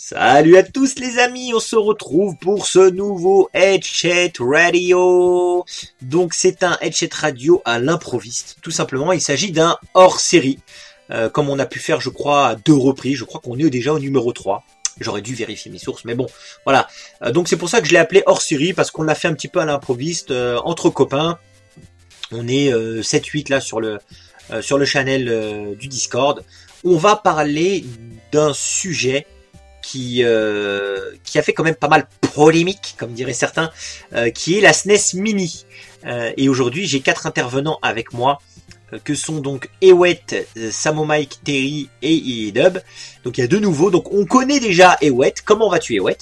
Salut à tous les amis, on se retrouve pour ce nouveau Headset Radio. Donc c'est un Headset Radio à l'improviste, tout simplement. Il s'agit d'un hors-série, euh, comme on a pu faire je crois à deux reprises. Je crois qu'on est déjà au numéro 3. J'aurais dû vérifier mes sources, mais bon, voilà. Euh, donc c'est pour ça que je l'ai appelé hors-série, parce qu'on l'a fait un petit peu à l'improviste, euh, entre copains. On est 7-8 là sur le, sur le channel du Discord. On va parler d'un sujet qui euh, qui a fait quand même pas mal polémique, comme diraient certains, euh, qui est la SNES Mini. Euh, et aujourd'hui, j'ai quatre intervenants avec moi, que sont donc Ewet, Samo Mike, Terry et Dub. Donc il y a deux nouveaux. Donc on connaît déjà Ewet. Comment vas-tu Ewet?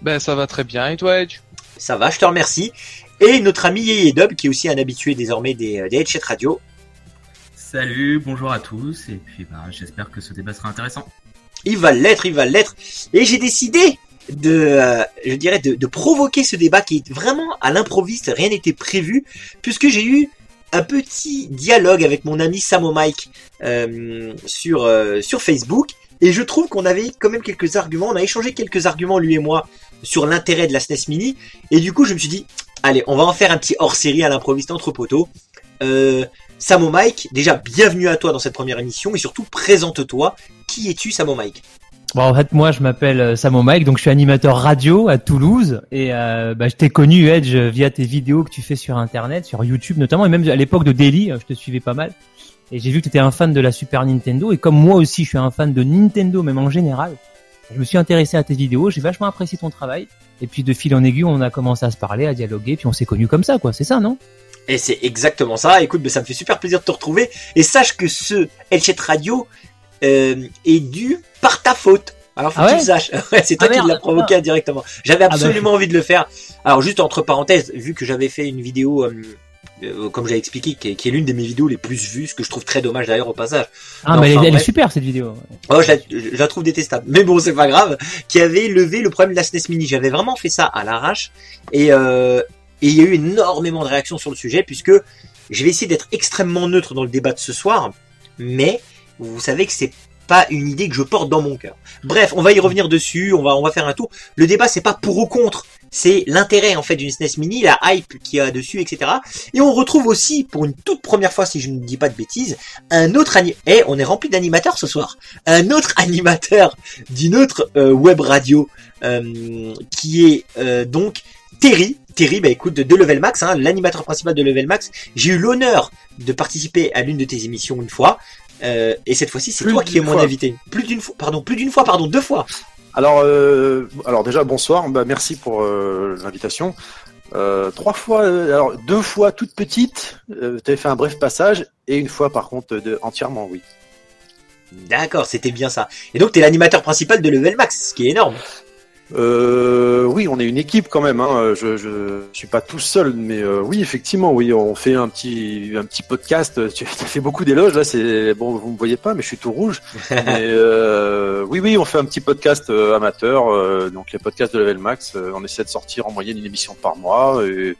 Ben ça va très bien. Et toi Edge? Ça va, je te remercie. Et notre ami Dub, qui est aussi un habitué désormais des, des Headset Radio. Salut, bonjour à tous, et puis ben, j'espère que ce débat sera intéressant. Il va l'être, il va l'être. Et j'ai décidé de, euh, je dirais, de, provoquer ce débat qui est vraiment à l'improviste, rien n'était prévu, puisque j'ai eu un petit dialogue avec mon ami Samo Mike euh, sur euh, sur Facebook, et je trouve qu'on avait quand même quelques arguments, on a échangé quelques arguments lui et moi sur l'intérêt de la SNES Mini, et du coup je me suis dit, allez, on va en faire un petit hors-série à l'improviste entre poteaux. Samo Mike, déjà bienvenue à toi dans cette première émission et surtout présente-toi. Qui es-tu, Samo Mike? Bon, en fait, moi, je m'appelle euh, Samo Mike, donc je suis animateur radio à Toulouse et euh, bah, je t'ai connu Edge via tes vidéos que tu fais sur Internet, sur YouTube notamment, et même à l'époque de Daily, euh, je te suivais pas mal. Et j'ai vu que tu étais un fan de la Super Nintendo et comme moi aussi, je suis un fan de Nintendo, même en général. Je me suis intéressé à tes vidéos, j'ai vachement apprécié ton travail. Et puis de fil en aiguille, on a commencé à se parler, à dialoguer, puis on s'est connus comme ça, quoi. C'est ça, non? Et c'est exactement ça. Écoute, ça me fait super plaisir de te retrouver. Et sache que ce Elchet Radio euh, est dû par ta faute. Alors faut ah que tu le saches. c'est toi ah qui l'as provoqué directement. J'avais ah bah, absolument envie de le faire. Alors juste entre parenthèses, vu que j'avais fait une vidéo, euh, euh, comme j'ai expliqué, qui est, l'une de mes vidéos les plus vues, ce que je trouve très dommage d'ailleurs au passage. Ah mais elle, est super cette vidéo. Oh, je la, trouve détestable. Mais bon, c'est pas grave. Qui avait levé le problème de la SNES Mini. J'avais vraiment fait ça à l'arrache. Et, euh, et il y a eu énormément de réactions sur le sujet, puisque je vais essayer d'être extrêmement neutre dans le débat de ce soir, mais vous savez que c'est pas une idée que je porte dans mon cœur. Bref, on va y revenir dessus, on va, on va faire un tour. Le débat, c'est pas pour ou contre, c'est l'intérêt en fait d'une SNES Mini, la hype qu'il y a dessus, etc. Et on retrouve aussi, pour une toute première fois, si je ne dis pas de bêtises, un autre animateur. Eh, on est rempli d'animateurs ce soir. Un autre animateur d'une autre euh, web radio, euh, qui est euh, donc Terry. Terry, bah écoute, de, Level Max, hein, l'animateur principal de Level Max. J'ai eu l'honneur de participer à l'une de tes émissions une fois. Euh, et cette fois-ci, c'est toi qui es mon invité. Plus d'une fois, pardon, plus d'une fois, pardon, deux fois. Alors, euh, alors déjà bonsoir, bah, merci pour euh, l'invitation. trois fois, alors deux fois toute petite, tu avais fait un bref passage, et une fois par contre de, entièrement, oui. D'accord, c'était bien ça. Et donc, tu es l'animateur principal de Level Max, ce qui est énorme. Euh, oui, on est une équipe quand même. Hein. Je, je suis pas tout seul, mais euh, oui, effectivement, oui, on fait un petit un petit podcast. Tu as fait beaucoup d'éloges là. C'est bon, vous me voyez pas, mais je suis tout rouge. mais, euh, oui, oui, on fait un petit podcast euh, amateur. Euh, donc les podcasts de Level Max, on essaie de sortir en moyenne une émission par mois. Et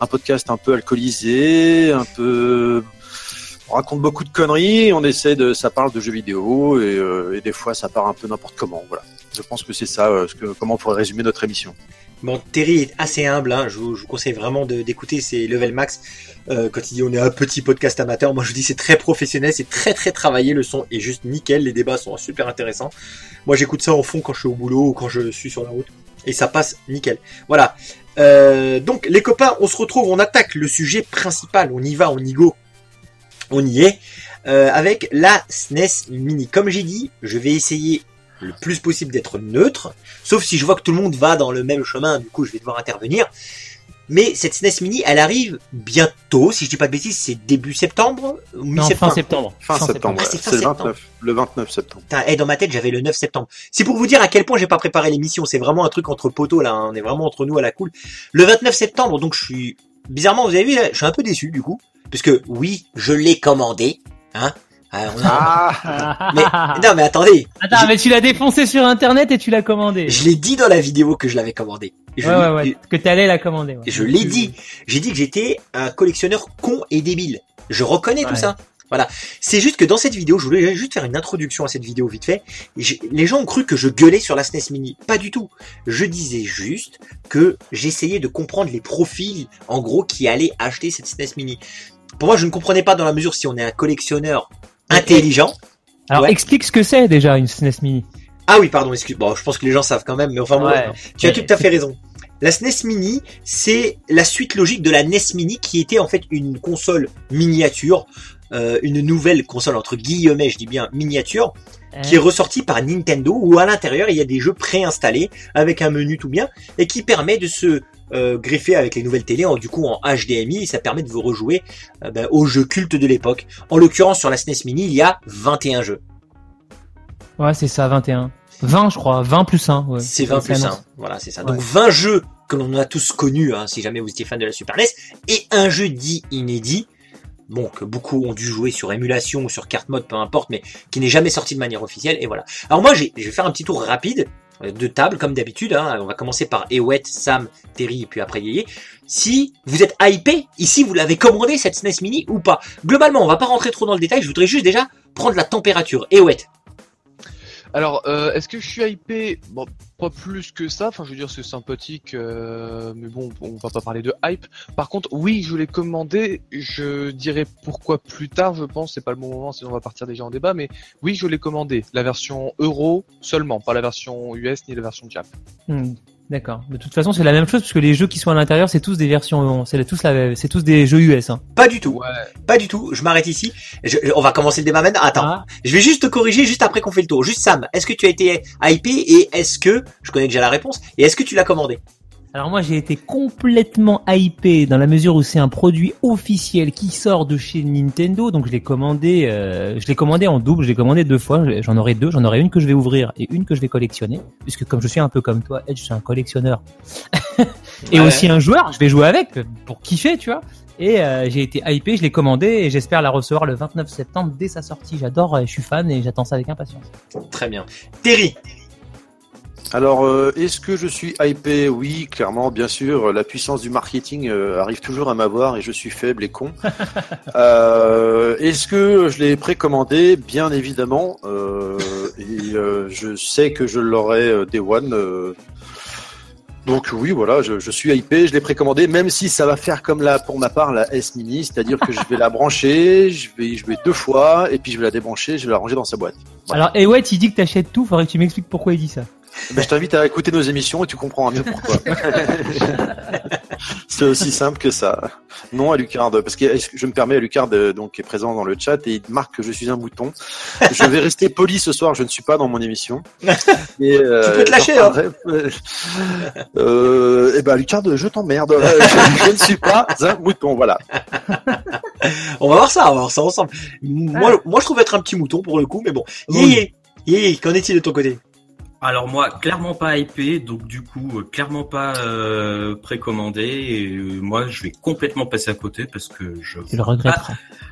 un podcast un peu alcoolisé, un peu on raconte beaucoup de conneries, on essaie de, ça parle de jeux vidéo et, et des fois ça part un peu n'importe comment, voilà. Je pense que c'est ça, euh, ce que, comment on pourrait résumer notre émission. Bon, Terry est assez humble, hein. je, vous, conseille vraiment d'écouter ses level max. Euh, quand il dit on est un petit podcast amateur, moi je dis c'est très professionnel, c'est très très travaillé, le son est juste nickel, les débats sont super intéressants. Moi j'écoute ça en fond quand je suis au boulot ou quand je suis sur la route, et ça passe nickel. Voilà. Euh, donc les copains, on se retrouve, on attaque le sujet principal, on y va, on y go, on y est, avec la SNES Mini. Comme j'ai dit, je vais essayer le plus possible d'être neutre, sauf si je vois que tout le monde va dans le même chemin, du coup je vais devoir intervenir. Mais cette SNES Mini, elle arrive bientôt, si je dis pas de bêtises, c'est début septembre mi fin septembre. Fin, septembre, ah, c'est le 29, le 29 septembre. et dans ma tête, j'avais le 9 septembre. C'est pour vous dire à quel point j'ai pas préparé l'émission, c'est vraiment un truc entre poteaux là, hein. on est vraiment entre nous à la cool. Le 29 septembre, donc je suis... Bizarrement, vous avez vu, je suis un peu déçu du coup, puisque oui, je l'ai commandé, hein, ah, mais, non, mais attendez. Attends, mais tu l'as défoncé sur internet et tu l'as commandé. Je l'ai dit dans la vidéo que je l'avais commandé. Je ouais, ouais, ouais, que t'allais la commander. Je l'ai dit. J'ai dit que j'étais un collectionneur con et débile. Je reconnais tout ça. Voilà. C'est juste que dans cette vidéo, je voulais juste faire une introduction à cette vidéo vite fait. Les gens ont cru que je gueulais sur la SNES Mini. Pas du tout. Je disais juste que j'essayais de comprendre les profils, en gros, qui allaient acheter cette SNES Mini. Pour moi, je ne comprenais pas dans la mesure si on est un collectionneur intelligent. Alors Ouais. explique ce que c'est déjà une SNES Mini. Ah oui, pardon, excuse. Bon, je pense que les gens savent quand même, mais enfin bon, tu as tout à fait raison. La SNES Mini, c'est la suite logique de la NES Mini qui était en fait une console miniature, euh, une nouvelle console entre guillemets, je dis bien miniature, qui est ressortie par Nintendo où à l'intérieur il y a des jeux préinstallés avec un menu tout bien et qui permet de se euh, greffer avec les nouvelles télé en du coup en HDMI et ça permet de vous rejouer euh, ben, aux jeux cultes de l'époque. En l'occurrence sur la SNES Mini il y a 21 jeux. Ouais, c'est ça, 21. 20, je crois. 20 plus 1. Ouais. C'est 20 plus ça 1. annonce. Voilà, c'est ça. Ouais. Donc 20 jeux que l'on a tous connus, hein, si jamais vous étiez fan de la Super NES, et un jeu dit inédit, bon, que beaucoup ont dû jouer sur émulation ou sur carte mode, peu importe, mais qui n'est jamais sorti de manière officielle, et voilà. Alors moi, je vais faire un petit tour rapide de table, comme d'habitude. Hein. On va commencer par Ewet, Sam, Terry, et puis après Yeye. Si vous êtes hypé, ici vous l'avez commandé cette SNES Mini ou pas? Globalement, on va pas rentrer trop dans le détail, je voudrais juste déjà prendre la température. Ewet, Alors, euh, est-ce que je suis hypé? Bon, pas plus que ça. Enfin, je veux dire, c'est sympathique, euh, mais bon, on va pas parler de hype. Par contre, oui, je l'ai commandé. Je dirais pourquoi plus tard. Je pense, c'est pas le bon moment, sinon on va partir déjà en débat. Mais oui, je l'ai commandé. La version euro seulement, pas la version US ni la version Jap. Hmm, D'accord. De toute façon, c'est la même chose parce que les jeux qui sont à l'intérieur, c'est tous des versions, c'est tous la, c'est tous des jeux US. Hein. pas du tout. Ouais. Pas du tout, je m'arrête ici. Je- je- on va commencer le débat maintenant. Attends, Ah, je vais juste te corriger juste après qu'on fait le tour. Juste Sam, est-ce que tu as été hypé et est-ce que, je connais déjà la réponse, et est-ce que tu l'as commandé? Alors moi, j'ai été complètement hypé dans la mesure où c'est un produit officiel qui sort de chez Nintendo. Donc je l'ai commandé, euh, je l'ai commandé en double. Je l'ai commandé deux fois. J'en aurai deux. J'en aurai une que je vais ouvrir et une que je vais collectionner. Puisque comme je suis un peu comme toi, Edge, je suis un collectionneur et Ouais. aussi un joueur. Je vais jouer avec pour kiffer, tu vois. Et euh, j'ai été hypé, je l'ai commandé et j'espère la recevoir le 29 septembre dès sa sortie. J'adore, euh, je suis fan et j'attends ça avec impatience. Très bien. Terry, Alors, euh, est-ce que je suis hypé? Oui, clairement, bien sûr. La puissance du marketing euh, arrive toujours à m'avoir et je suis faible et con. Euh, est-ce que je l'ai précommandé? Bien évidemment. Et je sais que je l'aurai Day One. donc oui, voilà, je, je suis hypé, je l'ai précommandé, même si ça va faire comme là pour ma part la S Mini, c'est-à-dire que je vais la brancher, je vais y jouer deux fois, et puis je vais la débrancher, je vais la ranger dans sa boîte. Voilà. Alors, et ouais, il dit que t'achètes tout. Faudrait que tu m'expliques pourquoi il dit ça. Ben, je t'invite à écouter nos émissions et tu comprends mieux pourquoi. C'est aussi simple que ça. Non à Lucard, parce que je me permets à Lucard, euh, donc qui est présent dans le chat et il marque que je suis un mouton. Je vais rester poli ce soir, je ne suis pas dans mon émission. Et, euh, Tu peux te lâcher, parlerai. Euh, et ben Lucard, je t'emmerde. Je, je ne suis pas un mouton, voilà. on va voir ça, on va voir ça ensemble. Moi, moi je trouve être un petit mouton pour le coup, mais bon. Oui. Yéyé, Yéyé, qu'en est-il de ton côté? Alors moi, clairement pas hypé, donc du coup, euh, clairement pas euh, précommandé. Et euh, moi, je vais complètement passer à côté parce que je Tu le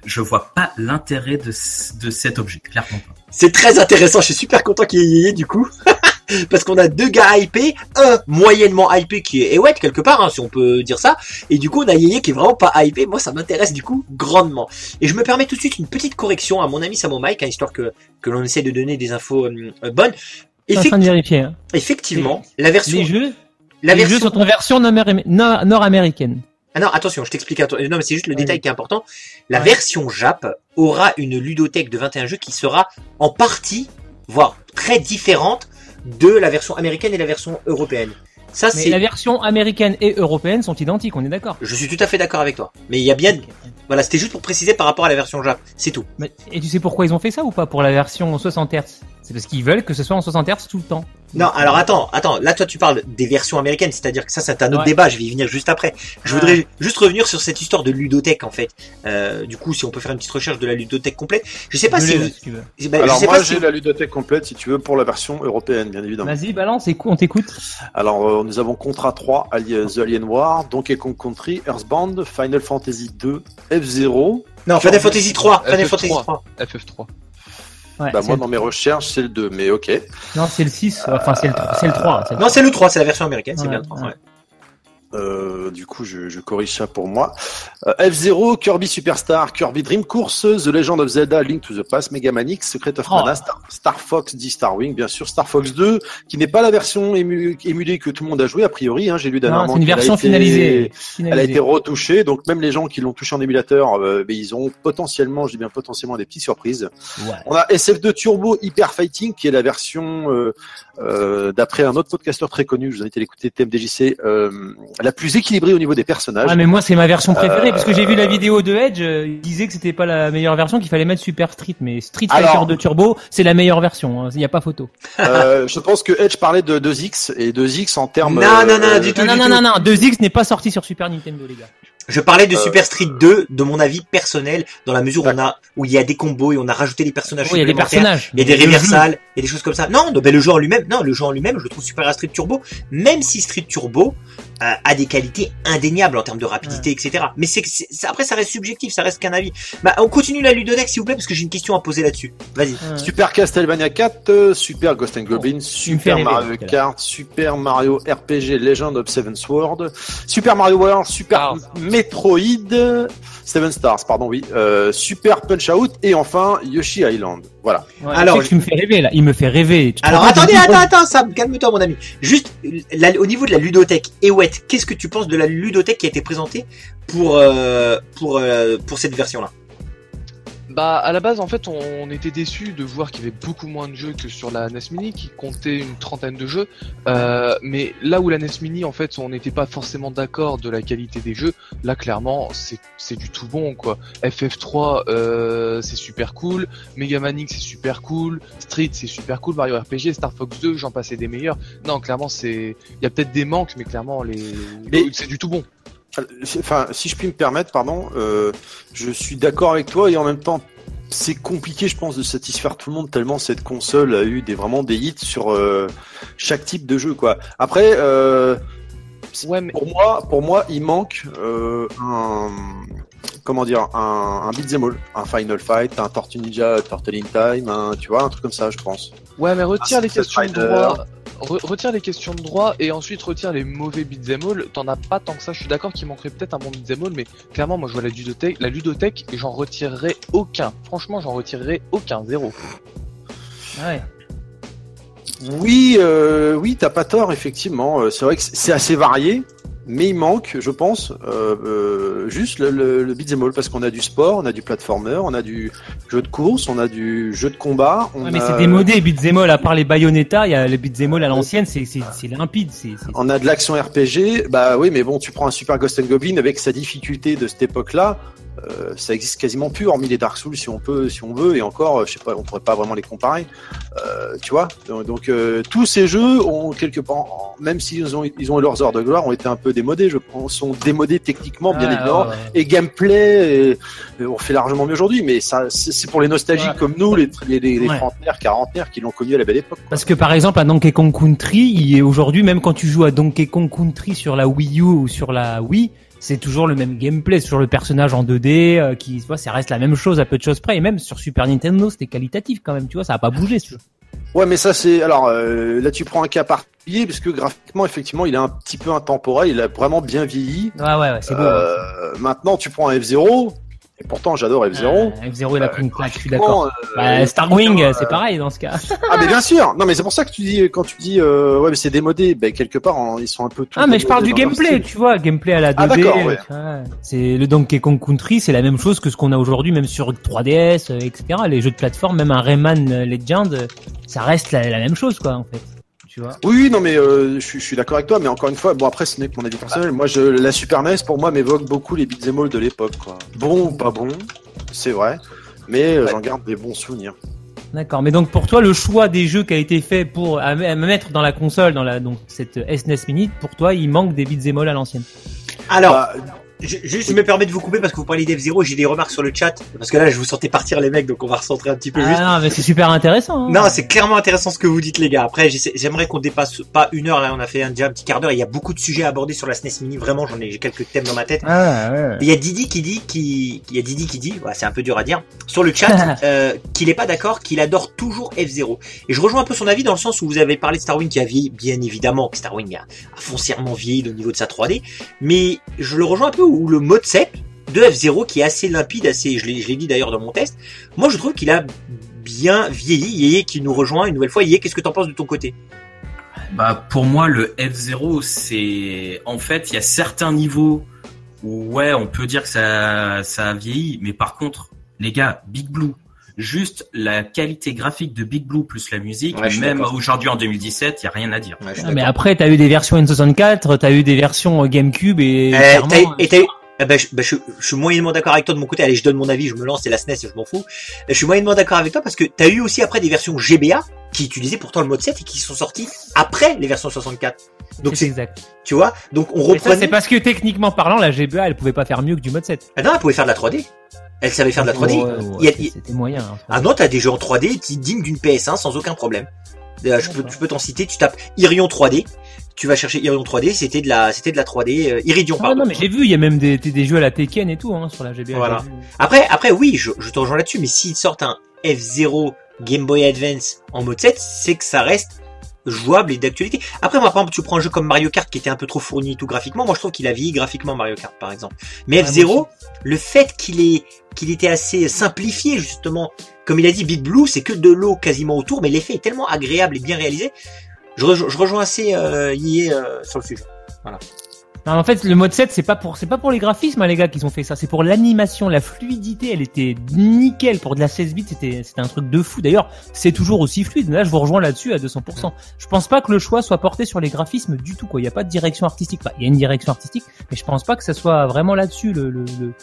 je vois pas l'intérêt de, de cet objet, clairement pas. C'est très intéressant, je suis super content qu'il y ait Yéyé du coup. Parce qu'on a deux gars hypés, un moyennement hypé qui est Ewet quelque part, hein, si on peut dire ça, et du coup on a Yéyé qui est vraiment pas hypé, moi ça m'intéresse du coup grandement. Et je me permets tout de suite une petite correction à mon ami Samo Mike, hein, histoire que, que l'on essaie de donner des infos euh, euh, bonnes. En train de vérifier. Hein. effectivement, la version, Les jeux, la les jeux version, sont en version nord- nord- nord-américaine. Ah non, attention, je t'explique. Non, mais c'est juste le détail qui est important. La Ouais. version Jap aura une ludothèque de 21 jeux qui sera en partie, voire très différente de la version américaine et la version européenne. Ça, c'est. la version américaine et européenne sont identiques, on est d'accord. Je suis tout à fait d'accord avec toi. Mais il y a bien. Voilà, c'était juste pour préciser par rapport à la version Jap. C'est tout. Mais- Et tu sais pourquoi ils ont fait ça ou pas pour la version 60 Hz C'est parce qu'ils veulent que ce soit en 60 Hz tout le temps. Non, alors attends, attends. Là, toi, tu parles des versions américaines, c'est-à-dire que ça, c'est un autre Ouais. débat. Je vais y venir juste après. Je Ah. voudrais juste revenir sur cette histoire de ludothèque, en fait. Euh, du coup, si on peut faire une petite recherche de la ludothèque complète. Je sais pas Je si. l'ai, si tu veux. Ben, je Alors sais moi pas si- j'ai la ludothèque complète si tu veux pour la version européenne bien évidemment. Vas-y, balance, écoute, on t'écoute. Alors, euh, nous avons Contra 3, Ali- The Alien War, Donkey Kong Country, Earthbound, Final Fantasy 2, F0. Non, Final Fantasy 3. Final FF3. Fantasy 3. FF3. Ouais, Bah, c'est moi, le- dans mes recherches, c'est le 2, mais ok. Non, c'est le 6, enfin c'est le, c'est le 3. c'est le Non, c'est le 3, c'est la version américaine, c'est bien le 3. Euh, du coup, je, je corrige ça pour moi. Euh, F0, Kirby Superstar, Kirby Dream Course, The Legend of Zelda, Link to the Past, Mega Man X, Secret of Oh. Mana, Star, Star Fox, D Star Wing, bien sûr, Star Fox 2, qui n'est pas la version ému- émulée que tout le monde a joué a priori. Hein, J'ai lu dernièrement. c'est une version été- finalisée. Elle a été retouchée, donc même les gens qui l'ont touché en émulateur, euh, ils ont potentiellement, je dis bien potentiellement, des petites surprises. Ouais. On a SF2 Turbo Hyper Fighting, qui est la version, euh, d'après un autre podcasteur très connu, je vous invite à l'écouter, TMDJC, euh, la plus équilibrée au niveau des personnages. Ah mais moi c'est ma version préférée Euh, parce que j'ai vu la vidéo de Edge, euh, il disait que c'était pas la meilleure version, qu'il fallait mettre Super Street, mais Street Fighter Alors- 2 Turbo c'est la meilleure version, hein. il n'y a pas photo. Euh, je pense que Edge parlait de 2X et 2X en termes. Non, non, non, euh, du tout. Non non non non, non 2X n'est pas sorti sur Super Nintendo les gars. Je parlais de Euh, Super Street 2, de mon avis personnel, dans la mesure où on a, où il y a des combos et on a rajouté des personnages Oui, il y a des personnages. Il y a des mais le jeu- reversals, il y a des choses comme ça. Non, non, ben le jeu en lui-même, non, le jeu en lui-même, je le trouve super à Street Turbo, même si Street Turbo a des qualités indéniables en termes de rapidité, etc. Mais c'est, après, ça reste subjectif, ça reste qu'un avis. Bah, on continue la ludothèque, s'il vous plaît, parce que j'ai une question à poser là-dessus. Vas-y. Ouais. Super Castlevania 4, euh, Super Ghost and Goblin, Super Mario. Kart, Super Mario RPG Legend of Seven Sword, Super Mario World, Super Metroid, Seven Stars, pardon, oui, euh, Super Punch Out et enfin Yoshi Island. Voilà. Ouais, Alors, tu me fais rêver là, il me fait rêver. Tu Alors attendez, attends, attends, Sam, calme-toi mon ami. Juste la- au niveau de la ludothèque, Ewet, qu'est-ce que tu penses de la ludothèque qui a été présentée pour euh, pour euh, pour cette version-là? Bah à la base en fait on était déçus de voir qu'il y avait beaucoup moins de jeux que sur la NES Mini qui comptait une trentaine de jeux. Euh, mais là où la NES Mini en fait on n'était pas forcément d'accord de la qualité des jeux, là clairement c'est c'est du tout bon quoi. FF3 euh, c'est super cool, Mega Man X c'est super cool, Street c'est super cool, Mario RPG, Star Fox 2 j'en passais des meilleurs. Non clairement c'est il y a peut-être des manques mais clairement les Mais- c'est du tout bon. Enfin, si je puis me permettre, pardon, euh, je suis d'accord avec toi et en même temps, c'est compliqué, je pense, de satisfaire tout le monde tellement cette console a eu des vraiment des hits sur euh, chaque type de jeu, quoi. Après, euh, Ouais mais pour moi, pour moi, il manque euh, un comment dire un, un beat'em all, un Final Fight, un Tortue Ninja, Turtle in Time, un, tu vois, un truc comme ça, je pense. Ouais, mais retire Ah, les questions de droit. Re- retire les questions de droit et ensuite retire les mauvais beat'em all. T'en as pas tant que ça. Je suis d'accord qu'il manquerait peut-être un bon beat'em all, mais clairement, moi, je vois la ludothèque, la ludothèque, et j'en retirerai aucun. Franchement, j'en retirerai aucun, zéro. Ouais. Oui, euh, oui, t'as pas tort, effectivement. Euh, C'est vrai que c'est assez varié, mais il manque, je pense, euh, euh, juste le, le, le beat'em all parce qu'on a du sport, on a du platformer, on a du jeu de course, on a du jeu de combat. On Ouais, mais a... c'est démodé beat'em all à part les Bayonetta, il y a les beat'em all à l'ancienne, c'est c'est c'est limpide, c'est c'est- On a de l'action RPG, bah oui, mais bon, tu prends un Super Ghost and Goblin avec sa difficulté de cette époque-là, euh, ça existe quasiment plus, hormis les Dark Souls si on peut, si on veut, et encore, je sais pas, on pourrait pas vraiment les comparer, euh, tu vois. Donc, euh, tous ces jeux ont quelque part, même s'ils ont ils ont eu leurs heures de gloire, ont été un peu démodés, je pense, sont démodés techniquement, bien évidemment, ouais, ouais. et gameplay, et- on fait largement mieux aujourd'hui, mais ça, c'est pour les nostalgiques Ouais. comme nous, les les, les, les trentenaires, quarantenaires, qui l'ont connu à la belle époque. Parce que par exemple, à Donkey Kong Country, il est aujourd'hui, même quand tu joues à Donkey Kong Country sur la Wii U ou sur la Wii, c'est toujours le même gameplay, toujours le personnage en 2D, euh, qui, tu vois, ça reste la même chose à peu de choses près. Et même sur Super Nintendo, c'était qualitatif quand même, tu vois, ça a pas bougé ce jeu. Ouais, mais ça c'est alors euh, là tu prends un cas particulier parce que graphiquement effectivement il est un petit peu intemporel, il a vraiment bien vieilli. Ouais, ouais, ouais, c'est beau. Euh, maintenant tu prends un F0 et pourtant j'adore F0. Euh, F0 il a pris une claque, je suis d'accord. Euh, Bah, Starwing, euh, c'est pareil dans ce cas. Ah mais bien sûr. Non mais c'est pour ça que tu dis quand tu dis euh, ouais mais c'est démodé, ben quelque part ils sont un peu tous Ah mais je parle du gameplay, tu vois, gameplay à la 2D. Ah, d'accord, ouais. C'est le Donkey Kong Country, c'est la même chose que ce qu'on a aujourd'hui, même sur 3DS, euh, etc. Les jeux de plateforme, même un Rayman euh, Legend, euh, ça reste la, la même chose, quoi, en fait. Tu vois. Oui, non, mais euh, je, suis- je suis d'accord avec toi, mais encore une fois, bon après, ce n'est que mon avis personnel. Moi, je, la Super NES, pour moi, m'évoque beaucoup les beat'em all de l'époque, quoi. Bon ou pas bon, c'est vrai, mais euh, j'en garde des bons souvenirs. D'accord. Mais donc pour toi, le choix des jeux qui a été fait pour à, à mettre dans la console, dans la donc cette SNES Mini, pour toi, il manque des beat'em all à l'ancienne? Alors, Bah, ju- juste, je me permets de vous couper parce que vous parlez d'F0, j'ai des remarques sur le chat. Parce que là, je vous sentais partir les mecs, donc on va recentrer un petit peu juste. Ah, non, mais c'est super intéressant. hein. Non, c'est clairement intéressant ce que vous dites, les gars. Après, j'aimerais qu'on dépasse pas une heure. Là, on a fait un, déjà un petit quart d'heure. Il y a beaucoup de sujets à aborder sur la SNES Mini. Vraiment, j'en ai, j'ai quelques thèmes dans ma tête. Ah, ouais. Il y a Didi qui dit, qui, il y a Didi qui dit, ouais, c'est un peu dur à dire, sur le chat, euh, qu'il est pas d'accord, qu'il adore toujours F0. Et je rejoins un peu son avis dans le sens où vous avez parlé de Starwing qui a vieilli, bien évidemment, que Starwing a, a foncièrement vieilli au niveau de sa 3D. Mais je le rejoins un peu où le mode 7 de F0 qui est assez limpide, assez, je l'ai, dit d'ailleurs dans mon test. Moi, je trouve qu'il a bien vieilli. Yé qui nous rejoint une nouvelle fois. Yé, qu'est-ce que t'en penses de ton côté? Bah pour moi le F0 c'est en fait il y a certains niveaux où ouais on peut dire que ça ça a vieilli mais par contre les gars Big Blue juste la qualité graphique de Big Blue plus la musique Ouais, même aujourd'hui en 2017 il y a rien à dire. Ouais, Ah, mais après, t'as eu des versions N64, t'as eu des versions euh, GameCube et. Eh, clairement, t'as- et t'as eu- eh ben, je, ben, je- je suis moyennement d'accord avec toi de mon côté. Allez, je donne mon avis, je me lance, c'est la SNES, je m'en fous. Je suis moyennement d'accord avec toi parce que t'as eu aussi après des versions GBA qui utilisaient pourtant le mode 7 et qui sont sorties après les versions 64. Donc c'est exact. tu vois, donc on reprenait. c'est parce que techniquement parlant, la GBA, elle pouvait pas faire mieux que du mode 7. Ah non, elle pouvait faire de la 3D. Elle savait faire de la 3D. Ouais, ouais, Il y a- c'est- C'était moyen. hein, Ah non, t'as des jeux en 3D qui dignes d'une PS1 sans aucun problème. Euh, je peux, je peux t'en citer. Tu tapes Irion 3D. Tu vas chercher Irion 3D. C'était de la, c'était de la 3D. euh, Iridion, Ah pardon. non, mais j'ai vu, il y a même des, des, jeux à la Tekken et tout hein, sur la GBA. Voilà. Après, après, oui, je, je te rejoins là-dessus, mais s'ils sortent un F0 Game Boy Advance en mode 7, c'est que ça reste jouable et d'actualité. Après, moi, par exemple, tu prends un jeu comme Mario Kart qui était un peu trop fourni tout graphiquement. Moi, je trouve qu'il a vieilli graphiquement Mario Kart, par exemple. Mais Ouais, F0, moi le fait qu'il est, qu'il était assez simplifié, justement, comme il a dit, Big Blue, c'est que de l'eau quasiment autour, mais l'effet est tellement agréable et bien réalisé. Je, rejo- je rejoins assez euh, euh, sur le sujet. Non, en fait, le mode 7, c'est pas pour, c'est pas pour les graphismes, hein, les gars, qui ont fait ça. C'est pour l'animation, la fluidité. Elle était nickel pour de la 16 bits. C'était, c'était un truc de fou. D'ailleurs, c'est toujours aussi fluide. Là, je vous rejoins là-dessus à 200%. Je pense pas que le choix soit porté sur les graphismes du tout, quoi. Il y a pas de direction artistique. Enfin, il y a une direction artistique, mais je pense pas que ça soit vraiment là-dessus le, le, le- le-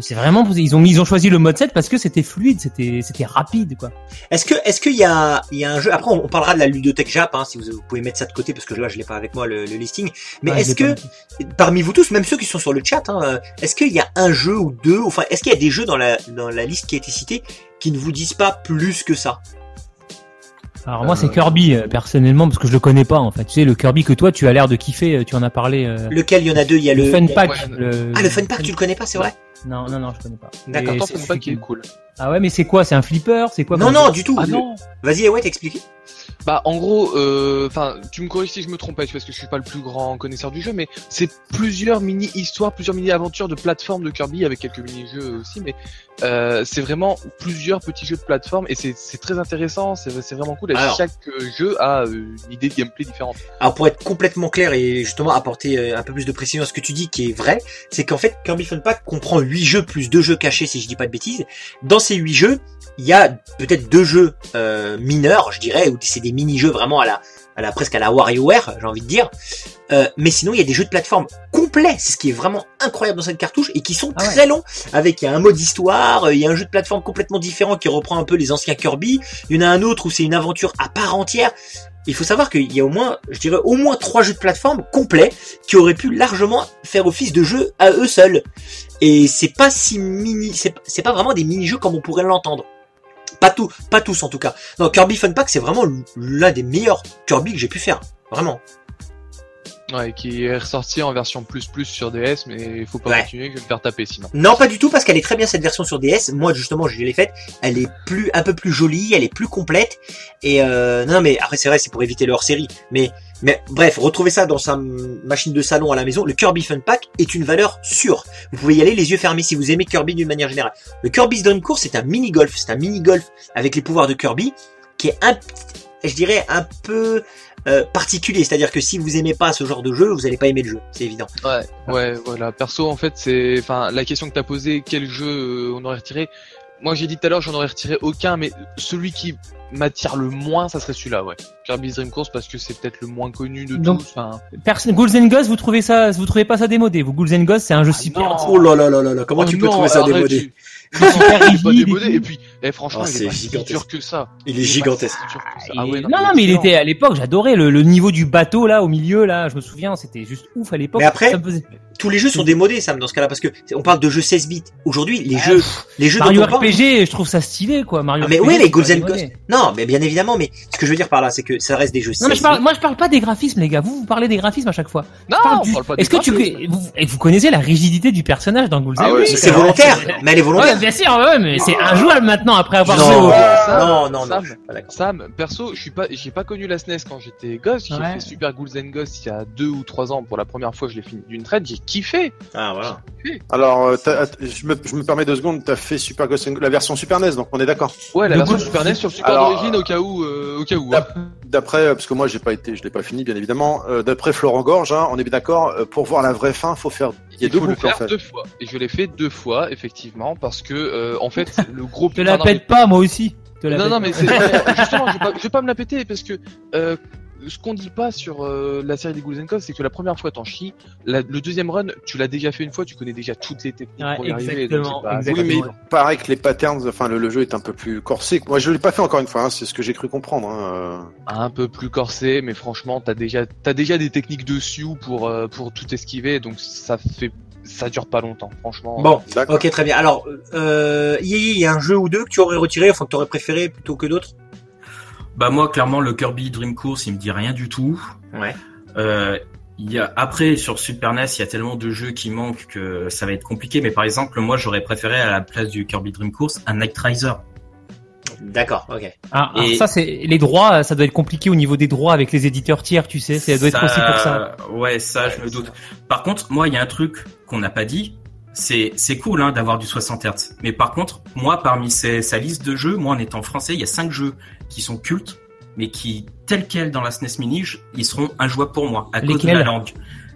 c'est vraiment, ils ont ils ont choisi le mode 7 parce que c'était fluide, c'était, c'était rapide, quoi. Est-ce que, est-ce qu'il y a, il y a un jeu, après, on, on parlera de la ludothèque Jap, hein, si vous, vous pouvez mettre ça de côté, parce que là, je l'ai pas avec moi, le, le listing. Mais Ouais, est-ce que, pas. parmi vous tous, même ceux qui sont sur le chat, hein, euh, est-ce qu'il y a un jeu ou deux, enfin, est-ce qu'il y a des jeux dans la, dans la liste qui a été citée qui ne vous disent pas plus que ça? Alors moi, c'est Kirby, euh, personnellement, parce que je le connais pas, en fait. Tu sais, le Kirby que toi, tu as l'air de kiffer, euh, tu en as parlé. euh, Lequel? Il y en a deux, il y a le, le Fun Pack. Ouais, le- ah, le Fun Pack, tu le connais pas, c'est vrai? Non, non, non, je connais pas. D'accord. C'est- c'est pas qui est cool. Ah ouais, mais c'est quoi? C'est un flipper? C'est quoi? Non, non, du tout. Ah non. Vas-y, ouais, t'expliques. Bah en gros, euh, enfin, tu me corriges si je me trompe parce que je suis pas le plus grand connaisseur du jeu, mais c'est plusieurs mini histoires, plusieurs mini aventures de plateforme de Kirby avec quelques mini jeux aussi, mais euh, c'est vraiment plusieurs petits jeux de plateforme et c'est très intéressant, c'est vraiment cool. Et Alors. chaque euh, jeu a euh, une idée de gameplay différente. Alors pour être complètement clair et justement apporter un peu plus de précision à ce que tu dis qui est vrai, c'est qu'en fait Kirby Fun Pack comprend 8 jeux plus deux jeux cachés si je dis pas de bêtises. Dans ces 8 jeux, il y a peut-être deux jeux euh, mineurs, je dirais, ou c'est des mini-jeux vraiment à la, à la presque à la WarioWare, j'ai envie de dire. Euh, mais sinon, il y a des jeux de plateforme complets, c'est ce qui est vraiment incroyable dans cette cartouche et qui sont Ah ouais. très longs. Avec il y a un mode histoire, euh, il y a un jeu de plateforme complètement différent qui reprend un peu les anciens Kirby. Il y en a un autre où c'est une aventure à part entière. Il faut savoir qu'il y a au moins, je dirais, au moins trois jeux de plateforme complets qui auraient pu largement faire office de jeu à eux seuls. Et c'est pas si mini, c'est pas vraiment des mini-jeux comme on pourrait l'entendre. Pas tout, pas tous en tout cas. Non, Kirby Fun Pack, c'est vraiment l'un des meilleurs Kirby que j'ai pu faire. Vraiment. Ouais, qui est ressorti en version plus plus sur DS, mais il faut pas Ouais. continuer, vais me faire taper sinon. Non, pas du tout, parce qu'elle est très bien cette version sur DS. Moi, justement, je l'ai faite. Elle est plus, un peu plus jolie, elle est plus complète. Et euh, non, mais après, c'est vrai, c'est pour éviter le hors-série. Mais, mais bref, retrouvez ça dans sa machine de salon à la maison. Le Kirby Fun Pack est une valeur sûre. Vous pouvez y aller les yeux fermés si vous aimez Kirby d'une manière générale. Le Kirby's Dream Course, c'est un mini golf. C'est un mini golf avec les pouvoirs de Kirby qui est un, je dirais, un peu euh, particulier. C'est-à-dire que si vous aimez pas ce genre de jeu, vous allez pas aimer le jeu. C'est évident. Ouais, ouais, voilà. Perso, en fait, c'est, enfin, la question que t'as posée, quel jeu euh, on aurait retiré? Moi, j'ai dit tout à l'heure, j'en aurais retiré aucun, mais celui qui m'attire le moins, ça serait celui-là, ouais. Kirby's Dream Course parce que c'est peut-être le moins connu de Donc- tous. Enfin, Personne, Ghouls and Ghosts, vous trouvez ça, vous trouvez pas ça démodé Vous? Ghouls and Ghosts, c'est un jeu Ah super, non. Oh là là là là là, comment oh tu peux trouver ça démodé? tu- C'est pas rigide. démodé. et puis, eh, franchement, Oh, il est pas si gigantesque. dur que ça. Il est Il est gigantesque. Ah ouais, non, non, mais il était à l'époque, j'adorais le, le niveau du bateau là au milieu là. Je me souviens, c'était juste ouf à l'époque. Mais après, Ça me faisait- Tous les jeux sont démodés, Sam, dans ce cas-là, parce que on parle de jeux 16 bits. Aujourd'hui, les Ah, jeux, les jeux Mario parle- RPG, je trouve ça stylé quoi. Mario Ah, mais RPG, oui, and démodé. Ghosts. Non, mais bien évidemment, mais ce que je veux dire par là, c'est que ça reste des jeux 16 Non mais je parle, bits. moi je parle pas des graphismes les gars. Vous vous parlez des graphismes à chaque fois. Non, Je parle on du- parle pas des Est-ce que tu vous, et vous connaissez la rigidité du personnage dans Ghouls Ah Mais c'est volontaire, mais elle est volontaire. Bien sûr, ouais, mais c'est injouable maintenant après avoir Non. joué au... Sam, non, non, non, Sam, perso, je suis pas, j'ai pas connu la SNES quand j'étais gosse. J'ai Ouais. fait Super Ghouls and Ghosts il y a deux ou trois ans pour la première fois. Je l'ai fini d'une traite. J'ai kiffé. Ah, voilà. Alors, euh, je, me, je me permets deux secondes, t'as fait Super Ghost and- la version Super NES, donc on est d'accord. Ouais, la Le version Super NES sur Alors, d'origine au cas où, euh, au cas où. hein. D'après, euh, parce que moi j'ai pas été, je l'ai pas fini bien évidemment. euh, D'après Florent Gorge, hein, on est bien d'accord. euh, pour voir la vraie fin, faut faire. Il y a Il deux faut le boucles en faire fait. deux fois. Et je l'ai fait deux fois, effectivement, parce que, euh, en fait, le gros Je te la pète pas moi aussi. Je te la Non, non, mais justement, je vais, pas, je vais pas me la péter parce que euh, ce qu'on dit pas sur euh, la série des Ghouls c'est que la première fois t'en chies, la- le deuxième run, tu l'as déjà fait une fois, tu connais déjà toutes les techniques Ouais, pour y arriver. donc exactement, c'est pas- exactement. Oui, mais il paraît que les patterns, enfin le, le jeu est un peu plus corsé. Moi je l'ai pas fait encore une fois, hein, c'est ce que j'ai cru comprendre. Hein. un peu plus corsé, mais franchement, t'as déjà, t'as déjà des techniques dessus pour euh, pour tout esquiver, donc ça fait, ça dure pas longtemps, franchement. Bon, D'accord. ok, très bien. Alors, euh, il y a un jeu ou deux que tu aurais retiré, enfin que tu aurais préféré plutôt que d'autres? Bah moi, clairement, le Kirby Dream Course, il me dit rien du tout. Ouais. Euh, il y a après sur Super NES, il y a tellement de jeux qui manquent que ça va être compliqué. Mais par exemple, moi, j'aurais préféré à la place du Kirby Dream Course un Night Riser. D'accord, ok. Ah, Et- ça c'est les droits, ça doit être compliqué au niveau des droits avec les éditeurs tiers, tu sais, ça doit être aussi pour ça. Ouais, ça, je me doute. Par contre, moi, il y a un truc qu'on n'a pas dit. C'est c'est cool hein, d'avoir du 60 Hz. Mais par contre, moi, parmi ces, sa liste de jeux, moi, en étant français, il y a cinq jeux qui sont cultes, mais qui, tels quels dans la SNES Mini, je- ils seront injouables pour moi à cause de la langue.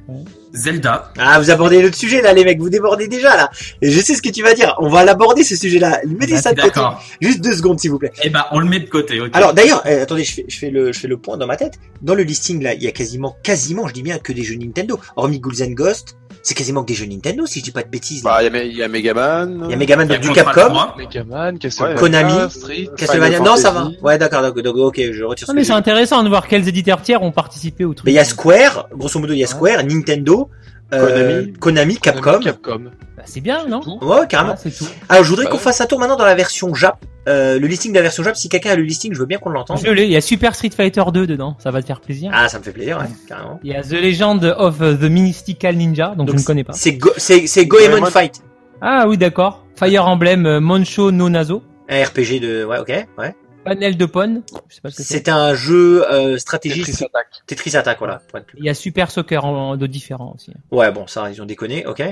Ouais. Zelda, Ah, vous abordez le sujet là, les mecs, vous débordez déjà là. Et je sais ce que tu vas dire. On va l'aborder ce sujet-là. Mettez ça de côté. d'accord. Juste deux secondes, s'il vous plaît. Eh ben, on le met de côté. Alors d'ailleurs, euh, attendez, je fais, je fais le, je fais le point dans ma tête. Dans le listing là, il y a quasiment, quasiment, je dis bien que des jeux Nintendo. Hormis Ghouls and Ghost, c'est quasiment que des jeux Nintendo, si je dis pas de bêtises. là. Bah, il y y a Megaman. Il y a Megaman Il y a donc du Capcom, 3. Megaman, Castlevania, Konami, Street. Castlevania. Non, ça va. Ouais, d'accord, donc, ok, je retire ce Non mais c'est intéressant de voir quels éditeurs tiers ont participé au truc. Mais il y a Square, grosso modo, il y a Square, Nintendo, Konami. Konami, Capcom. Capcom. Bah, c'est bien, non Tout. Ouais, carrément. Ah, C'est tout. Alors, je voudrais Bah qu'on fasse un tour maintenant dans la version Jap. Euh, le listing de la version Jap, si quelqu'un a le listing, je veux bien qu'on l'entende. Je l'ai, il y a Super Street Fighter 2 dedans, ça va te faire plaisir. Ah, ça me fait plaisir, ouais, carrément. Il y a The Legend of the Mystical Ninja, donc, je ne connais pas. C'est Go, c'est, c'est Goemon Goemon. Fight. Ah oui, d'accord. Fire Emblem euh, Moncho no Nazo. Un RPG de, ouais, ok, ouais. Panel de Pon. Je sais pas ce que c'est. Un jeu, euh, stratégique. Tetris Attack. Tetris Attack, voilà. pour être plus- Il y a Super Soccer en, de différents aussi. Ouais, bon, ça, ils ont déconné, ok.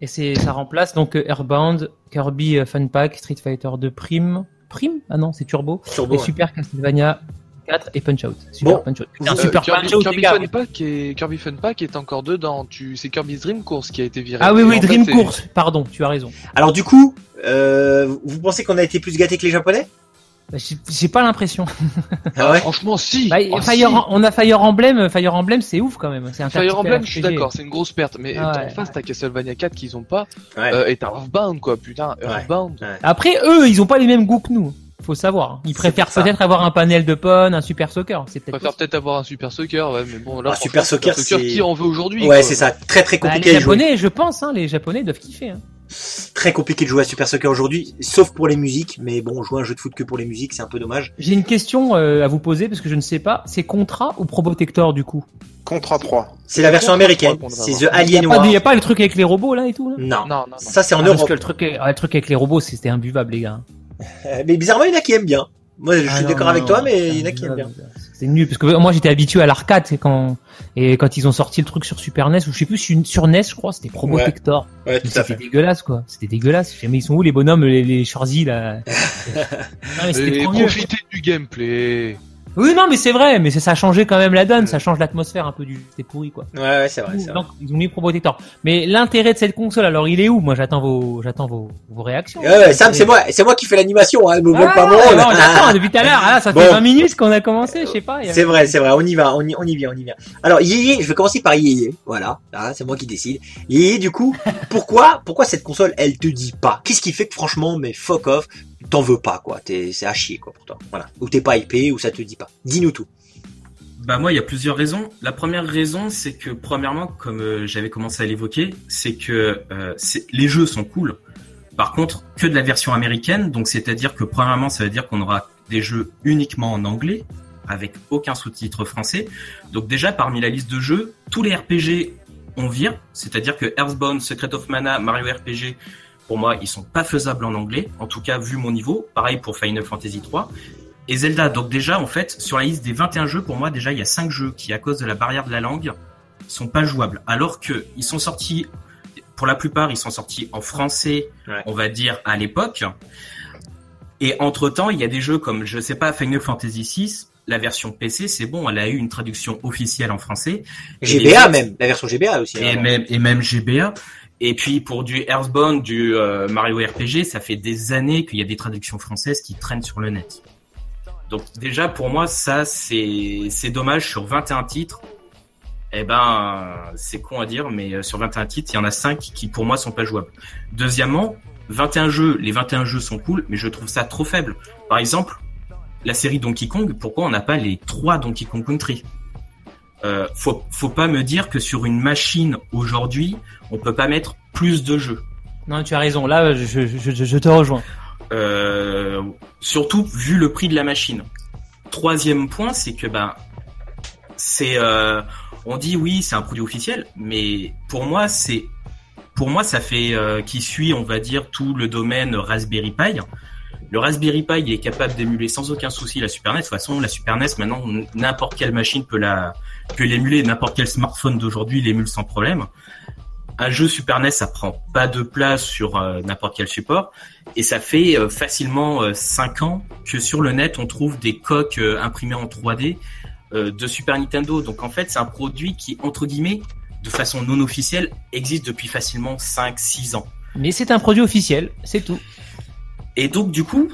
Et c'est, ça remplace donc euh, Airbound, Kirby euh, Fun Pack, Street Fighter 2 Prime. Prime? Ah non, c'est Turbo. Turbo. et ouais. Super Castlevania 4 et Punch Out. Super Bon. Punch Out. Euh, Super Kirby, Punch Out, Kirby. Fun Pack et Kirby Fun Pack est encore dedans. Tu, c'est Kirby's Dream Course qui a été viré. Ah oui, oui, en fait, Dream Course. Pardon, tu as raison. Alors, du coup, euh, vous pensez qu'on a été plus gâtés que les Japonais? Bah, J'ai pas l'impression. Ah ouais? Franchement, si. Bah, Oh, Fire, si. on a Fire Emblem. Fire Emblem, c'est ouf quand même. C'est un Fire Emblem, je suis RPG. d'accord, c'est une grosse perte. Mais Ah ouais. en face, t'as Castlevania 4 qu'ils ont pas. Ouais. Euh, et t'as Earthbound, quoi, putain. Earthbound. Après, eux, ils ont pas les mêmes goûts que nous. Faut savoir. Ils préfèrent peut-être avoir un panel de pon, un super soccer. C'est peut-être. préfère peut-être avoir un Super Soccer, ouais, mais bon, là, Ah, franchement, Super Soccer, c'est- qui en veut aujourd'hui Ouais, c'est ça. Très, très Bah, compliqué les à jouer. japonais, je pense, hein, les japonais doivent kiffer. Hein. Très compliqué de jouer à Super Soccer aujourd'hui, sauf pour les musiques. Mais bon, jouer à un jeu de foot que pour les musiques, c'est un peu dommage. J'ai une question euh, à vous poser parce que je ne sais pas. C'est Contra ou Probotector du coup? Contra 3. C'est la version américaine. C'est The Alien pas, War. il y a pas le truc avec les robots là et tout là? Non. Non, non, non. Ça, c'est en Ah, Parce Europe. que le truc, ah, le truc avec les robots, c'était imbuvable les gars. Mais bizarrement, il y en a qui aiment bien. Moi, je Ah suis d'accord avec non, toi, mais il y en a qui aiment bien. C'est nul parce que moi j'étais habitué à l'arcade c'est quand et quand ils ont sorti le truc sur Super NES ou je sais plus sur, sur NES je crois c'était Probotector. Ouais, Mais C'était dégueulasse quoi. C'était dégueulasse. Je sais, Mais ils sont où les bonhommes les, les Schwarzy là Non, mais profitez du gameplay. Oui, non, mais c'est vrai, mais ça a changé quand même la donne, ça change l'atmosphère un peu du c'est pourri quoi. Ouais, ouais, c'est vrai. c'est vrai. Donc ils ont mis Pro Protector. Mais l'intérêt de cette console, alors il est où? Moi j'attends vos j'attends vos, vos réactions. Ouais, ouais, Sam, c'est moi, c'est moi qui fais l'animation, hein, me Ah, pas rôle. bon, j'attends depuis tout à l'heure. Ah, ça fait Bon. 20 minutes qu'on a commencé, je sais pas. C'est vrai, c'est vrai, on y va, on y, on y vient, on y vient. Alors, Yéyé, je vais commencer par Yéyé, voilà, Ah, c'est moi qui décide. Yéyé, du coup, pourquoi, pourquoi cette console, elle te dit pas? Qu'est-ce qui fait que franchement, mais fuck off, t'en veux pas, quoi, t'es, c'est à chier, quoi, pour toi, voilà. Ou t'es pas hypé, ou ça te dit pas. Dis-nous tout. Bah moi, il y a plusieurs raisons. La première raison, c'est que premièrement, comme euh, j'avais commencé à l'évoquer, c'est que euh, les jeux sont cool. Par contre, que de la version américaine, donc c'est-à-dire que premièrement, ça veut dire qu'on aura des jeux uniquement en anglais, avec aucun sous-titre français. Donc déjà, parmi la liste de jeux, tous les RPG on vire, c'est-à-dire que Earthbound, Secret of Mana, Mario RPG, pour moi, ils sont pas faisables en anglais, en tout cas vu mon niveau. Pareil pour Final Fantasy 3 et Zelda. Donc déjà, en fait, sur la liste des 21 jeux, pour moi, déjà, il y a 5 jeux qui, à cause de la barrière de la langue, sont pas jouables. Alors que ils sont sortis, pour la plupart, ils sont sortis en français, Ouais. on va dire, à l'époque. Et entre-temps, il y a des jeux comme, je sais pas, Final Fantasy VI, la version PC, c'est bon, elle a eu une traduction officielle en français. GBA même, la version GBA aussi. et hein. même et même GBA. Et puis pour du Earthbound, du euh, Mario RPG, ça fait des années qu'il y a des traductions françaises qui traînent sur le net. Donc déjà pour moi ça c'est dommage sur 21 titres. Eh ben c'est con à dire mais euh, sur 21 titres, il y en a 5 qui pour moi sont pas jouables. Deuxièmement, 21 jeux, les 21 jeux sont cool, mais je trouve ça trop faible. Par exemple, la série Donkey Kong, pourquoi on n'a pas les trois Donkey Kong Country? Euh, faut, faut pas me dire que sur une machine aujourd'hui, on peut pas mettre plus de jeux. Non, tu as raison. Là, je, je, je, je te rejoins. Euh, surtout vu le prix de la machine. Troisième point, c'est que ben c'est euh, on dit oui c'est un produit officiel, mais pour moi c'est pour moi ça fait qui suit on va dire tout le domaine Raspberry Pi. Le Raspberry Pi est capable d'émuler sans aucun souci la Super NES. De toute façon la Super NES maintenant n'importe quelle machine peut la peut l'émuler, n'importe quel smartphone d'aujourd'hui l'émule sans problème. Un jeu Super NES ça prend pas de place sur euh, n'importe quel support. Et ça fait euh, facilement euh, 5 ans que sur le net, on trouve des coques euh, imprimées en 3D euh, de Super Nintendo. Donc en fait, c'est un produit qui, entre guillemets, de façon non officielle, existe depuis facilement 5-6 ans. Mais c'est un produit officiel, c'est tout. Et donc du coup,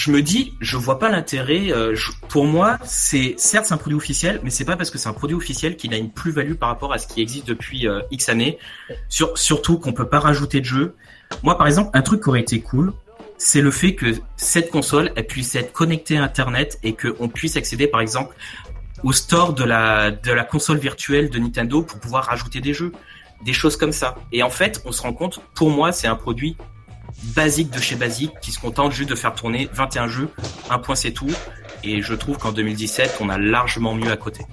je me dis, je vois pas l'intérêt. euh, pour moi, c'est certes c'est un produit officiel, mais c'est pas parce que c'est un produit officiel qu'il a une plus-value par rapport à ce qui existe depuis euh, X années. Sur, surtout qu'on peut pas rajouter de jeu. Moi, par exemple, un truc qui aurait été cool, c'est le fait que cette console elle puisse être connectée à Internet et qu'on puisse accéder, par exemple, au store de la de la console virtuelle de Nintendo pour pouvoir rajouter des jeux, des choses comme ça. Et en fait, on se rend compte, pour moi, c'est un produit basique de chez basique qui se contente juste de faire tourner 21 jeux, un point c'est tout. Et je trouve qu'en 2017, on a largement mieux à côté.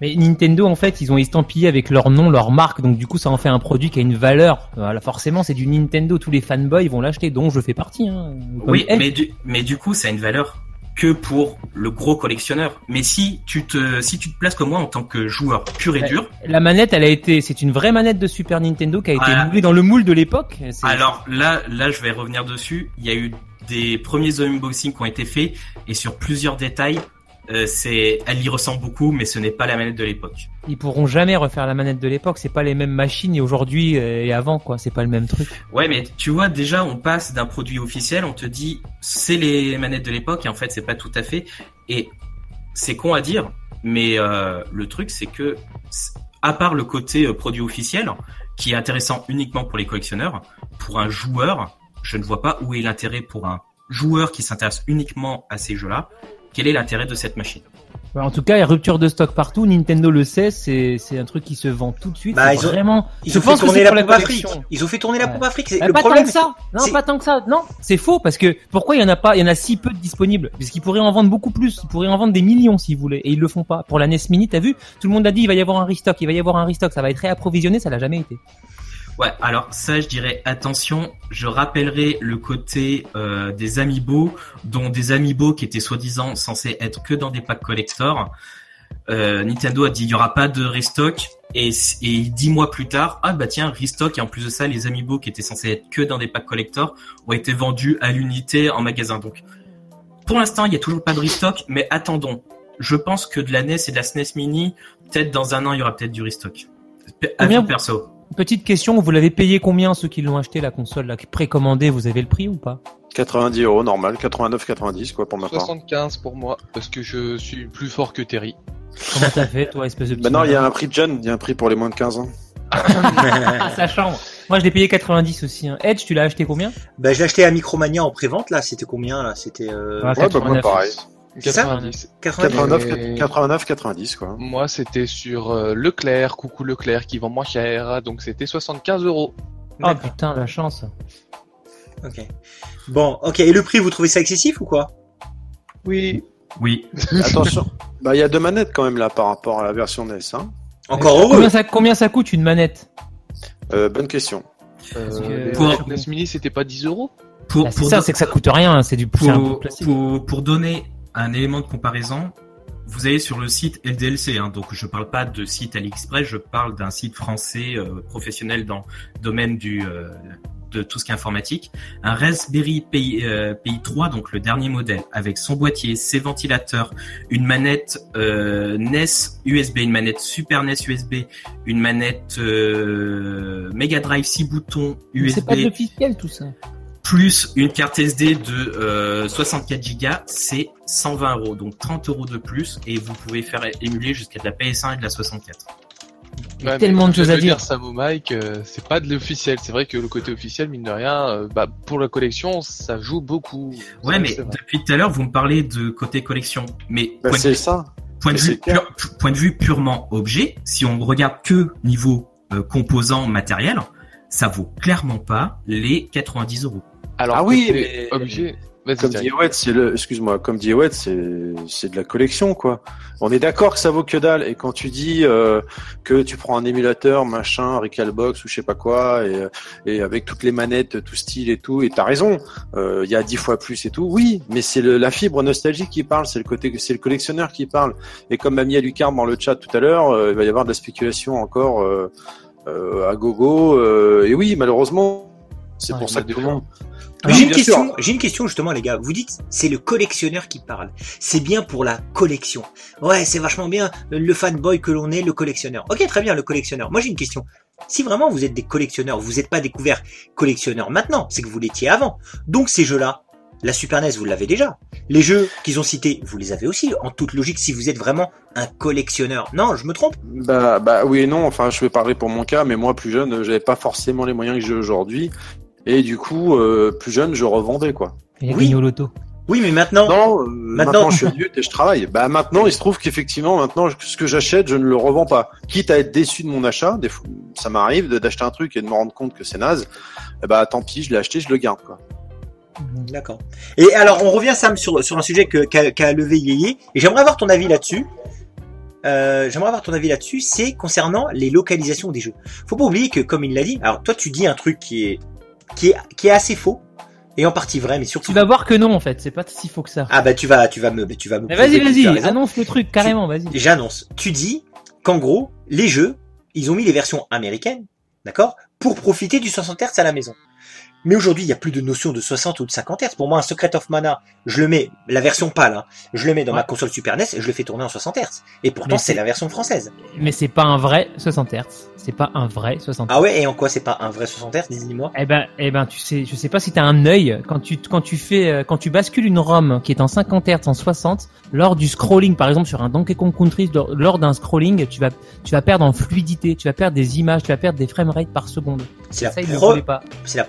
Mais Nintendo, en fait, ils ont estampillé avec leur nom, leur marque, donc du coup, ça en fait un produit qui a une valeur. Voilà, forcément, c'est du Nintendo. Tous les fanboys vont l'acheter, dont je fais partie. Hein, Oui, elle. mais du, mais du coup, ça a une valeur que pour le gros collectionneur. Mais si tu te, si tu te places comme moi en tant que joueur pur et dur, La manette, elle a été, c'est une vraie manette de Super Nintendo qui a été moulée dans le moule de l'époque. Alors là, là, je vais revenir dessus. Il y a eu des premiers unboxings qui ont été faits et sur plusieurs détails, euh, c'est, elle y ressemble beaucoup, mais ce n'est pas la manette de l'époque. Ils pourront jamais refaire la manette de l'époque. C'est pas les mêmes machines et aujourd'hui euh, et avant, quoi. C'est pas le même truc. Ouais, mais tu vois, déjà, on passe d'un produit officiel, on te dit, c'est les manettes de l'époque, et en fait, c'est pas tout à fait. Et c'est con à dire, mais euh, le truc, c'est que, à part le côté produit officiel, qui est intéressant uniquement pour les collectionneurs, pour un joueur, je ne vois pas où est l'intérêt pour un joueur qui s'intéresse uniquement à ces jeux-là. Quel est l'intérêt de cette machine? Ouais, En tout cas, il y a rupture de stock partout. Nintendo le sait. C'est, c'est un truc qui se vend tout de suite. Bah, ils ont- vraiment. Ils je ont fait pense que tourner c'est la pour la pompe Afrique. collection. Ils ont fait tourner la Ouais. pompe Afrique. C'est Bah, le pas problème. tant que ça. Non, c'est- pas tant que ça. Non, c'est faux parce que pourquoi il y en a pas, il y en a si peu de disponibles? Parce qu'ils pourraient en vendre beaucoup plus. Ils pourraient en vendre des millions s'ils voulaient et ils le font pas. Pour la NES Mini, t'as vu? Tout le monde a dit il va y avoir un restock, il va y avoir un restock, ça va être réapprovisionné, ça l'a jamais été. Ouais, alors ça, je dirais attention. Je rappellerai le côté euh, des amiibo, dont des amiibo qui étaient soi-disant censés être que dans des packs collector. Euh, Nintendo a dit il y aura pas de restock et, et dix mois plus tard, ah bah tiens restock et en plus de ça, les amiibo qui étaient censés être que dans des packs collector ont été vendus à l'unité en magasin. Donc pour l'instant, il y a toujours pas de restock, mais attendons. je pense que de la NES et de la SNES Mini, peut-être dans un an, il y aura peut-être du restock. Pe- Combien perso. Petite question, vous l'avez payé combien ceux qui l'ont acheté la console là, précommandée Vous avez le prix ou pas? 90 euros normal, 89, 90 quoi pour ma part. 75 pour moi, parce que je suis plus fort que Terry. Comment t'as fait toi, espèce de petit Maintenant il y a un prix de jeune, il y a un prix pour les moins de 15 ans. Ah, sa chambre. Moi je l'ai payé 90 aussi. Hein. Edge, tu l'as acheté combien? Bah, je l'ai acheté à Micromania en pré-vente, là. C'était combien, là? C'était, euh, Ah, Ouais, bah, moi 89. pareil. C'est ça 90. 90. 89, Et- 89, 90 quoi. Moi, c'était sur euh, Leclerc, coucou Leclerc, qui vend moins cher, donc c'était 75 euros. Oh putain, la chance. Ok. Bon, ok. Et le prix, vous trouvez ça excessif ou quoi? Oui. Oui. Attention, bah il y a deux manettes quand même là par rapport à la version NES. Hein. Encore heureux. Combien ça, combien ça coûte une manette? Euh, bonne question. Parce que- Euh, Pour- SNES Mini, c'était pas 10 euros? Pour, Bah, C'est pour, ça, c'est que ça coûte rien, c'est du c'est de pour, pour, pour donner un élément de comparaison, vous allez sur le site LDLC, hein, donc je parle pas de site AliExpress, je parle d'un site français euh, professionnel dans le domaine du euh, de tout ce qui est informatique. Un Raspberry Pi, euh, Pi 3, donc le dernier modèle, avec son boîtier, ses ventilateurs, une manette euh, NES USB, une manette Super NES USB, une manette Mega Drive 6 boutons USB C'est pas de tout ça. Plus une carte SD de euh, 64 Go, c'est 120 euros, donc 30 euros de plus, et vous pouvez faire émuler jusqu'à de la PS1 et de la 64. Il y a tellement de choses à dire. Samo Mike, euh, c'est pas de l'officiel. C'est vrai que le côté officiel, mine de rien, euh, bah, pour la collection, ça joue beaucoup. Ouais, Ça, mais depuis tout à l'heure, vous me parlez de côté collection, mais Bah, point, de c'est vue, ça. point de vue clair. pur- point de vue purement objet, si on regarde que niveau euh, composant matériel, ça vaut clairement pas les 90 euros. Alors, Ah oui, mais- Comme dit Ewet, c'est le, excuse-moi, comme dit Ewet, c'est, c'est de la collection, quoi. On est d'accord que ça vaut que dalle. Et quand tu dis euh, que tu prends un émulateur, machin, Recalbox ou je sais pas quoi, et, et avec toutes les manettes, tout style et tout, et t'as raison, euh, il y a dix fois plus et tout, oui, mais c'est le, la fibre nostalgique qui parle, c'est le côté, c'est le collectionneur qui parle. Et comme m'a mis à Lucarne dans le chat tout à l'heure, euh, il va y avoir de la spéculation encore euh, euh, à gogo. euh, et oui, malheureusement, c'est pour ça que tout le monde. Mais Oui, j'ai une question, j'ai une question justement les gars. Vous dites c'est le collectionneur qui parle. C'est bien pour la collection. Ouais, c'est vachement bien le fanboy que l'on est, le collectionneur. Ok, très bien, le collectionneur. Moi j'ai une question. Si vraiment vous êtes des collectionneurs, vous n'êtes pas découvert collectionneur maintenant, c'est que vous l'étiez avant. Donc ces jeux-là, la Super NES, vous l'avez déjà. Les jeux qu'ils ont cités, vous les avez aussi. En toute logique, si vous êtes vraiment un collectionneur. Non, je me trompe? Bah, bah oui et non. Enfin, je vais parler pour mon cas, mais moi plus jeune, euh, j'avais pas forcément les moyens que j'ai aujourd'hui, et du coup, euh, plus jeune, je revendais quoi. A Oui. au loto. Oui, mais maintenant. Non, euh, maintenant... je suis adulte et je travaille. Bah maintenant, il se trouve qu'effectivement, maintenant, ce que j'achète, je ne le revends pas. Quitte à être déçu de mon achat, des fois, ça m'arrive d'acheter un truc et de me rendre compte que c'est naze. eh bah tant pis, je l'ai acheté, je le garde quoi. D'accord. Et alors, on revient Sam sur sur un sujet que qu'a qu'a levé Yéyé, et j'aimerais avoir ton avis là-dessus. Euh, j'aimerais avoir ton avis là-dessus. C'est concernant les localisations des jeux. Faut pas oublier que, comme il l'a dit, alors toi tu dis un truc qui est qui est qui est assez faux et en partie vrai, mais surtout. Tu vas voir que non en fait, c'est pas si faux que ça. Ah bah tu vas tu vas me tu vas me. Vas-y, vas-y, annonce le truc carrément, vas-y. J'annonce. Tu dis qu'en gros, les jeux, ils ont mis les versions américaines, d'accord, pour profiter du 60 Hz à la maison. Mais aujourd'hui, il n'y a plus de notion de 60 ou de 50 Hz. Pour moi, un Secret of Mana, je le mets, la version pâle, hein, je le mets dans ma console Super NES et je le fais tourner en 60 Hz. Et pourtant, c'est la version française. Mais c'est pas un vrai 60 Hz. C'est pas un vrai 60 Hz. Ah ouais, et en quoi c'est pas un vrai 60 Hz, dis-moi? Eh ben, eh ben, tu sais, je sais pas si t'as un œil quand tu quand tu fais euh, quand tu bascules une ROM qui est en 50 Hz en 60 lors du scrolling, par exemple sur un Donkey Kong Country, lors, d'un scrolling, tu vas tu vas perdre en fluidité, tu vas perdre des images, tu vas perdre des framerate par seconde. C'est la, pro-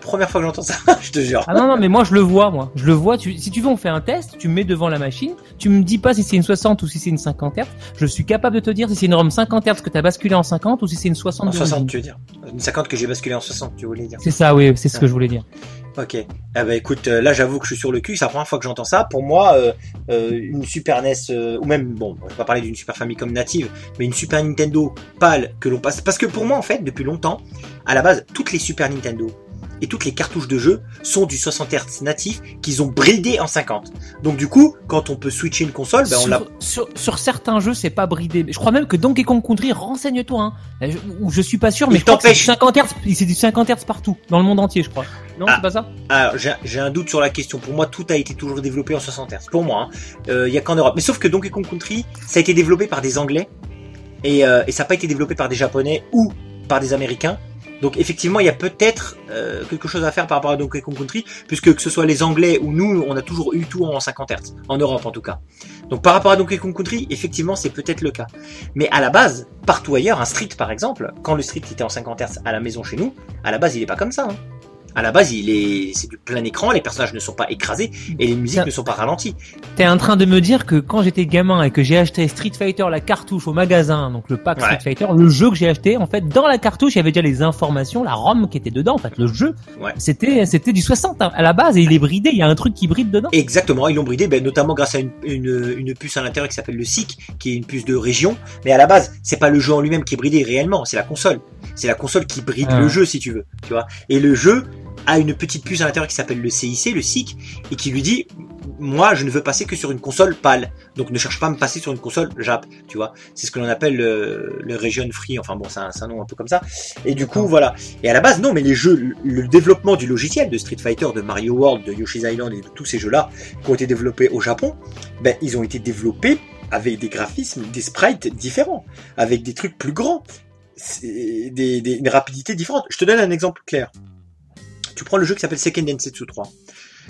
première fois que j'entends ça, je te jure. Ah non non, mais moi je le vois, moi, je le vois. Tu, si tu veux, on fait un test. Tu me mets devant la machine, tu me dis pas si c'est une 60 ou si c'est une 50 Hz. Je suis capable de te dire si c'est une ROM 50 Hz que t'as basculé en 50 ou si c'est une 60. En 60, d'origine. tu veux dire. Une 50 que j'ai basculé en 60, tu voulais dire. C'est ça, oui, c'est ce que je voulais dire. Ok. Ah bah écoute, euh, là j'avoue que je suis sur le cul, c'est la première fois que j'entends ça. Pour moi, euh, euh, une Super NES, euh, ou même, bon, je vais pas parler d'une Super Famicom native, mais une Super Nintendo pâle que l'on passe. Parce que pour moi, en fait, depuis longtemps, à la base, toutes les Super Nintendo et toutes les cartouches de jeu sont du 60 Hz natif qu'ils ont bridé en 50. Donc du coup, quand on peut switcher une console, ben on l'a. sur, certains jeux, c'est pas bridé. Je crois même que Donkey Kong Country, renseigne-toi, hein. Euh, Je, ou je suis pas sûr, mais je crois que c'est du t'empêche. 50 Hz, c'est du 50 Hz partout, dans le monde entier, je crois. Non, Ah. c'est pas ça? Alors, j'ai j'ai un doute sur la question. Pour moi, tout a été toujours développé en 60 Hz. Pour moi, il hein. y a qu'en Europe. Mais sauf que Donkey Kong Country, ça a été développé par des Anglais et, euh, et ça n'a pas été développé par des Japonais ou par des Américains. Donc effectivement, il y a peut-être euh, quelque chose à faire par rapport à Donkey Kong Country, puisque que ce soit les Anglais ou nous, on a toujours eu tout en 50 Hz, en Europe en tout cas. Donc par rapport à Donkey Kong Country, effectivement, c'est peut-être le cas. Mais à la base, partout ailleurs, un Street par exemple, quand le Street était en 50 Hz à la maison chez nous, à la base, il est pas comme ça. Hein. À la base, il est, c'est du plein écran, les personnages ne sont pas écrasés et les musiques ne sont pas ralenties. T'es en train de me dire que quand j'étais gamin et que j'ai acheté Street Fighter la cartouche au magasin, donc le pack Ouais. Street Fighter, le jeu que j'ai acheté, en fait, dans la cartouche, il y avait déjà les informations, la ROM qui était dedans, en fait, le jeu. Ouais. C'était, c'était du 60 hein, à la base et il est bridé, il y a un truc qui bride dedans. Exactement, ils l'ont bridé, ben, notamment grâce à une, une, une puce à l'intérieur qui s'appelle le SIC, qui est une puce de région. Mais à la base, c'est pas le jeu en lui-même qui est bridé réellement, c'est la console. C'est la console qui bride Ah. le jeu, si tu veux, tu vois. Et le jeu a une petite puce à l'intérieur qui s'appelle le CIC, le SIC, et qui lui dit, moi, je ne veux passer que sur une console PAL. Donc ne cherche pas à me passer sur une console JAP, tu vois. C'est ce que l'on appelle le, le Region Free, enfin bon, c'est un, un nom un peu comme ça. Et du coup, voilà. Et à la base, non, mais les jeux, le, développement du logiciel de Street Fighter, de Mario World, de Yoshi's Island et de tous ces jeux-là qui ont été développés au Japon, ben, ils ont été développés avec des graphismes, des sprites différents, avec des trucs plus grands, des, des, une rapidité différente. Je te donne un exemple clair. Tu prends le jeu qui s'appelle Second Densetsu 3.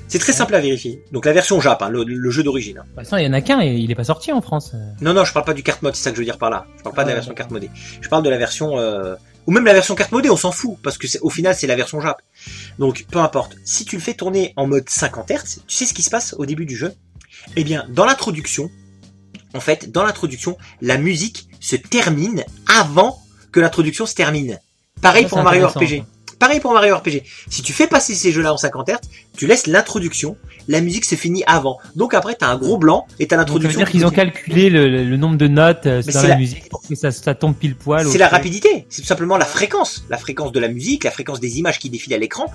C'est très simple à vérifier. Donc la version Jap, hein, le, le jeu d'origine. hein. Bah, il y en a qu'un et il est pas sorti en France. Non, non, je parle pas du carte mode, c'est ça que je veux dire par là. Je parle pas de la version carte modée. Je parle de la version, euh, ou même la version carte modée, on s'en fout, parce que c'est, au final, c'est la version Jap. Donc, peu importe. Si tu le fais tourner en mode 50 Hz, tu sais ce qui se passe au début du jeu? Eh bien, dans l'introduction, en fait, dans l'introduction, la musique se termine avant que l'introduction se termine. Pareil Ça, pour Mario RPG. Pareil pour Mario RPG. Si tu fais passer ces jeux-là en 50 Hz, tu laisses l'introduction, la musique se finit avant. Donc après, t'as un gros blanc et t'as Donc, ça veut l'introduction. dire qui qu'ils ont calculé le, nombre de notes euh, dans c'est la, la- musique pour que ça, ça tombe pile poil. C'est la rapidité, c'est tout simplement la fréquence, la fréquence de la musique, la fréquence des images qui défilent à l'écran,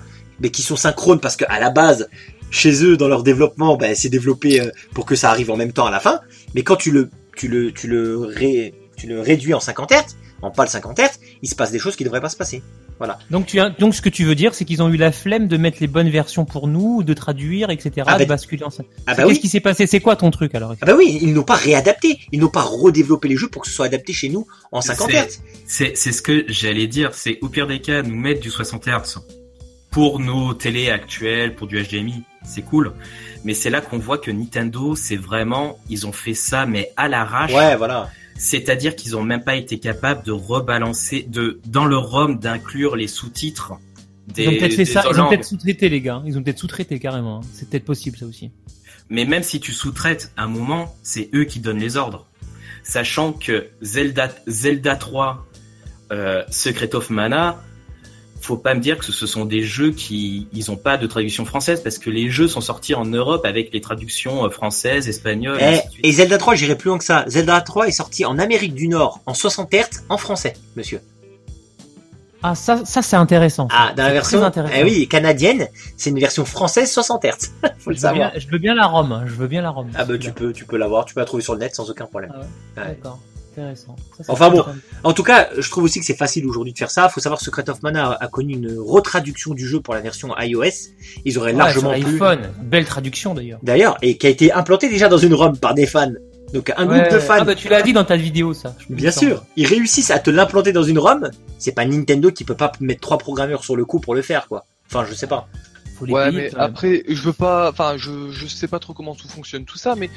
mais qui sont synchrones parce qu'à la base, chez eux, dans leur développement, ben, c'est développé euh, pour que ça arrive en même temps à la fin. Mais quand tu le, tu le, tu le, ré- tu le réduis en 50 Hz, en pas le 50 Hz, il se passe des choses qui devraient pas se passer. Donc, tu as, donc, ce que tu veux dire, c'est qu'ils ont eu la flemme de mettre les bonnes versions pour nous, de traduire, etc., Ah de bah- basculer en ça. Ah bah Qu'est-ce oui. qui s'est passé? C'est quoi ton truc alors? Ah bah oui, ils n'ont pas réadapté, ils n'ont pas redéveloppé les jeux pour que ce soit adapté chez nous en 50 C'est- Hz. C'est, c'est ce que j'allais dire. C'est au pire des cas, nous mettre du 60 Hz pour nos télés actuelles, pour du HDMI, c'est cool. Mais c'est là qu'on voit que Nintendo, c'est vraiment, ils ont fait ça, mais à l'arrache. Ouais, voilà. C'est-à-dire qu'ils ont même pas été capables de rebalancer, de dans le ROM d'inclure les sous-titres. Des, Ils ont peut-être fait ça, ils ont peut-être sous-traité les gars, ils ont peut-être sous-traité carrément. hein. C'est peut-être possible ça aussi. Mais même si tu sous-traites, à un moment, c'est eux qui donnent les ordres. Sachant que Zelda, Zelda 3, euh, Secret of Mana, faut pas me dire que ce sont des jeux qui, ils ont pas de traduction française parce que les jeux sont sortis en Europe avec les traductions euh, françaises, espagnoles. Eh, ainsi de suite. et Zelda 3, j'irai plus loin que ça. Zelda 3 est sorti en Amérique du Nord en 60 Hz en français, monsieur. Ah ça, ça c'est intéressant. ça. Ah, dans la version, eh oui, canadienne, c'est une version française 60 Hz. Faut le je, veux bien, savoir. je veux bien la ROM, hein, je veux bien la ROM. Ah bah tu peux, tu peux l'avoir, tu peux la trouver sur le net sans aucun problème. Ah ouais. Ouais. D'accord, intéressant. Ça, c'est Enfin bon. En tout cas, je trouve aussi que c'est facile aujourd'hui de faire ça. Faut savoir que Secret of Mana a, a connu une retraduction du jeu pour la version iOS. Ils auraient Ouais, largement sur pu. iPhone, belle traduction d'ailleurs. D'ailleurs, et qui a été implanté déjà dans une ROM par des fans. Donc un Ouais. groupe de fans. Ah bah tu l'as dit dans ta vidéo ça. Bien sens. sûr, ils réussissent à te l'implanter dans une ROM. C'est pas Nintendo qui peut pas mettre trois programmeurs sur le coup pour le faire, quoi. Enfin, je sais pas. Faut les Ouais, payer, mais après, je veux pas, enfin, je, je sais pas trop comment tout fonctionne tout ça, mais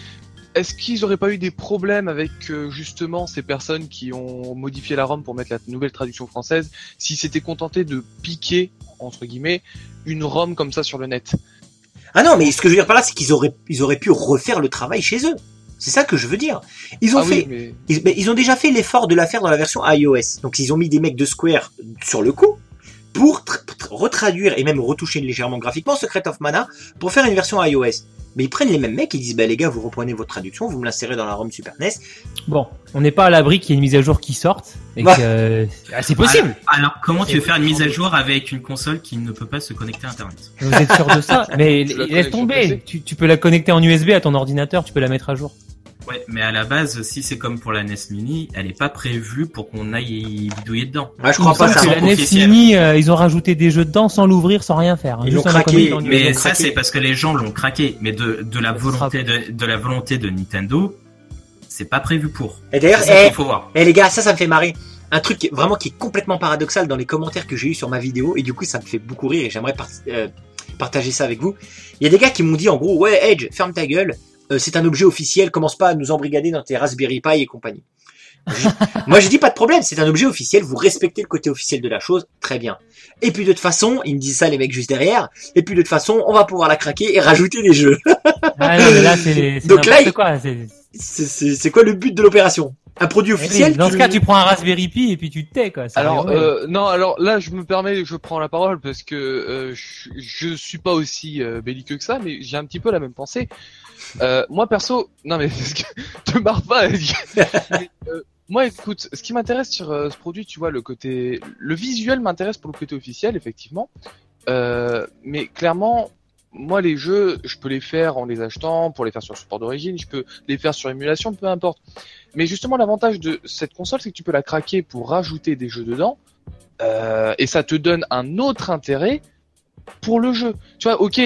est-ce qu'ils auraient pas eu des problèmes avec euh, justement ces personnes qui ont modifié la ROM pour mettre la nouvelle traduction française, s'ils s'étaient contentés de piquer entre guillemets une ROM comme ça sur le net? Ah non, mais ce que je veux dire par là, c'est qu'ils auraient, ils auraient pu refaire le travail chez eux. C'est ça que je veux dire. Ils ont Ah fait, oui, mais ils, mais ils ont déjà fait l'effort de la faire dans la version iOS. Donc ils ont mis des mecs de Square sur le coup pour tr- tr- retraduire et même retoucher légèrement graphiquement Secret of Mana pour faire une version iOS. Mais ils prennent les mêmes mecs et ils disent bah les gars vous reprenez votre traduction, vous me l'insérez dans la ROM Super NES. Bon, on n'est pas à l'abri qu'il y ait une mise à jour qui sorte. Et que, euh, ah, c'est possible. Alors, comment tu veux faire une mise à jour avec une console qui ne peut pas se connecter à Internet? Vous êtes sûr de ça? Mais laisse tomber. Tu, tu peux la connecter en USB à ton ordinateur, tu peux la mettre à jour. Ouais, mais à la base, si c'est comme pour la NES Mini, elle est pas prévue pour qu'on aille bidouiller dedans. Ouais, je crois pas que la NES. Mini, euh, ils ont rajouté des jeux dedans sans l'ouvrir, sans rien faire. hein, Ils l'ont craqué, Mais ça, c'est parce que les gens l'ont craqué. Mais de, de la volonté de, de la volonté de Nintendo, c'est pas prévu pour. Et d'ailleurs, eh, faut voir. Eh les gars, ça, ça me fait marrer. Un truc qui vraiment qui est complètement paradoxal dans les commentaires que j'ai eu sur ma vidéo et du coup ça me fait beaucoup rire et j'aimerais par- euh, partager ça avec vous. Il y a des gars qui m'ont dit en gros ouais Edge ferme ta gueule, c'est un objet officiel, commence pas à nous embrigader dans tes Raspberry Pi et compagnie. Moi j'ai dit pas de problème, c'est un objet officiel, vous respectez le côté officiel de la chose, très bien. Et puis de toute façon, ils me disent ça les mecs juste derrière, et puis de toute façon on va pouvoir la craquer et rajouter des jeux. Ah non, mais là, c'est Donc là, quoi. c'est- quoi le but de l'opération? Un produit officiel Eh Dans ce tu- cas, tu prends un Raspberry Pi et puis tu te tais, quoi. Alors euh, non, alors là je me permets, je prends la parole parce que euh, je, je suis pas aussi euh, belliqueux que ça, mais j'ai un petit peu la même pensée. Euh, moi perso, non mais te marre pas. Euh, moi écoute, ce qui m'intéresse sur euh, ce produit, tu vois, le côté, le visuel m'intéresse pour le côté officiel effectivement, Euh, mais clairement. Moi, les jeux, je peux les faire en les achetant, pour les faire sur support d'origine, je peux les faire sur émulation, peu importe. Mais justement, l'avantage de cette console, c'est que tu peux la craquer pour rajouter des jeux dedans, euh, et ça te donne un autre intérêt pour le jeu. Tu vois, ok,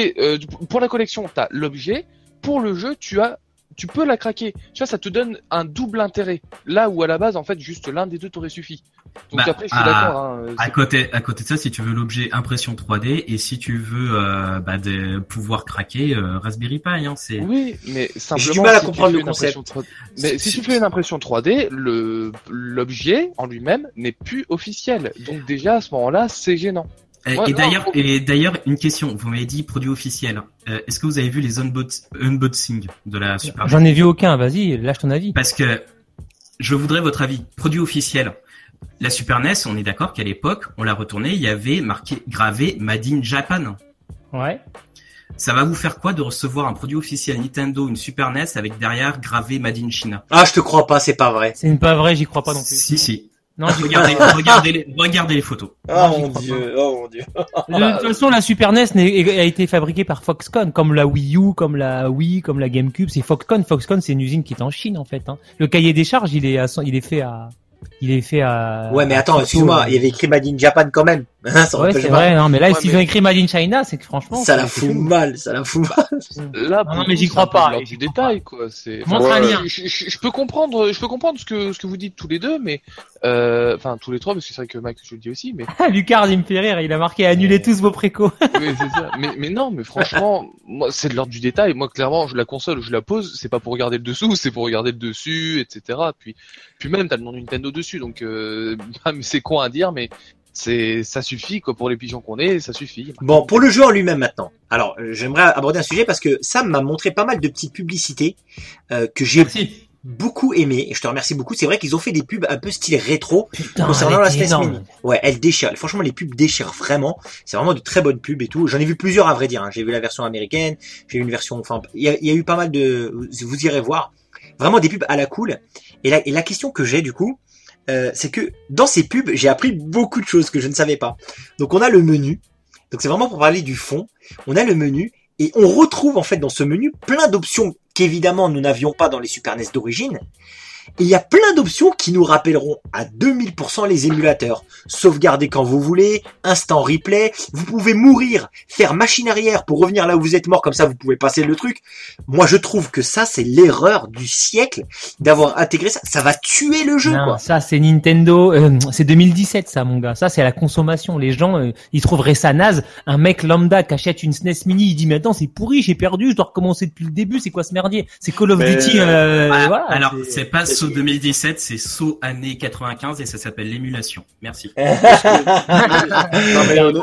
pour la collection, t'as l'objet, pour le jeu, tu as, tu peux la craquer. Tu vois, ça te donne un double intérêt. Là où à la base, en fait, juste l'un des deux t'aurait suffi. Donc Bah, après, je suis à- d'accord. Hein, À c'est- côté, à côté de ça, si tu veux l'objet impression 3D et si tu veux euh, bah, de pouvoir craquer euh, Raspberry Pi, hein, c'est. Oui, mais simplement. du mal à si comprendre le concept. impression 3D Mais si tu fais une impression 3D, le l'objet en lui-même n'est plus officiel. Donc déjà à ce moment-là, c'est gênant. Et, Ouais, et d'ailleurs, et d'ailleurs, une question. Vous m'avez dit produit officiel. Euh, Est-ce que vous avez vu les unbox- unboxing de la Super J'en ai vu aucun. Vas-y, lâche ton avis. Parce que je voudrais votre avis. Produit officiel. La Super NES, on est d'accord qu'à l'époque, on l'a retournée, il y avait marqué gravé Made in Japan. Ouais. Ça va vous faire quoi de recevoir un produit officiel Nintendo, une Super NES avec derrière gravé Made in China? Ah je te crois pas, c'est pas vrai. C'est pas vrai, j'y crois pas non plus. Si si. Non, Regardez, regardez, les, regardez les photos. Oh mon dieu, oh mon dieu. De toute façon, la Super NES n'est- a été fabriquée par Foxconn, comme la Wii U, comme la Wii, comme la GameCube. C'est Foxconn. Foxconn, c'est une usine qui est en Chine, en fait. hein. Le cahier des charges, il est, à, il est fait à, il est fait à. Ouais mais attends, excuse-moi, il y avait écrit Made in Japan quand même. Hein, ça Ouais, c'est vrai. Non, mais là, Ouais, s'ils mais- ont écrit Made in China, c'est que franchement. Ça la fout mal, ça la fout mal. Là, non, le mais j'y c'est crois pas, de l'ordre j'y du détail, quoi. C'est. Montre un lien. Je, je- je peux comprendre, je peux comprendre ce que ce que vous dites tous les deux, mais euh, enfin tous les trois, parce que c'est vrai que Mike je le dis aussi, mais Ah, Lucard, il me fait rire. Il a marqué annuler tous vos précos. oui, c'est ça. Mais, mais non, mais franchement, moi, c'est de l'ordre du détail. Moi, clairement, je la console, je la pose, c'est pas pour regarder le dessous, c'est pour regarder le dessus, etc. Puis, puis même, t'as le nom de Nintendo dessus, donc euh, bah, mais c'est con à dire, mais c'est, ça suffit, quoi, pour les pigeons qu'on est, ça suffit. Bon, pour le jeu en lui-même maintenant. Alors, euh, j'aimerais aborder un sujet parce que Sam m'a montré pas mal de petites publicités euh, que j'ai Merci. beaucoup aimé et je te remercie beaucoup. C'est vrai qu'ils ont fait des pubs un peu style rétro Putain, concernant la SNES. Mini. Ouais, elle déchire. Franchement, les pubs déchirent vraiment. C'est vraiment de très bonnes pubs et tout. J'en ai vu plusieurs à vrai dire. hein. J'ai vu la version américaine, j'ai vu une version. Enfin, il y a, il y a eu pas mal de. Vous, vous irez voir. Vraiment des pubs à la cool. Et la, et la question que j'ai du coup, euh, c'est que dans ces pubs, j'ai appris beaucoup de choses que je ne savais pas. Donc on a le menu. Donc c'est vraiment pour parler du fond. On a le menu et on retrouve en fait dans ce menu plein d'options qu'évidemment nous n'avions pas dans les Super NES d'origine. Et il y a plein d'options qui nous rappelleront à 2000% les émulateurs. Sauvegarder quand vous voulez, instant replay, vous pouvez mourir, faire machine arrière pour revenir là où vous êtes mort, comme ça vous pouvez passer le truc. Moi je trouve que ça c'est l'erreur du siècle d'avoir intégré ça. Ça va tuer le jeu Non, quoi. ça c'est Nintendo, euh, c'est 2017 ça mon gars. Ça c'est la consommation. Les gens euh, ils trouveraient ça naze. Un mec lambda qui achète une SNES Mini, il dit mais attends c'est pourri, j'ai perdu, je dois recommencer depuis le début. C'est quoi ce merdier? C'est Call of Mais, Duty. euh, voilà, alors, c'est pas saut 2017, c'est saut année 95 et ça s'appelle l'émulation. Merci. Non, mais honn-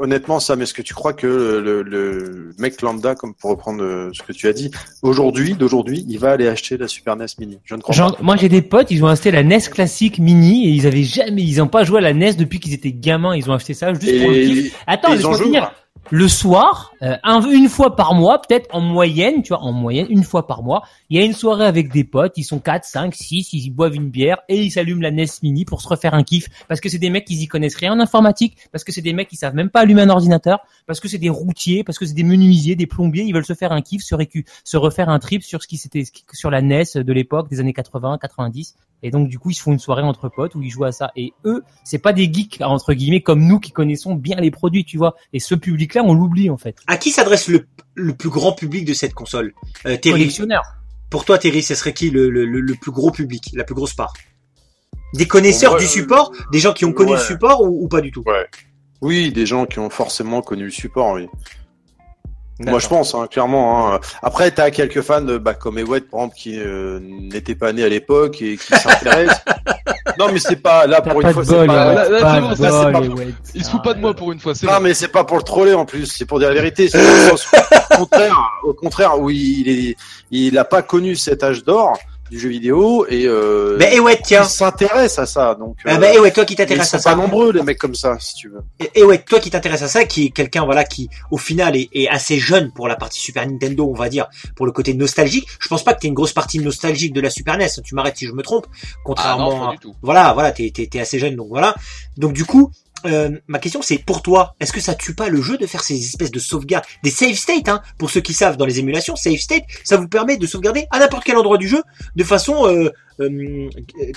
honnêtement, Sam, est-ce que tu crois que le, le mec lambda, comme pour reprendre euh, ce que tu as dit, aujourd'hui, d'aujourd'hui, il va aller acheter la Super NES Mini? Je ne crois Genre, pas. moi j'ai des potes, ils ont acheté la NES classique mini et ils avaient jamais, ils ont pas joué à la NES depuis qu'ils étaient gamins. Ils ont acheté ça juste pour le kiff. Attends, ils ont joué. Le soir, euh, un- une fois par mois, peut-être en moyenne, tu vois, en moyenne, une fois par mois, il y a une soirée avec des potes, ils sont 4, 5, 6, ils boivent une bière et ils s'allument la NES Mini pour se refaire un kiff, parce que c'est des mecs qui y connaissent rien en informatique, parce que c'est des mecs qui savent même pas allumer un ordinateur, parce que c'est des routiers, parce que c'est des menuisiers, des plombiers, ils veulent se faire un kiff, se, récu- se refaire un trip sur ce qui c'était sur la NES de l'époque des années 80, 90. Et donc du coup ils se font une soirée entre potes où ils jouent à ça. Et eux, c'est pas des geeks entre guillemets comme nous qui connaissons bien les produits, tu vois. Et ce on l'oublie en fait. À qui s'adresse le, le plus grand public de cette console? Euh, Terry, Collectionneur. pour toi, Terry, ce serait qui le, le, le, le plus gros public, la plus grosse part? Des connaisseurs moi, du support, des gens qui ont connu ouais. le support ou, ou pas du tout? Oui, des gens qui ont forcément connu le support, oui. Moi, je pense, hein, clairement. Hein. Après, t'as quelques fans, euh, bah, comme Ewet, par exemple, qui euh, n'étaient pas nés à l'époque et qui s'intéressent. non, mais c'est pas là pour une fois. c'est bol, pas-. Il se fout pas de moi pour une fois, c'est Non, mais c'est pas pour le troller en plus, c'est pour dire la vérité. Au contraire, au contraire, oui, il est, il a pas connu cet âge d'or du jeu vidéo et euh, Ben, et ouais, tiens. s'intéresse à ça. Donc, Ah euh, ben, et ouais, toi qui t'intéresses à ça. pas nombreux les mecs comme ça, si tu veux. Et, et ouais, toi qui t'intéresses à ça, qui est quelqu'un voilà qui au final est, est assez jeune pour la partie Super Nintendo, on va dire, pour le côté nostalgique. Je pense pas que t'aies une grosse partie nostalgique de la Super NES. Tu m'arrêtes si je me trompe. Ah Contrairement, non, à- pas du tout. voilà, voilà, t'es t'es t'es assez jeune, donc voilà. Donc du coup, euh, ma question c'est pour toi, est-ce que ça tue pas le jeu de faire ces espèces de sauvegardes, des save state, hein, pour ceux qui savent dans les émulations, save state, ça vous permet de sauvegarder à n'importe quel endroit du jeu de façon euh, euh,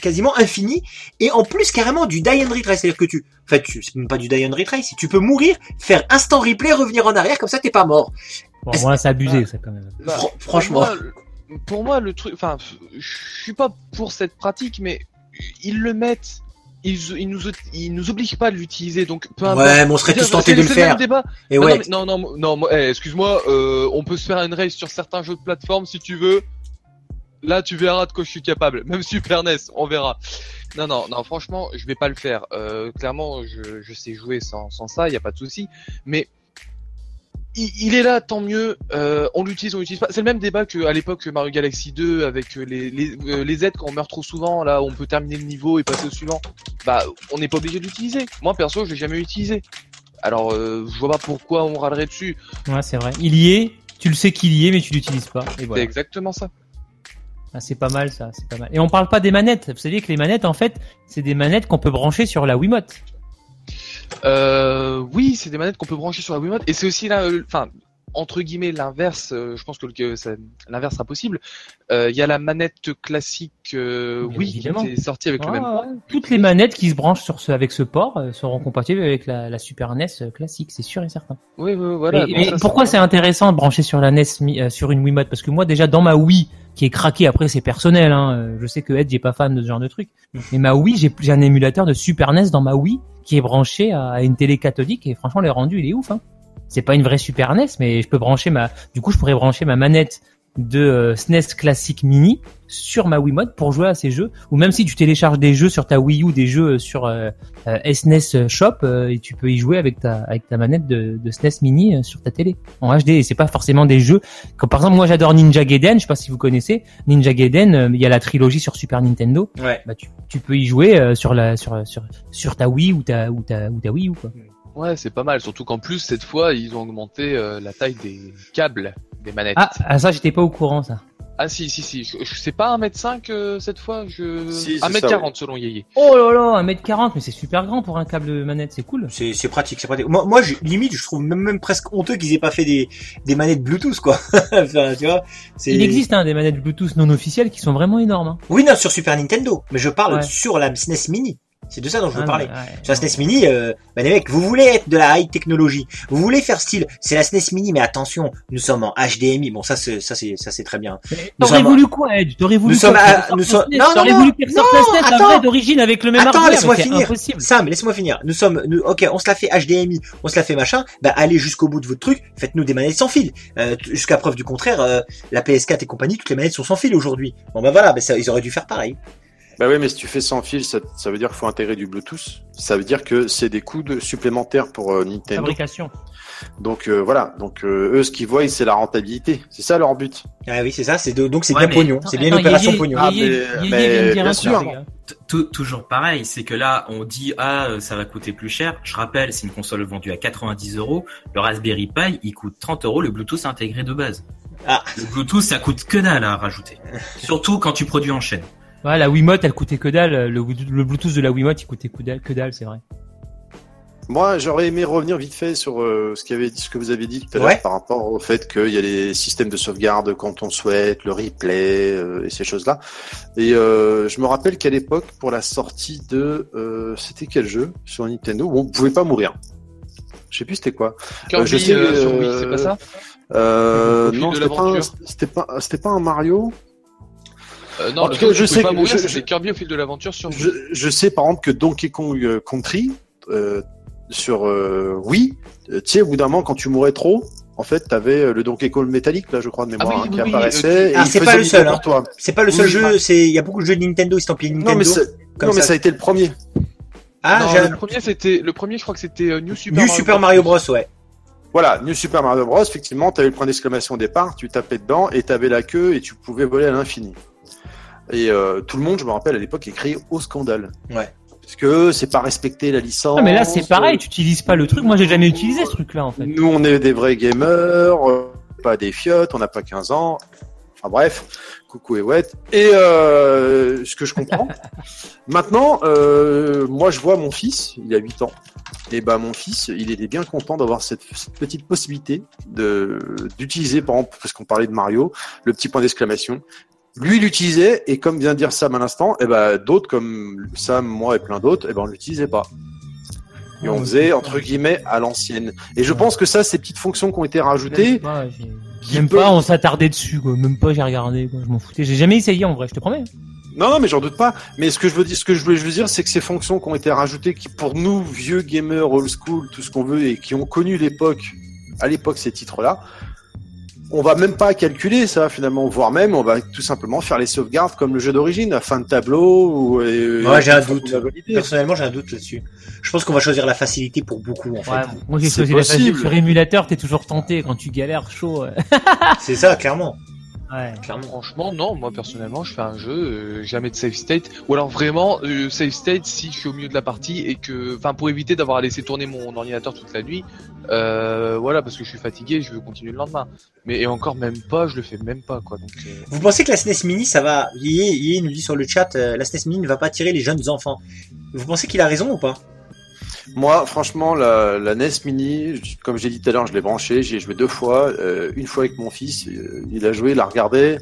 quasiment infinie et en plus carrément du die and retry, c'est-à-dire que tu, en fait, tu- c'est même pas du die and retry, si tu peux mourir, faire instant replay, revenir en arrière, comme ça t'es pas mort. Bon, voilà, c'est abusé, ça quand même. Bah, Fran- franchement. Pour moi, le- pour moi, le truc, enfin, je suis pas pour cette pratique, mais ils le mettent. Ils, ils nous, ils nous obligent pas de l'utiliser, donc peu importe. Ouais, mais on serait tous tentés de le faire. même débat. Et non, ouais, non, non, non, eh, excuse-moi, euh, on peut se faire une race sur certains jeux de plateforme si tu veux. Là, tu verras de quoi je suis capable. Même Super NES, on verra. Non, non, non, franchement, je vais pas le faire. Euh, clairement, je, je sais jouer sans, sans ça, il y a pas de souci. Mais il, il est là, tant mieux. Euh, on l'utilise, on l'utilise pas. C'est le même débat qu'à l'époque Mario Galaxy 2 avec les les, euh, les aides quand on meurt trop souvent. Là, on peut terminer le niveau et passer au suivant. Bah, on n'est pas obligé de l'utiliser. Moi, perso, je l'ai jamais utilisé. Alors, euh, je vois pas pourquoi on râlerait dessus. Ouais, c'est vrai. Il y est, tu le sais qu'il y est, mais tu l'utilises pas. Et C'est exactement ça. Ah, c'est pas mal ça, c'est pas mal. Et on parle pas des manettes. Vous savez que les manettes, en fait, c'est des manettes qu'on peut brancher sur la Wiimote. Euh, oui, c'est des manettes qu'on peut brancher sur la Wiimote. Et c'est aussi là, euh, enfin entre guillemets l'inverse. euh, je pense que, l'inverse sera possible. Euh, Il y a la manette classique, euh, oui, évidemment. qui est sortie avec le même. Port. ouais. Toutes les manettes qui se branchent sur ce, avec ce port euh, seront compatibles avec la, la Super NES classique, c'est sûr et certain. Oui, oui, voilà. Et- mais ça, pourquoi c'est intéressant de brancher sur la NES euh, sur une Wiimote? Parce que moi déjà dans ma Wii qui est craquée, après c'est personnel, hein, je sais que Ed j'ai pas fan de ce genre de truc, mais ma Wii j'ai j'ai un émulateur de Super NES dans ma Wii qui est branché à, à une télé cathodique et franchement le rendu il est ouf. Hein. C'est pas une vraie Super NES, mais je peux brancher ma, du coup je pourrais brancher ma manette de euh, SNES classique mini sur ma Wiimote pour jouer à ces jeux. Ou même si tu télécharges des jeux sur ta Wii U des jeux sur euh, euh, SNES Shop euh, et tu peux y jouer avec ta avec ta manette de, de SNES mini euh, sur ta télé. En HD et c'est pas forcément des jeux comme par exemple moi j'adore Ninja Gaiden je sais pas si vous connaissez. Ninja Gaiden euh, il y a la trilogie sur Super Nintendo. Ouais. bah tu, tu peux y jouer euh, sur la sur sur sur ta Wii ou ta ou ta ou ta Wii U quoi. Ouais, c'est pas mal. Surtout qu'en plus cette fois ils ont augmenté euh, la taille des câbles des manettes. ah, ah ça j'étais pas au courant ça Ah, si, si, si. Je, je sais pas 1m5 euh, cette fois. Je. Si, c'est 1m40 ça, ouais. selon Yeye. oh là là 1m40 mais c'est super grand pour un câble de manette c'est cool C'est c'est pratique, c'est pratique. Moi, moi je, limite, je trouve même, même presque honteux qu'ils aient pas fait des, des manettes Bluetooth, quoi. enfin, tu vois. c'est- il existe hein, des manettes Bluetooth non officielles qui sont vraiment énormes hein. Oui, non, sur Super Nintendo. Mais je parle Ouais. sur la SNES Mini. C'est de ça dont je veux Ah, parler. ouais. Sur la SNES Mini, euh, bah les mecs, vous voulez être de la high technologie, vous voulez faire style, c'est la SNES Mini, mais attention, nous sommes en HDMI. Bon, ça, c'est, ça, c'est, ça, c'est très bien. T'aurais voulu quoi, Edge? T'aurais voulu Nous quoi sommes à- nous sommes- non, non, non, voulu non, un attends. vrai d'origine avec le même Attends, hardware, laisse-moi finir. impossible. Sam, laisse-moi finir. Nous sommes, nous, ok, on se la fait HDMI, on se la fait machin. Bah, allez jusqu'au bout de votre truc. Faites-nous des manettes sans fil. Euh, jusqu'à preuve du contraire, euh, la PS4 et compagnie, toutes les manettes sont sans fil aujourd'hui. Bon, bah voilà, bah, ça, ils auraient dû faire pareil. Bah oui, mais si tu fais sans fil, ça, ça veut dire qu'il faut intégrer du Bluetooth. Ça veut dire que c'est des coûts de- supplémentaires pour euh, Nintendo. Fabrication. Donc euh, voilà, donc euh, eux, ce qu'ils voient, c'est la rentabilité. C'est ça leur but. Ah oui, c'est ça, c'est de- donc c'est Ouais, bien mais- pognon, c'est bien une opération pognon. Ah, mais- bien sûr. Toujours pareil, c'est que là, on dit ah ça va coûter plus cher. Je rappelle, c'est une console vendue à 90 euros. Le Raspberry Pi, il coûte 30 euros. Le Bluetooth intégré de base. Ah. Le Bluetooth, ça coûte que dalle à rajouter. Surtout quand tu produis en chaîne. Ouais, la Wiimote, elle coûtait que dalle. Le, le Bluetooth de la Wiimote, il coûtait que dalle, que dalle, c'est vrai. Moi, j'aurais aimé revenir vite fait sur euh, ce, que vous avez dit tout à l'heure Ouais. par rapport au fait qu'il y a les systèmes de sauvegarde quand on souhaite, le replay euh, et ces choses-là. Et euh, je me rappelle qu'à l'époque, pour la sortie de, euh, c'était quel jeu sur Nintendo où on pouvait pas mourir? Je sais plus c'était quoi. Kirby je sais, euh, euh, c'est pas ça? Euh, non, c'était pas, pas un Mario. Euh, Non, En le tout cas, truc, je sais pas que- mourir, je- c'était Kirby au fil de l'aventure sur. Je, je sais par exemple que Donkey Kong euh, Country euh, sur euh, Wii, euh, tu sais, au bout d'un moment, quand tu mourais trop, en fait, t'avais le Donkey Kong métallique, là, je crois, de mémoire, oui, hein, oui, qui oui, apparaissait. et Ah, il c'est pas le seul, pour hein. toi. C'est pas le seul Oui, jeu, c'est il y a beaucoup de jeux de Nintendo estampillés Nintendo. Non, mais, non, mais ça. ça a été le premier. Ah, non, le premier c'était le premier je crois que c'était New Super New Mario Super Mario Bros, ouais. Voilà, New Super Mario Bros, effectivement, t'avais le point d'exclamation au départ, tu tapais dedans et t'avais la queue et tu pouvais voler à l'infini. Et euh, tout le monde, je me rappelle, à l'époque, écrit au scandale. Ouais. Parce que c'est pas respecter la licence. Ah, mais là, c'est pareil, tu utilises pas le truc. Moi, j'ai jamais utilisé ce truc-là, en fait. Nous, on est des vrais gamers, euh, pas des fiottes, on n'a pas 15 ans. Enfin bref, coucou et ouais. Et euh, ce que je comprends. Maintenant, euh, moi, je vois mon fils, il a 8 ans. Et ben mon fils, il était bien content d'avoir cette, cette petite possibilité de d'utiliser, par exemple, parce qu'on parlait de Mario, le petit point d'exclamation. Lui, il l'utilisait, et comme vient de dire Sam à l'instant, et ben d'autres comme Sam, moi et plein d'autres, et ben on l'utilisait pas. Et on faisait entre guillemets à l'ancienne. Et je pense que ça, ces petites fonctions qui ont été rajoutées, Même peuvent- pas, on s'attardait dessus, quoi. Même pas, j'ai regardé, quoi. Je m'en foutais. J'ai jamais essayé, en vrai, je te promets. Non, non, mais j'en doute pas. Mais ce que je veux dire, ce que je voulais je veux dire, c'est que ces fonctions qui ont été rajoutées, qui pour nous, vieux gamers, old school, tout ce qu'on veut, et qui ont connu l'époque, à l'époque, ces titres-là, on va même pas calculer ça, finalement, voire même, on va tout simplement faire les sauvegardes comme le jeu d'origine, à fin de tableau, ou, et- Ouais, j'ai un doute. Personnellement, j'ai un doute là-dessus. Je pense qu'on va choisir la facilité pour beaucoup, en fait. Ouais, moi, j'ai C'est choisi la facile. possible. Sur émulateur, t'es toujours tenté quand tu galères chaud. C'est ça, clairement. Ouais. clairement. Franchement, non, moi personnellement, je fais un jeu, euh, jamais de save state, ou alors vraiment euh, save state si je suis au milieu de la partie et que, enfin, pour éviter d'avoir à laisser tourner mon ordinateur toute la nuit, euh, voilà, parce que je suis fatigué, je veux continuer le lendemain. Mais et encore même pas, je le fais même pas, quoi. Donc, euh, Vous pensez que la SNES Mini, ça va... Yé, Yé nous dit sur le chat, euh, la SNES Mini ne va pas attirer les jeunes enfants. Vous pensez qu'il a raison ou pas? Moi, franchement, la, la NES Mini, comme j'ai dit tout à l'heure, je l'ai branché, j'y ai joué deux fois. euh, une fois avec mon fils, euh, il a joué, il a regardé.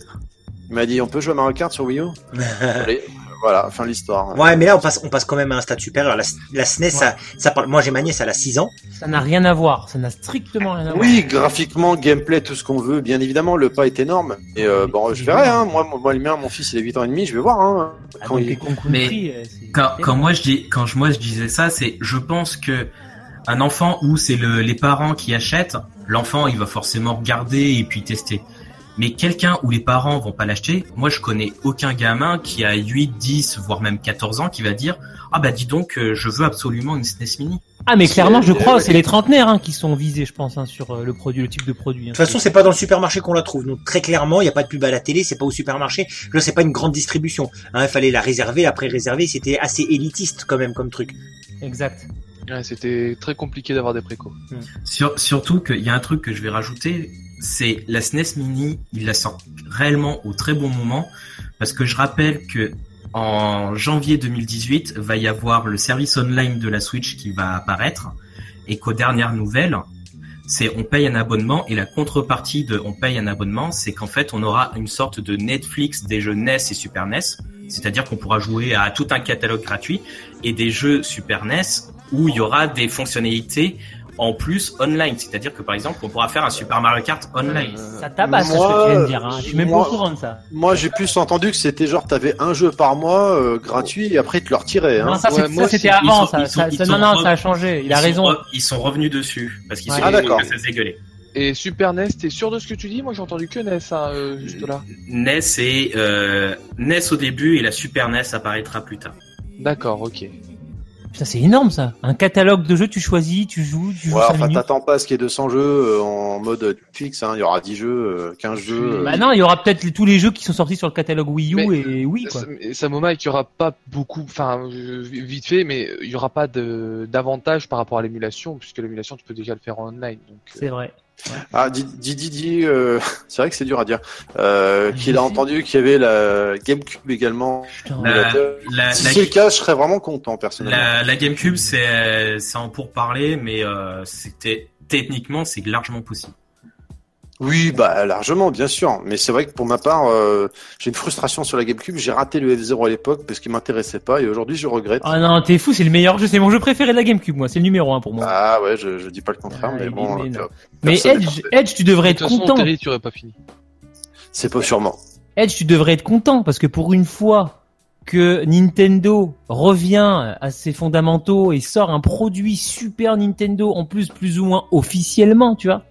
Il m'a dit, on peut jouer à Mario Kart sur Wii U? Allez, voilà, fin de l'histoire. Ouais, mais là, on passe, on passe quand même à un stade supérieur. La, la SNES, ça, ça parle... Moi, j'ai ma nièce, elle a 6 ans. Ça n'a rien à voir. Ça n'a strictement rien à voir. Oui, graphiquement, gameplay, tout ce qu'on veut. Bien évidemment, le pas est énorme. Et euh, bon, je verrai. Hein. Moi, moi, le mien, mon fils, il a 8 ans et demi. Je vais voir. Hein. Ah, Quand il- les concours Mais de prix, euh, Quand, quand moi je dis, quand je, moi je disais ça, c'est, je pense que un enfant où c'est le, les parents qui achètent, l'enfant il va forcément regarder et puis tester. Mais quelqu'un où les parents vont pas l'acheter, moi je connais aucun gamin qui a 8, 10, voire même 14 ans qui va dire ah bah dis donc euh, je veux absolument une SNES Mini. Ah, mais clairement, je c'est- crois, c'est les trentenaires hein, qui sont visés, je pense, hein, sur euh, le produit, le type de produit. hein. De toute façon, c'est pas dans le supermarché qu'on la trouve. Donc, très clairement, il n'y a pas de pub à la télé, c'est pas au supermarché. Là, c'est pas une grande distribution. Hein, il fallait la réserver, la pré-réserver. C'était assez élitiste, quand même, comme truc. Exact. ouais, c'était très compliqué d'avoir des précos. Sur, surtout qu'il y a un truc que je vais rajouter, c'est la SNES Mini, il la sort réellement au très bon moment, parce que je rappelle que en janvier 2018 va y avoir le service online de la Switch qui va apparaître, et qu'aux dernières nouvelles, c'est on paye un abonnement et la contrepartie de on paye un abonnement, c'est qu'en fait on aura une sorte de Netflix des jeux NES et Super NES, c'est-à-dire qu'on pourra jouer à tout un catalogue gratuit et des jeux Super NES où il y aura des fonctionnalités en plus online, c'est-à-dire que par exemple on pourra faire un Super Mario Kart online. Ça tabasse, Moi, ce que tu viens de dire. Hein. Je suis même moi- pas au courant de ça. Moi, j'ai plus entendu que c'était genre, t'avais un jeu par mois euh, gratuit et après, tu le retirais. Hein. Non, ça, Ouais, c'était avant. ils sont- ça, ils sont- ça- ils ça- sont non, non, ça a changé. Il a Ils sont raison. re- ils sont revenus dessus parce qu'ils Ouais. se Ah, sont dit d'accord. que ça faisait gueuler. Et Super NES, t'es sûr de ce que tu dis? Moi j'ai entendu que NES hein, euh, juste là. NES et euh, NES au début et la Super NES apparaîtra plus tard. D'accord, ok. Putain, c'est énorme ça. Un catalogue de jeux, tu choisis, tu joues, tu joues Ouais, 5 enfin, t'attends pas à ce qu'il y ait 200 jeux euh, en mode fixe. Hein. Il y aura 10 jeux, euh, 15 jeux. euh. Bah non, il y aura peut-être tous les jeux qui sont sortis sur le catalogue Wii U Mais- et oui quoi. Ça- Samoma, il y aura pas beaucoup, enfin euh, vite fait, mais il y aura pas d'avantage par rapport à l'émulation, puisque l'émulation tu peux déjà le faire en online. Donc, euh, C'est vrai. Ah, Didi Didi, euh, c'est vrai que c'est dur à dire. Euh, qu'il a entendu qu'il y avait la GameCube également. Putain. La- la- si la- c'est le cas, je serais vraiment content personnellement. La, la GameCube, c'est c'est en pourparler, mais euh, c'était techniquement c'est largement possible. Oui, bah largement, bien sûr. Mais c'est vrai que pour ma part, euh, j'ai une frustration sur la GameCube. J'ai raté le F0 à l'époque parce qu'il m'intéressait pas et aujourd'hui je regrette. Ah non, t'es fou, c'est le meilleur jeu, c'est mon jeu préféré de la GameCube, moi, c'est le numéro 1 pour moi. Ah ouais, je, je dis pas le contraire, Ah, mais bon, euh, Mais Edge. Edge, tu devrais de être façon, content. Terry, tu aurais pas fini. c'est pas sûrement. Edge, tu devrais être content parce que pour une fois que Nintendo revient à ses fondamentaux et sort un produit Super Nintendo en plus plus ou moins officiellement, tu vois.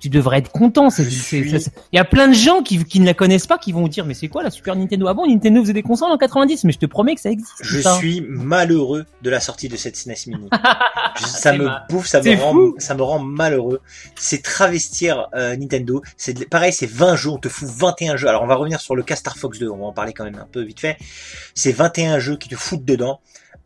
Tu devrais être content. suis- Il y a plein de gens qui, qui ne la connaissent pas, qui vont dire mais c'est quoi la Super Nintendo? Ah bon, Nintendo faisait des consoles en 90, mais je te promets que ça existe. Je ça. suis malheureux de la sortie de cette SNES Mini. Je- ça me mal. bouffe, ça me rend, fou. ça me rend malheureux. C'est travestir euh, Nintendo. C'est pareil, c'est 20 jeux, on te fout 21 jeux. Alors on va revenir sur le cas Star Fox 2, on va en parler quand même un peu vite fait. C'est 21 jeux qui te foutent dedans.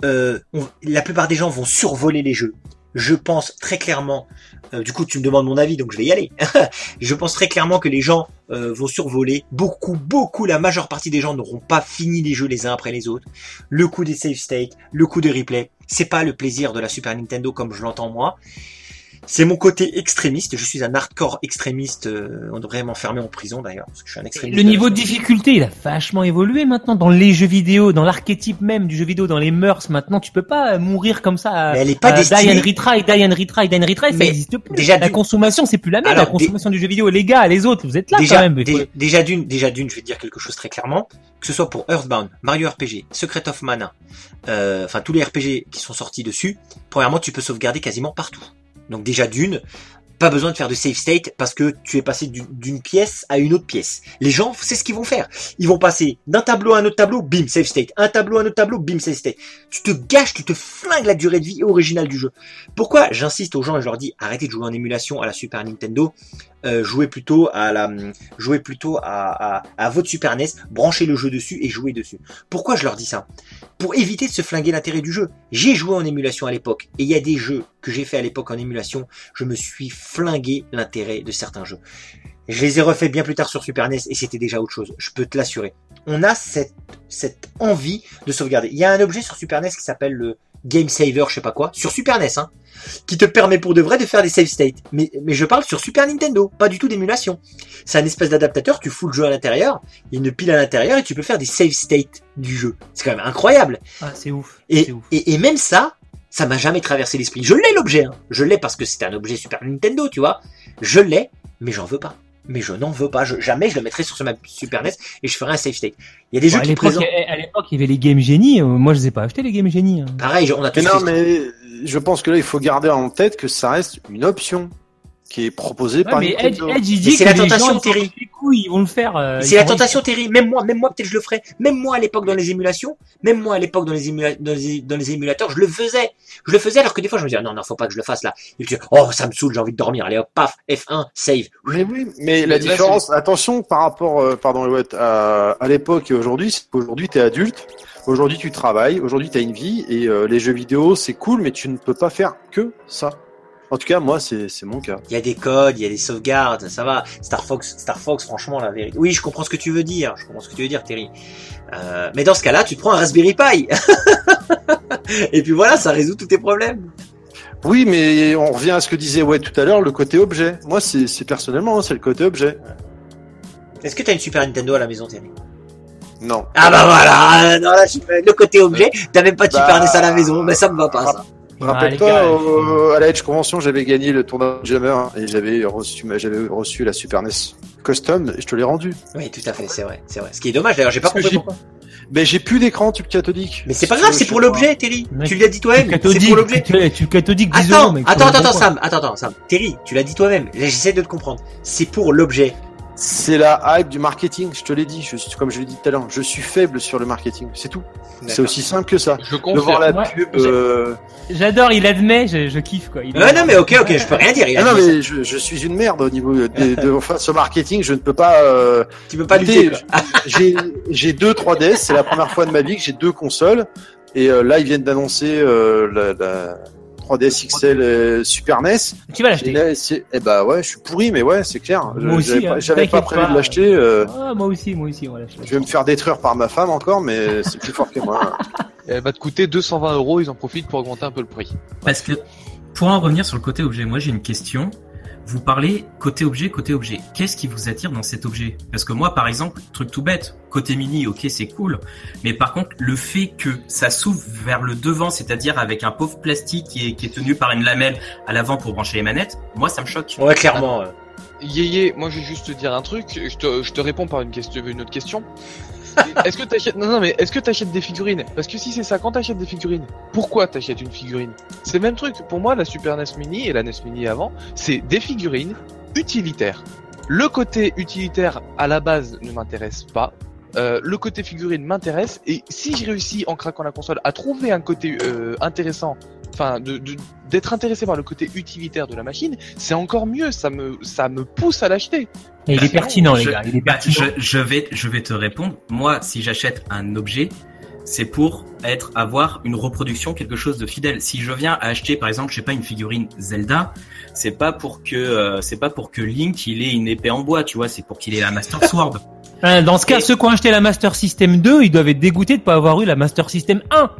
Euh, on- la plupart des gens vont survoler les jeux. Je pense très clairement, euh, du coup tu me demandes mon avis donc je vais y aller. je pense très clairement que les gens euh, vont survoler. Beaucoup, beaucoup, la majeure partie des gens n'auront pas fini les jeux les uns après les autres. Le coup des save state, le coup de replay, c'est pas le plaisir de la Super Nintendo comme je l'entends moi. C'est mon côté extrémiste. Je suis un hardcore extrémiste. euh, on devrait m'enfermer en prison d'ailleurs parce que je suis un extrémiste. Le niveau de difficulté, il a vachement évolué maintenant dans les jeux vidéo, dans l'archétype même du jeu vidéo, dans les mœurs. Maintenant, tu peux pas euh, mourir comme ça. à- Mais elle est pas à destinée- Die and retry, die and retry, die and retry, ça Mais existe plus. déjà la du- consommation, c'est plus la même. Alors, la consommation du jeu vidéo, les gars, les autres, vous êtes là déjà, quand même. il faut- dé- déjà d'une, déjà d'une, je vais te dire quelque chose très clairement, que ce soit pour Earthbound, Mario RPG, Secret of Mana, euh, enfin tous les RPG qui sont sortis dessus. Premièrement, tu peux sauvegarder quasiment partout. Donc déjà d'une, pas besoin de faire de save state parce que tu es passé d'une- pièce à une autre pièce. Les gens, c'est ce qu'ils vont faire. Ils vont passer d'un tableau à un autre tableau, bim, save state. Un tableau à un autre tableau, bim, save state. Tu te gâches, tu te flingues la durée de vie originale du jeu. Pourquoi j'insiste aux gens et je leur dis arrêtez de jouer en émulation à la Super Nintendo, euh, jouez plutôt à la, jouez plutôt à, à, à votre Super NES, branchez le jeu dessus et jouez dessus. Pourquoi je leur dis ça? Pour éviter de se flinguer l'intérêt du jeu. J'ai joué en émulation à l'époque et il y a des jeux que j'ai fait à l'époque en émulation, je me suis flingué l'intérêt de certains jeux. Je les ai refaits bien plus tard sur Super NES et c'était déjà autre chose, je peux te l'assurer. On a cette, cette envie de sauvegarder. Il y a un objet sur Super NES qui s'appelle le Game Saver, je sais pas quoi, sur Super NES, hein, qui te permet pour de vrai de faire des save states. Mais, mais je parle sur Super Nintendo, pas du tout d'émulation. C'est un espèce d'adaptateur, tu fous le jeu à l'intérieur, il y a une pile à l'intérieur et tu peux faire des save states du jeu. C'est quand même incroyable. Ah, c'est ouf. Et, ouf. et, et même ça, ça m'a jamais traversé l'esprit. Je l'ai l'objet, hein. je l'ai parce que c'est un objet Super Nintendo, tu vois. Je l'ai, mais j'en veux pas. Mais je n'en veux pas. Je- jamais je le mettrai sur ma Super NES et je ferai un save state. Il y a des Bon, jeux à qui présentent. à l'époque, il y avait les Game Genie. euh, moi, je les ai pas achetés les Game Genie. hein. Pareil, on a tous Mais non, fait- mais je pense que là, il faut garder en tête que ça reste une option qui est proposée Ouais, par mais Edge. Edge, il dit c'est que la les tentation gens, Terry. les couilles, ils vont le faire. euh, C'est la tentation terrible. Même moi, même moi peut-être je le ferais. Même moi à l'époque dans les émulations, même moi à l'époque dans les, émula- dans les dans les émulateurs, je le faisais. Je le faisais alors que des fois je me disais non non faut pas que je le fasse là. Et puis oh ça me saoule, j'ai envie de dormir. Allez hop paf F1 save. Mais oui, mais la différence, attention par rapport, euh, pardon, ouais, à, à l'époque et aujourd'hui, c'est qu'aujourd'hui t'es adulte, aujourd'hui tu travailles, aujourd'hui t'as une vie et euh, les jeux vidéo c'est cool, mais tu ne peux pas faire que ça. En tout cas, moi c'est mon cas. Il y a des codes, il y a des sauvegardes, ça va. Star Fox, Star Fox, franchement la vérité. Oui, je comprends ce que tu veux dire. Je comprends ce que tu veux dire, Terry. Euh, mais dans ce cas-là, tu te prends un Raspberry Pi. Et puis voilà, ça résout tous tes problèmes. Oui, mais on revient à ce que disait ouais tout à l'heure, le côté objet. Moi c'est personnellement, hein, c'est le côté objet. Est-ce que t'as une Super Nintendo à la maison, Terry? Non. Ah bah voilà, non là, le côté objet, t'as même pas de Super Bah, NES à la maison, mais ça me va pas ça. Ah, Rappelle-toi, euh, à la Edge Convention, j'avais gagné le tournoi Jammer et j'avais reçu, j'avais reçu la Super NES custom et je te l'ai rendu. Oui, tout à fait, c'est vrai, c'est vrai. Ce qui est dommage d'ailleurs, j'ai pas compris pourquoi. Mais j'ai plus d'écran tube cathodique. Mais c'est pas grave, c'est pour l'objet, Terry. Tu l'as dit toi-même. Tu C'est pour l'objet. tu, 10 Attends, attends, attends. Sam, attends, attends, Sam. Terry, tu l'as dit toi-même. Là, J'essaie de te comprendre. C'est pour l'objet. C'est la hype du marketing, je te l'ai dit, je suis, comme je l'ai dit tout à l'heure, je suis faible sur le marketing, c'est tout. C'est aussi simple que ça. Je De voir la confirme. Ouais, pub. euh, J'adore, il admet, je, je kiffe quoi. Il Ouais, non, mais ok, ok, je peux rien dire. Ah non, mais je, je suis une merde au niveau des, de, enfin, ce marketing, je ne peux pas. Euh... Tu peux pas lutter. lutter. quoi. J'ai j'ai deux 3DS, c'est la première fois de ma vie que j'ai deux consoles, et euh, là ils viennent d'annoncer euh, la, la 3DS XL euh, Super NES. Tu vas Et l'acheter. eh bah ouais, je suis pourri, mais ouais, c'est clair. Moi aussi, J'avais hein, pas, j'avais pas prévu pas. de l'acheter. euh, Ah, moi aussi, moi aussi, on va l'acheter. je vais me faire détruire par ma femme encore, mais c'est plus fort que moi. Elle va te coûter 220 euros, ils en profitent pour augmenter un peu le prix. Parce que pour en revenir sur le côté objet, moi j'ai une question. Vous parlez côté objet, côté objet. Qu'est-ce qui vous attire dans cet objet? Parce que moi, par exemple, truc tout bête, côté mini, ok, c'est cool. Mais par contre, le fait que ça s'ouvre vers le devant, c'est-à-dire avec un pauvre plastique qui est, qui est tenu par une lamelle à l'avant pour brancher les manettes, moi ça me choque. Ouais, clairement. Yéyé, moi je vais juste te dire un truc, je te, je te réponds par une, question, une autre question. Est-ce que t'achètes non non mais est-ce que t'achètes des figurines? Parce que si c'est ça, quand t'achètes des figurines, pourquoi t'achètes une figurine? C'est le même truc. Pour moi, la Super NES Mini et la NES Mini avant, c'est des figurines utilitaires. Le côté utilitaire à la base ne m'intéresse pas. Euh, le côté figurine m'intéresse et si je réussis en craquant la console à trouver un côté euh, intéressant, enfin de de- d'être intéressé par le côté utilitaire de la machine, c'est encore mieux. Ça me ça me pousse à l'acheter. Et il est pertinent, les je- gars. Il est Bah, pertinent. je, je vais, je vais te répondre. Moi, si j'achète un objet, c'est pour être, avoir une reproduction, quelque chose de fidèle. Si je viens acheter, par exemple, je sais pas, une figurine Zelda, c'est pas pour que, euh, c'est pas pour que Link, il ait une épée en bois, tu vois, c'est pour qu'il ait la Master Sword. Hein, Dans ce cas, Et- ceux qui ont acheté la Master System 2, ils doivent être dégoûtés de pas avoir eu la Master System 1.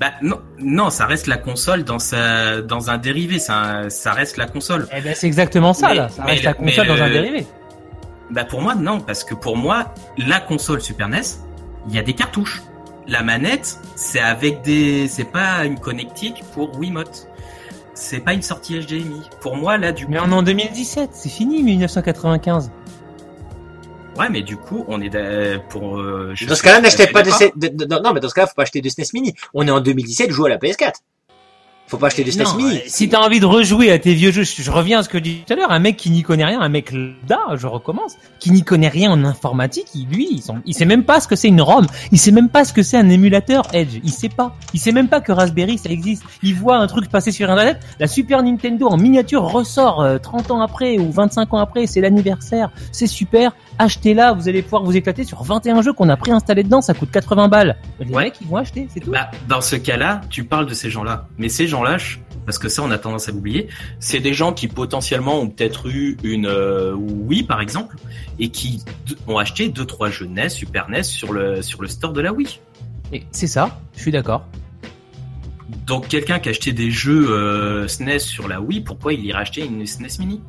bah, non, non, ça reste la console dans sa, dans un dérivé, ça, ça reste la console. Eh ben, c'est exactement ça, Mais- là. Ça mais reste la console dans un dérivé. Bah, pour moi, non, parce que pour moi, la console Super NES, il y a des cartouches. La manette, c'est avec des, c'est pas une connectique pour Wiimote. C'est pas une sortie HDMI. Pour moi, là, du Mais on est en 2017, c'est fini, 1995. Ouais, mais du coup, on est pour. euh, je Dans ce cas-là, n'achetez pas de, de- de- non, mais dans ce cas-là, faut pas acheter de SNES Mini. On est en 2017, joue à la PS4. Faut pas acheter de SNES Non, Mini. euh, si t'as envie de rejouer à tes vieux jeux, je, je reviens à ce que je disais tout à l'heure, un mec qui n'y connaît rien, un mec là, je recommence, qui n'y connaît rien en informatique, il, lui, il, il sait même pas ce que c'est une ROM, il sait même pas ce que c'est un émulateur Edge, il sait pas, il sait même pas que Raspberry ça existe, il voit un truc passer sur internet, la Super Nintendo en miniature ressort euh, 30 ans après ou 25 ans après, c'est l'anniversaire, c'est super, achetez-la, vous allez pouvoir vous éclater sur 21 jeux qu'on a préinstallés dedans, ça coûte 80 balles. Les Ouais. mecs, ils vont acheter, c'est tout. Bah, dans ce cas-là, tu parles de ces gens-là. Mais ces gens-là, parce que ça, on a tendance à l'oublier, c'est des gens qui potentiellement ont peut-être eu une euh, Wii, par exemple, et qui ont acheté deux, trois jeux NES, Super NES sur le, sur le store de la Wii. Et C'est ça, je suis d'accord. Donc, quelqu'un qui a acheté des jeux euh, SNES sur la Wii, pourquoi il irait acheter une SNES Mini?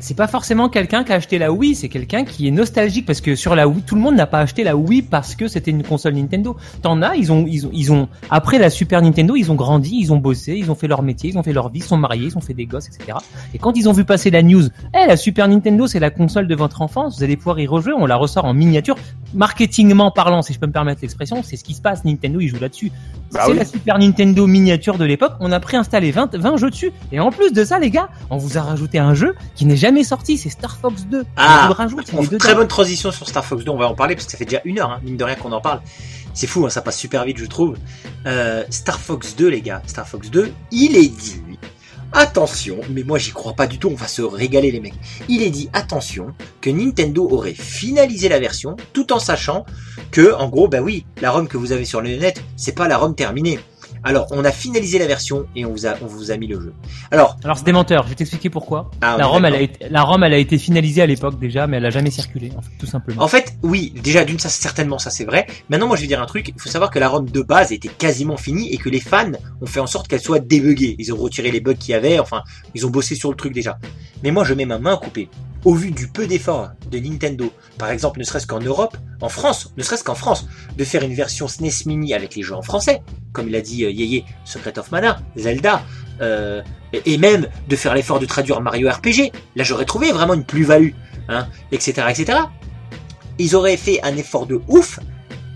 C'est pas forcément quelqu'un qui a acheté la Wii, c'est quelqu'un qui est nostalgique parce que sur la Wii, tout le monde n'a pas acheté la Wii parce que c'était une console Nintendo. T'en as, ils ont, ils ont, ils ont, après la Super Nintendo, ils ont grandi, ils ont bossé, ils ont fait leur métier, ils ont fait leur vie, ils sont mariés, ils ont fait des gosses, etc. Et quand ils ont vu passer la news, eh, la Super Nintendo, c'est la console de votre enfance, vous allez pouvoir y rejouer, on la ressort en miniature. Marketingment parlant, si je peux me permettre l'expression, c'est ce qui se passe, Nintendo, ils jouent là-dessus. Bah c'est oui. la Super Nintendo miniature de l'époque, on a préinstallé 20, 20 jeux dessus. Et en plus de ça, les gars, on vous a rajouté un jeu qui n'est jamais sorti, c'est Star Fox 2. Ah, on rajoute, très bonne transition sur Star Fox 2, on va en parler parce que ça fait déjà une heure, hein, mine de rien qu'on en parle. C'est fou, hein, ça passe super vite je trouve. Euh, Star Fox 2 les gars, Star Fox 2, il est dit, attention, mais moi j'y crois pas du tout, on va se régaler les mecs. Il est dit, attention, que Nintendo aurait finalisé la version tout en sachant que, en gros, bah oui, la ROM que vous avez sur le net, c'est pas la ROM terminée. Alors, on a finalisé la version et on vous a, on vous a mis le jeu. Alors, Alors c'est des menteurs, je vais t'expliquer pourquoi. ah, La ROM, elle a été, la ROM, elle a été finalisée à l'époque déjà, mais elle a jamais circulé, en fait, tout simplement. En fait, oui, déjà d'une, ça certainement, ça c'est vrai. Maintenant, moi, je vais dire un truc. Il faut savoir que la ROM de base était quasiment finie et que les fans ont fait en sorte qu'elle soit débuggée. Ils ont retiré les bugs qu'il y avait. Enfin, ils ont bossé sur le truc déjà. Mais moi, je mets ma main coupée. Au vu du peu d'efforts de Nintendo, par exemple, ne serait-ce qu'en Europe, en France, ne serait-ce qu'en France, de faire une version SNES Mini avec les jeux en français, comme il a dit euh, Yeye, Secret of Mana, Zelda, euh, et même de faire l'effort de traduire Mario RPG. Là, j'aurais trouvé vraiment une plus-value, hein, etc., etc ils auraient fait un effort de ouf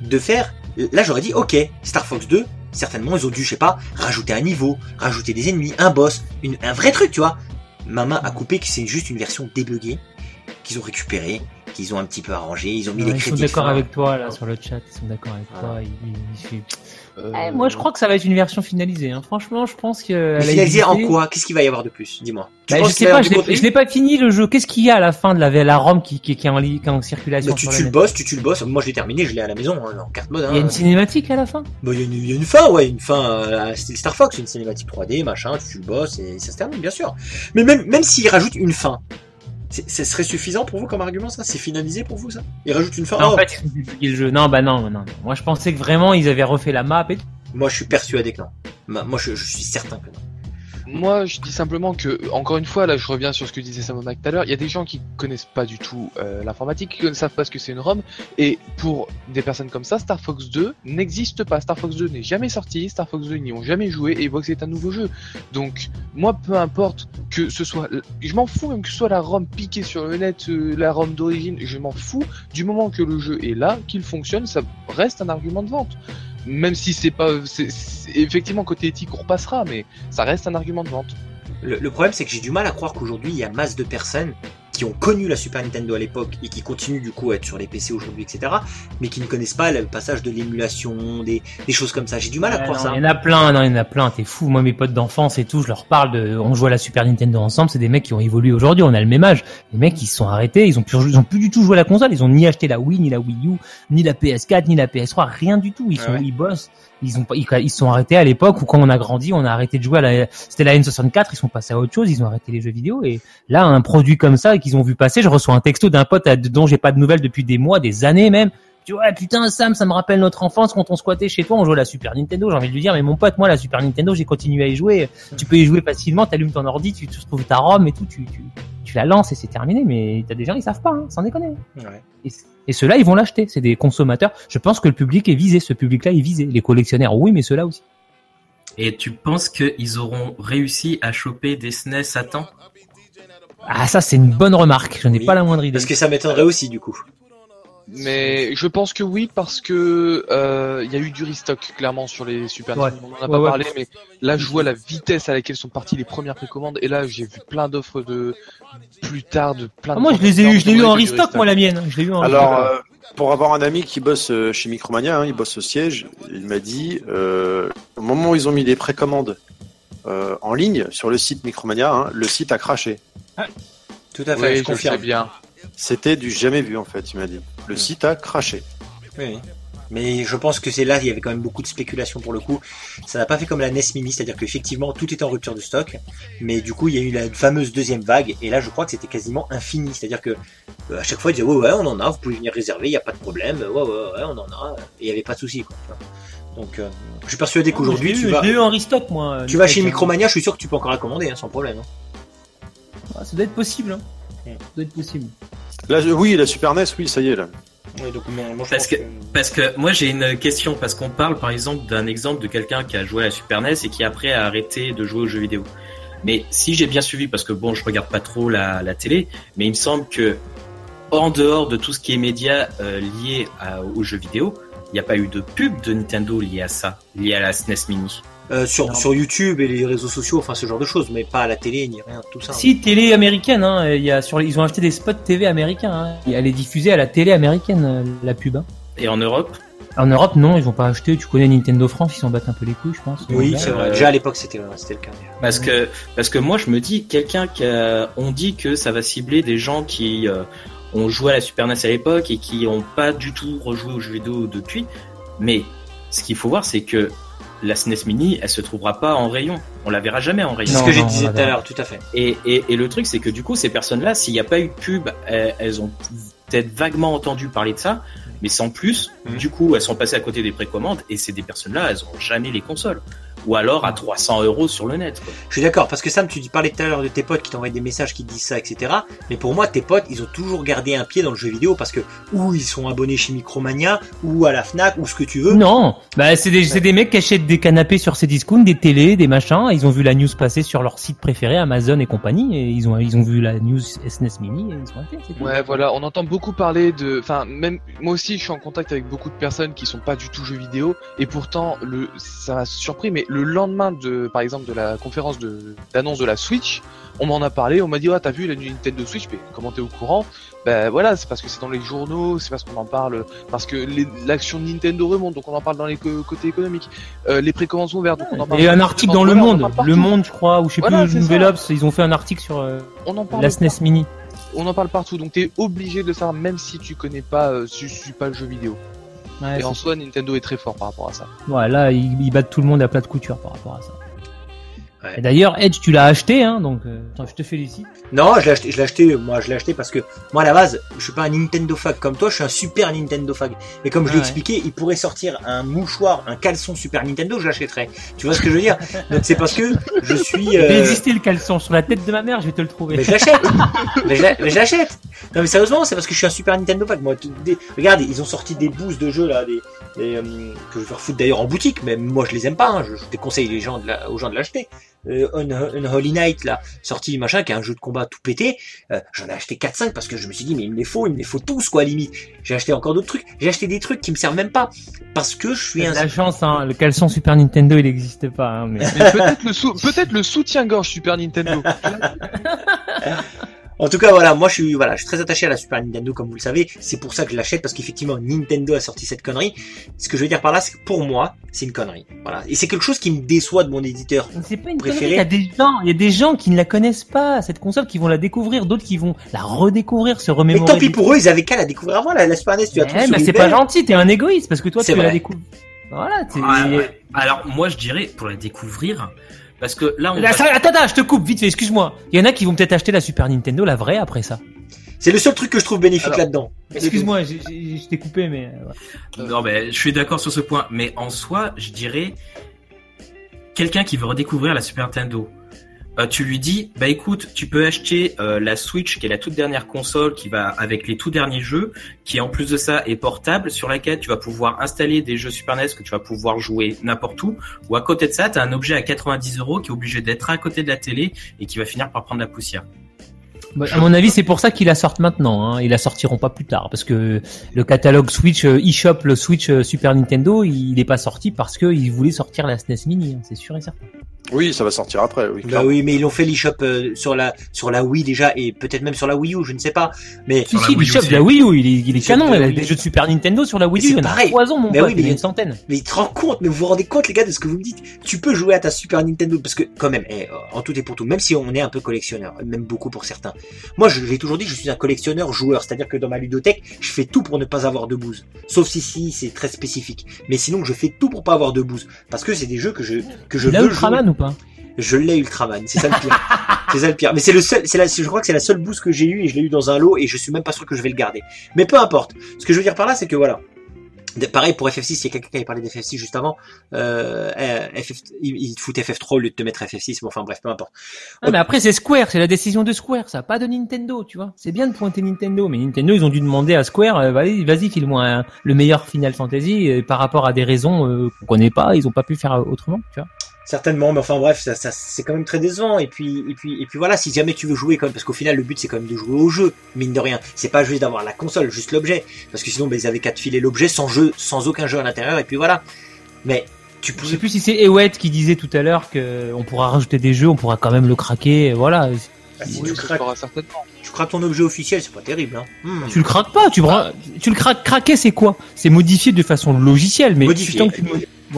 de faire Là, j'aurais dit, ok, Star Fox 2, certainement, ils ont dû, je sais pas, rajouter un niveau, rajouter des ennemis, un boss, un vrai truc, tu vois. Ma main a coupé que c'est juste une version débuggée qu'ils ont récupérée, qu'ils ont un petit peu arrangé, ils ont mis Ouais, les ils sont crédits. d'accord avec toi là sur le chat, ils sont d'accord avec toi. ils- ils- ils- Euh, Eh, moi, je crois que ça va être une version finalisée. Hein. Franchement, je pense que. Mais elle a finalisé en quoi? Qu'est-ce qu'il va y avoir de plus? Dis-moi. Bah, je sais pas, je l'ai pas fini le jeu. Qu'est-ce qu'il y a à la fin de la, la ROM qui, qui, qui est en, li- qui est en circulation Bah, tu tues le boss, tu tues le boss. Moi, je l'ai terminé, je l'ai à la maison, hein, en carte mode. hein. Il y a une cinématique à la fin? Bah, il y, a une- il y a une fin, ouais, une fin, euh, style Star Fox, une cinématique 3D, machin, tu tues le boss et ça se termine, bien sûr. Mais même, même s'il rajoute une fin, c'est- ça serait suffisant pour vous comme argument, ça? C'est finalisé pour vous, ça? Il rajoute une fin? Non, Oh, En fait, ils le jeu. Non, bah non, non, non. Moi, je pensais que vraiment ils avaient refait la map et tout. Moi, je suis persuadé que non. Moi, je, je suis certain que non. Moi, je dis simplement que, encore une fois, là, je reviens sur ce que disait Sam Mac tout à l'heure. Il y a des gens qui connaissent pas du tout euh, l'informatique, qui ne savent pas ce que c'est une ROM. Et pour des personnes comme ça, Star Fox 2 n'existe pas. Star Fox 2 n'est jamais sorti. Star Fox 2 ils n'y ont jamais joué et ils voient que c'est un nouveau jeu. Donc, moi, peu importe que ce soit, je m'en fous même que ce soit la ROM piquée sur le net, euh, la ROM d'origine, je m'en fous. Du moment que le jeu est là, qu'il fonctionne, ça reste un argument de vente. Même si c'est pas, c'est, effectivement côté éthique on repassera, mais ça reste un argument de vente. Le, le problème, c'est que j'ai du mal à croire qu'aujourd'hui, il y a masse de personnes qui ont connu la Super Nintendo à l'époque et qui continuent du coup à être sur les PC aujourd'hui, etc., mais qui ne connaissent pas le passage de l'émulation, des, des choses comme ça. J'ai du mal à Ouais, croire non, ça. Il y en a plein, non, il y en a plein. T'es fou. Moi, mes potes d'enfance et tout, je leur parle de, on joue à la Super Nintendo ensemble. C'est des mecs qui ont évolué aujourd'hui. On a le même âge. Les mecs, ils se sont arrêtés. Ils ont plus, ils ont plus du tout joué à la console. Ils ont ni acheté la Wii, ni la Wii U, ni la PS4, ni la PS3. Rien du tout. Ils Ah sont, ouais. ils bossent. Ils ont pas, ils, ils se sont arrêtés à l'époque où quand on a grandi, on a arrêté de jouer à la, c'était la N64. Ils sont passés à autre chose. Ils ont arrêté les jeux vidéo. Et là, un produit comme ça qu'ils ont vu passer, je reçois un texto d'un pote dont j'ai pas de nouvelles depuis des mois, des années même. Tu vois, putain, Sam, ça me rappelle notre enfance quand on squattait chez toi, on jouait à la Super Nintendo. J'ai envie de lui dire, mais mon pote, moi, la Super Nintendo, j'ai continué à y jouer. Tu peux y jouer facilement, t'allumes ton ordi, tu, tu trouves ta ROM et tout, tu, tu, tu la lances et c'est terminé. Mais t'as des gens, ils savent pas, hein, sans déconner. Ouais. Et, et ceux-là, ils vont l'acheter. C'est des consommateurs. Je pense que le public est visé. Ce public-là est visé. Les collectionneurs, oui, mais ceux-là aussi. Et tu penses qu'ils auront réussi à choper des SNES à temps? Ah, ça, c'est une bonne remarque. Je n'ai Oui, pas la moindre idée. Parce que ça m'étonnerait aussi, du coup. Mais je pense que oui parce que euh, il y a eu du restock clairement sur les Super Ouais. Nintendo. On en a Ouais, pas ouais. parlé, mais là je vois la vitesse à laquelle sont parties les premières précommandes et là j'ai vu plein d'offres de plus tard de plein. Ah, de moi, je les ai eu, je l'ai eu en restock, moi, la mienne. Je l'ai eu en Alors, restock. euh, pour avoir un ami qui bosse euh, chez Micromania, hein, il bosse au siège, il m'a dit, euh, au moment où ils ont mis les précommandes euh, en ligne sur le site Micromania, hein, le site a craché. Tout à fait, Oui, je je le sais confirme. bien. C'était du jamais vu en fait, il m'a dit. Le Mm. site a craché. Oui. Mais je pense que c'est là, il y avait quand même beaucoup de spéculation pour le coup. Ça n'a pas fait comme la NES Mini, c'est-à-dire qu'effectivement, tout était en rupture de stock. Mais du coup, il y a eu la fameuse deuxième vague. Et là, je crois que c'était quasiment infini. C'est-à-dire que euh, à chaque fois, ils disaient, ouais, ouais, on en a, vous pouvez venir réserver, il n'y a pas de problème. Ouais, ouais, ouais, on en a. Et il n'y avait pas de souci, quoi. tu vois. Donc, euh, je suis persuadé qu'aujourd'hui, tu eu- vas, eu en restock, moi. tu vas chez Nickel. Micromania, je suis sûr que tu peux encore la commander, hein, sans problème. hein. Ah, Ça doit être possible, hein. Ça doit être possible. Là, je- oui, la Super NES, oui, ça y est là. Ouais, donc, moi, moi, je Parce que- Parce que moi j'ai une question, parce qu'on parle par exemple d'un exemple de quelqu'un qui a joué à la Super NES et qui après a arrêté de jouer aux jeux vidéo. Mais si j'ai bien suivi, parce que bon, je regarde pas trop la, la télé, mais il me semble que en dehors de tout ce qui est médias euh, lié à- aux jeux vidéo, il n'y a pas eu de pub de Nintendo lié à ça, lié à la SNES Mini. Euh, sur, Non. sur YouTube et les réseaux sociaux, enfin ce genre de choses, mais pas à la télé ni rien, tout ça. Si, télé américaine, hein. Il y a sur, ils ont acheté des spots TV américains, hein. Elle est diffusée à la télé américaine, euh, la pub, hein. Et en Europe, En Europe, non, ils ont pas acheté. Tu connais Nintendo France, ils s'en battent un peu les couilles, je pense. Oui, c'est vrai. Euh, Déjà à l'époque, c'était c'était le cas. Parce que parce que moi je me dis quelqu'un qui a, on dit que ça va cibler des gens qui euh, ont joué à la Super NES à l'époque et qui ont pas du tout rejoué aux jeux vidéo depuis. Mais ce qu'il faut voir c'est que la SNES Mini elle se trouvera pas en rayon. On la verra jamais en rayon. C'est ce que j'ai disais tout à l'heure, tout à fait. Et, et, et le truc c'est que du coup ces personnes là s'il n'y a pas eu de pub elles, elles ont peut-être vaguement entendu parler de ça. Mais sans plus, Mhm. du coup, elles sont passées à côté des précommandes et c'est des personnes-là, elles ont jamais les consoles. Ou alors à 300 euros sur le net. Quoi. Je suis d'accord, parce que Sam, tu parlais tout à l'heure de tes potes qui t'envoient des messages qui te disent ça, etc. Mais pour moi, tes potes, ils ont toujours gardé un pied dans le jeu vidéo parce que ou ils sont abonnés chez Micromania, ou à la Fnac, ou ce que tu veux. Non, bah c'est des, c'est des mecs qui achètent des canapés sur Cdiscount, des télés, des machins. Ils ont vu la news passer sur leur site préféré, Amazon et compagnie, et ils ont ils ont vu la news SNES Mini et ils sont achetés, c'est tout. Ouais, voilà, on entend beaucoup parler de, enfin, même moi aussi, je suis en contact avec beaucoup de personnes qui sont pas du tout jeux vidéo, et pourtant, le, ça m'a surpris, mais le lendemain de, par exemple, de la conférence d'annonce de la Switch, on m'en a parlé, on m'a dit, ah, t'as vu la Nintendo Switch, mais comment t'es au courant? Ben voilà, c'est parce que c'est dans les journaux, c'est parce qu'on en parle, parce que l'action de Nintendo remonte, donc on en parle dans les côtés économiques. Euh, les précommandes sont ouvertes, donc on en parle. Et un article dans Le Monde. Le Monde, je crois, ou je sais Voilà, plus, Nouvel. Obs, ils ont fait un article sur euh, On en parle. la SNES Mini. On en parle partout, donc t'es obligé de le savoir, même si tu connais pas, euh, si tu suis pas le jeu vidéo. Ouais, Et en soi, Nintendo est très fort par rapport à ça. ouais, là, ils, ils battent tout le monde à plat de couture par rapport à ça. Ouais. Et d'ailleurs, Edge, tu l'as acheté, hein, donc euh, attends, je te félicite. Non, je l'ai acheté, je l'ai acheté, moi je l'ai acheté parce que moi à la base, je suis pas un Nintendo fag comme toi, je suis un super Nintendo fag. Et comme je l'ai Ah ouais. expliqué, il pourrait sortir un mouchoir, un caleçon Super Nintendo, je l'achèterais. Tu vois ce que je veux dire? Donc c'est parce que je suis. Il euh, existait le caleçon sur la tête de ma mère, je vais te le trouver. Mais je l'achète mais je l'achète Non mais sérieusement, c'est parce que je suis un super Nintendo fan. Moi, des- regarde, ils ont sorti des boosts de jeux là, des, des, euh, que je vais refoutre d'ailleurs en boutique, mais moi je les aime pas, hein. je, je déconseille les gens de la- aux gens de l'acheter. Euh, Un- Unholy Night là, sorti machin, qui est un jeu de combat tout pété, euh, j'en ai acheté 4-5 parce que je me suis dit mais il me les faut, il me les faut tous quoi limite. J'ai acheté encore d'autres trucs, j'ai acheté des trucs qui me servent même pas, parce que je suis un... la chance, hein, le caleçon Super Nintendo, il n'existe pas. Hein, mais... Mais peut-être le sou- peut-être le soutien-gorge Super Nintendo. En tout cas, voilà, moi je suis, voilà, je suis très attaché à la Super Nintendo, comme vous le savez. C'est pour ça que je l'achète parce qu'effectivement, Nintendo a sorti cette connerie. Ce que je veux dire par là, c'est que pour moi, c'est une connerie. Voilà, et c'est quelque chose qui me déçoit de mon éditeur. Mais C'est pas une Préféré. connerie. Il y a des gens, il y a des gens qui ne la connaissent pas cette console, qui vont la découvrir, d'autres qui vont la redécouvrir, se Mais remémorer. tant pis pour eux, ils avaient qu'à la découvrir avant. La, la Super NES, tu la trouves Eh, sur mais c'est pas gentil, t'es un égoïste parce que toi C'est tu la vrai. découvres. Voilà. t'es- Ouais, ouais. Alors moi je dirais pour la découvrir, parce que là on Là, va- ça- attends, attends, je te coupe vite fait, excuse-moi. Il y en a qui vont peut-être acheter la Super Nintendo, la vraie, après ça. C'est le seul truc que je trouve bénéfique là-dedans. Excuse-moi, je t'ai coupé, mais. euh, ouais. Non, mais je suis d'accord sur ce point. Mais en soi, je dirais quelqu'un qui veut redécouvrir la Super Nintendo. Euh, tu lui dis, bah écoute, tu peux acheter euh, la Switch, qui est la toute dernière console, qui va avec les tout derniers jeux, qui en plus de ça est portable, sur laquelle tu vas pouvoir installer des jeux Super NES que tu vas pouvoir jouer n'importe où. Ou à côté de ça, tu as un objet à 90 euros qui est obligé d'être à côté de la télé et qui va finir par prendre la poussière. Bah, à mon avis, c'est pour ça qu'ils la sortent maintenant. Hein. Ils la sortiront pas plus tard, parce que le catalogue Switch euh, eShop, le Switch Super Nintendo, il n'est pas sorti parce qu'ils voulaient sortir la SNES Mini. hein, c'est sûr et certain. Oui, ça va sortir après. Oui, Bah oui, mais ils l'ont fait l'eShop euh, sur la sur la Wii déjà et peut-être même sur la Wii U, je ne sais pas. Mais Si, si, l'eShop de la Wii U, il est, il est canon. Il a Wii U. des jeux de Super Nintendo sur la Wii U. Il c'est y en a pareil. trois ans, mon Mais pote. oui, mais il y a y une a- centaine. Mais tu te rends compte, mais vous vous rendez compte les gars de ce que vous me dites? Tu peux jouer à ta Super Nintendo parce que quand même, eh, en tout et pour tout, même si on est un peu collectionneur, même beaucoup pour certains. Moi, je- j'ai toujours dit, je suis un collectionneur joueur, c'est-à-dire que dans ma ludothèque, je fais tout pour ne pas avoir de bouse. Sauf si si c'est très spécifique. Mais sinon, je fais tout pour pas avoir de bouse parce que c'est des jeux que je que je a veux jouer. Pas Je l'ai Ultraman, c'est ça le pire. c'est ça le pire. Mais c'est le seul, c'est la, je crois que c'est la seule boost que j'ai eu et je l'ai eu dans un lot et je suis même pas sûr que je vais le garder. Mais peu importe. Ce que je veux dire par là, c'est que voilà. Pareil pour FF6, il y a quelqu'un qui avait parlé d'FF6 juste avant. Euh, euh, FF, il, te fout FF3 au lieu de te mettre FF6. Bon, enfin bref, peu importe. Ah, mais après, c'est Square, c'est la décision de Square, ça, pas de Nintendo, tu vois. C'est bien de pointer Nintendo, mais Nintendo, ils ont dû demander à Square, euh, vas-y, vas-y, file-moi le meilleur Final Fantasy, et par rapport à des raisons euh, qu'on connaît pas, ils ont pas pu faire euh, autrement, tu vois. Certainement, mais enfin bref, ça, ça c'est quand même très décevant. Et puis, et puis, et puis voilà, si jamais tu veux jouer quand même, parce qu'au final le but c'est quand même de jouer au jeu, mine de rien. C'est pas juste d'avoir la console, juste l'objet, parce que sinon, ben, ils avaient qu'à te filer l'objet sans jeu, sans aucun jeu à l'intérieur, et puis voilà. Mais tu Je sais pouvais plus si c'est Ewet qui disait tout à l'heure que on pourra rajouter des jeux, on pourra quand même le craquer, voilà. Bah, si Oui, tu craques, tu craques ton objet officiel, c'est pas terrible. Hein. Hmm. Tu le craques pas, tu, bra- tu le craques, craquer c'est quoi? C'est modifié de façon logicielle, mais Modifié. tant que tu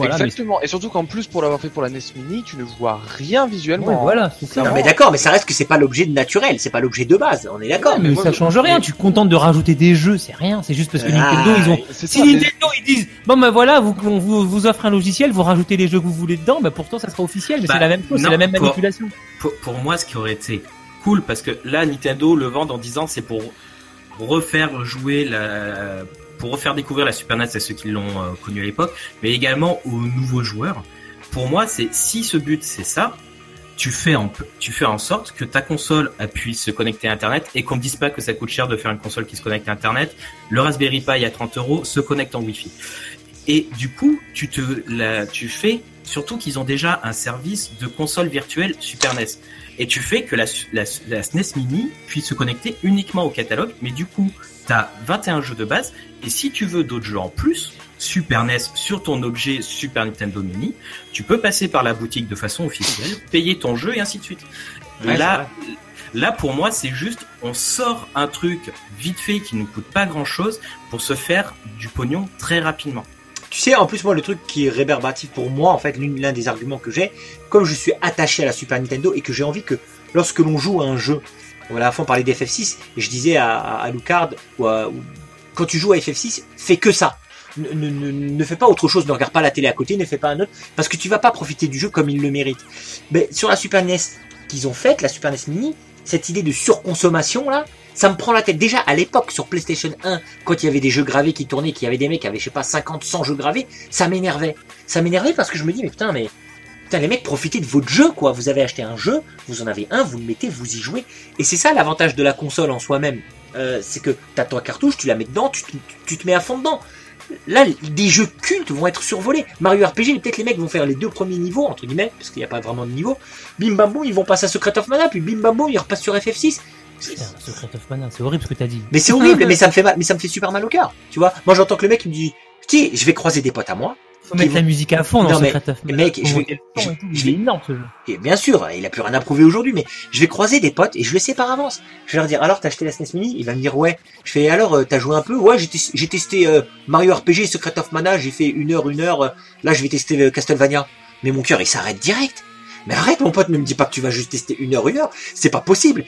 mais- Exactement. Et surtout qu'en plus, pour l'avoir fait pour la NES Mini, tu ne vois rien visuellement. Ouais, hein. voilà, c'est ça. Non mais d'accord, mais ça reste que c'est pas l'objet naturel, c'est pas l'objet de base. On est d'accord. Ouais, mais moi, ça je- change rien, tu te contentes de rajouter des jeux, c'est rien, c'est juste parce que Ah, Nintendo, ils ont, Si ça, mais- Nintendo ils disent bon ben voilà vous on vous, vous offre un logiciel vous rajoutez les jeux que vous voulez dedans bah pourtant ça sera officiel mais Bah, c'est la même chose c'est la même pour- manipulation. pour, pour moi, ce qui aurait été cool, parce que là, Nintendo le vend en disant c'est pour refaire jouer la, pour refaire découvrir la Super NES à ceux qui l'ont euh, connu à l'époque, mais également aux nouveaux joueurs. pour moi, c'est si ce but c'est ça, tu fais en tu fais en sorte que ta console puisse se connecter à Internet et qu'on ne dise pas que ça coûte cher de faire une console qui se connecte à Internet. Le Raspberry Pi à 30 euros se connecte en Wi-Fi. Et du coup, tu te tu fais surtout qu'ils ont déjà un service de console virtuelle Super NES. Et tu fais que la, la, la SNES Mini puisse se connecter uniquement au catalogue, mais du coup, tu as 21 jeux de base, et si tu veux d'autres jeux en plus, Super NES sur ton objet Super Nintendo Mini, tu peux passer par la boutique de façon officielle, payer ton jeu et ainsi de suite. Ouais, là, là pour moi, c'est juste on sort un truc vite fait qui ne coûte pas grand chose pour se faire du pognon très rapidement. Tu sais, en plus, moi, le truc qui est réverbatif pour moi, en fait, l'un des arguments que j'ai, comme je suis attaché à la Super Nintendo et que j'ai envie que lorsque l'on joue à un jeu, voilà, à fond parler d'FF6, et je disais à, à, Lucard, ou à- quand tu joues à FF6, fais que ça. Ne, ne, ne, ne fais pas autre chose, ne regarde pas la télé à côté, ne fais pas un autre, parce que tu vas pas profiter du jeu comme il le mérite. Mais sur la Super NES qu'ils ont faite, la Super NES Mini, cette idée de surconsommation là, ça me prend la tête. Déjà à l'époque sur PlayStation 1, quand il y avait des jeux gravés qui tournaient, qu'il y avait des mecs qui avaient je sais pas 50, 100 jeux gravés, ça m'énervait. Ça m'énervait parce que je me dis mais putain mais putain les mecs profitez de votre jeu quoi. Vous avez acheté un jeu, vous en avez un, vous le mettez, vous y jouez. Et c'est ça l'avantage de la console en soi-même, Euh, c'est que t'as ta cartouche, tu la mets dedans, tu, te- tu te mets à fond dedans. Là, des jeux cultes vont être survolés. Mario RPG, peut-être les mecs vont faire les deux premiers niveaux, entre guillemets, parce qu'il n'y a pas vraiment de niveau. Bim bam boum, ils vont passer à Secret of Mana, puis bim bam boum, ils repassent sur FF6. Putain, Secret of Mana, c'est horrible ce que t'as dit. Mais c'est horrible, mais ça me fait mal, mais ça me fait super mal au cœur. Tu vois, moi j'entends que le mec il me dit, tiens, je vais croiser des potes à moi. Faut mettre la musique à fond dans Non, mais- Secret of Mana. mec, je vais- je- vais- énorme ce jeu. Et bien sûr, il a plus rien à prouver aujourd'hui, mais je vais croiser des potes et je le sais par avance. Je vais leur dire, alors t'as acheté la SNES Mini? Il va me dire, ouais. Je fais, alors euh, t'as joué un peu? Ouais, j'ai tes- j'ai testé euh, Mario RPG, Secret of Mana, j'ai fait une heure, une heure. euh, là, je vais tester le Castlevania. Mais mon cœur, il s'arrête direct. Mais arrête, mon pote, ne me dis pas que tu vas juste tester une heure, une heure. C'est pas possible.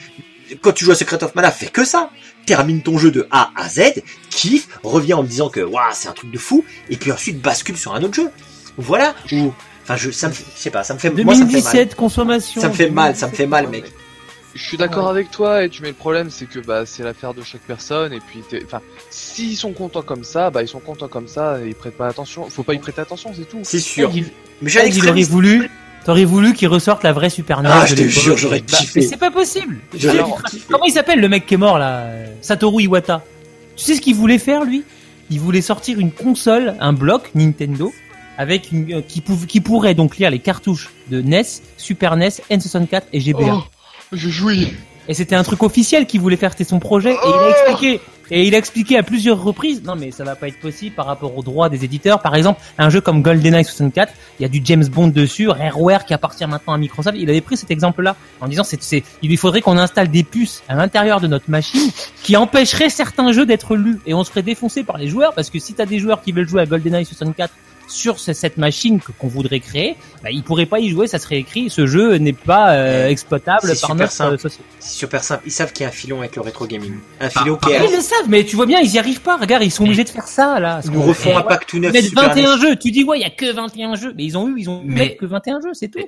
Quand tu joues à Secret of Mana, fais que ça. Termine ton jeu de A à Z, kiffe, reviens en me disant que waouh, c'est un truc de fou, et puis ensuite bascule sur un autre jeu. Voilà. Ou, enfin, je, ça me, fait- je sais pas, ça me fait, moi, ça me fait mal. 2017, consommation. Ça me fait mal, ça me fait mal, mec. Je suis d'accord avec toi et tu mets le problème c'est que bah c'est l'affaire de chaque personne et puis t'es- enfin s'ils sont contents comme ça bah ils sont contents comme ça et ils prêtent pas attention faut pas y prêter attention c'est tout. C'est sûr. Mais extrémiste. voulu, t'aurais voulu qu'il ressorte la vraie Super NES. Ah, je te jure, j'aurais Bah, kiffé. c'est pas possible. Alors. Comment il s'appelle le mec qui est mort là Satoru Iwata? Tu sais ce qu'il voulait faire lui? Il voulait sortir une console, un bloc Nintendo avec une, euh, qui, pouv- qui pourrait donc lire les cartouches de NES, Super NES, N64 et GBA. Oh, je jouis. Et c'était un truc officiel qu'il voulait faire, c'était son projet. Et il a expliqué, et il a expliqué à plusieurs reprises, non mais ça va pas être possible par rapport aux droits des éditeurs. Par exemple, un jeu comme GoldenEye 64, il y a du James Bond dessus, Rareware qui appartient maintenant à Microsoft. Il avait pris cet exemple-là en disant, c'est, c'est, il lui faudrait qu'on installe des puces à l'intérieur de notre machine qui empêcheraient certains jeux d'être lus. Et on se ferait défoncer par les joueurs parce que si t'as des joueurs qui veulent jouer à GoldenEye 64 sur ce- cette machine que- qu'on voudrait créer, bah, ils pourraient pas y jouer, ça serait écrit, ce jeu n'est pas euh, exploitable par super notre simple. société. C'est super simple. Ils savent qu'il y a un filon avec le rétro gaming. Un Par- filon qui Ah, est. Ils le savent, mais tu vois bien, ils y arrivent pas. Regarde, ils sont obligés de faire ça, là. Ils nous refont un pack tout Ils neuf. mettent Super 21 NES. jeux. Tu dis, ouais, il y a que 21 jeux. Mais ils ont eu, ils ont Mais- que 21 jeux, c'est tout.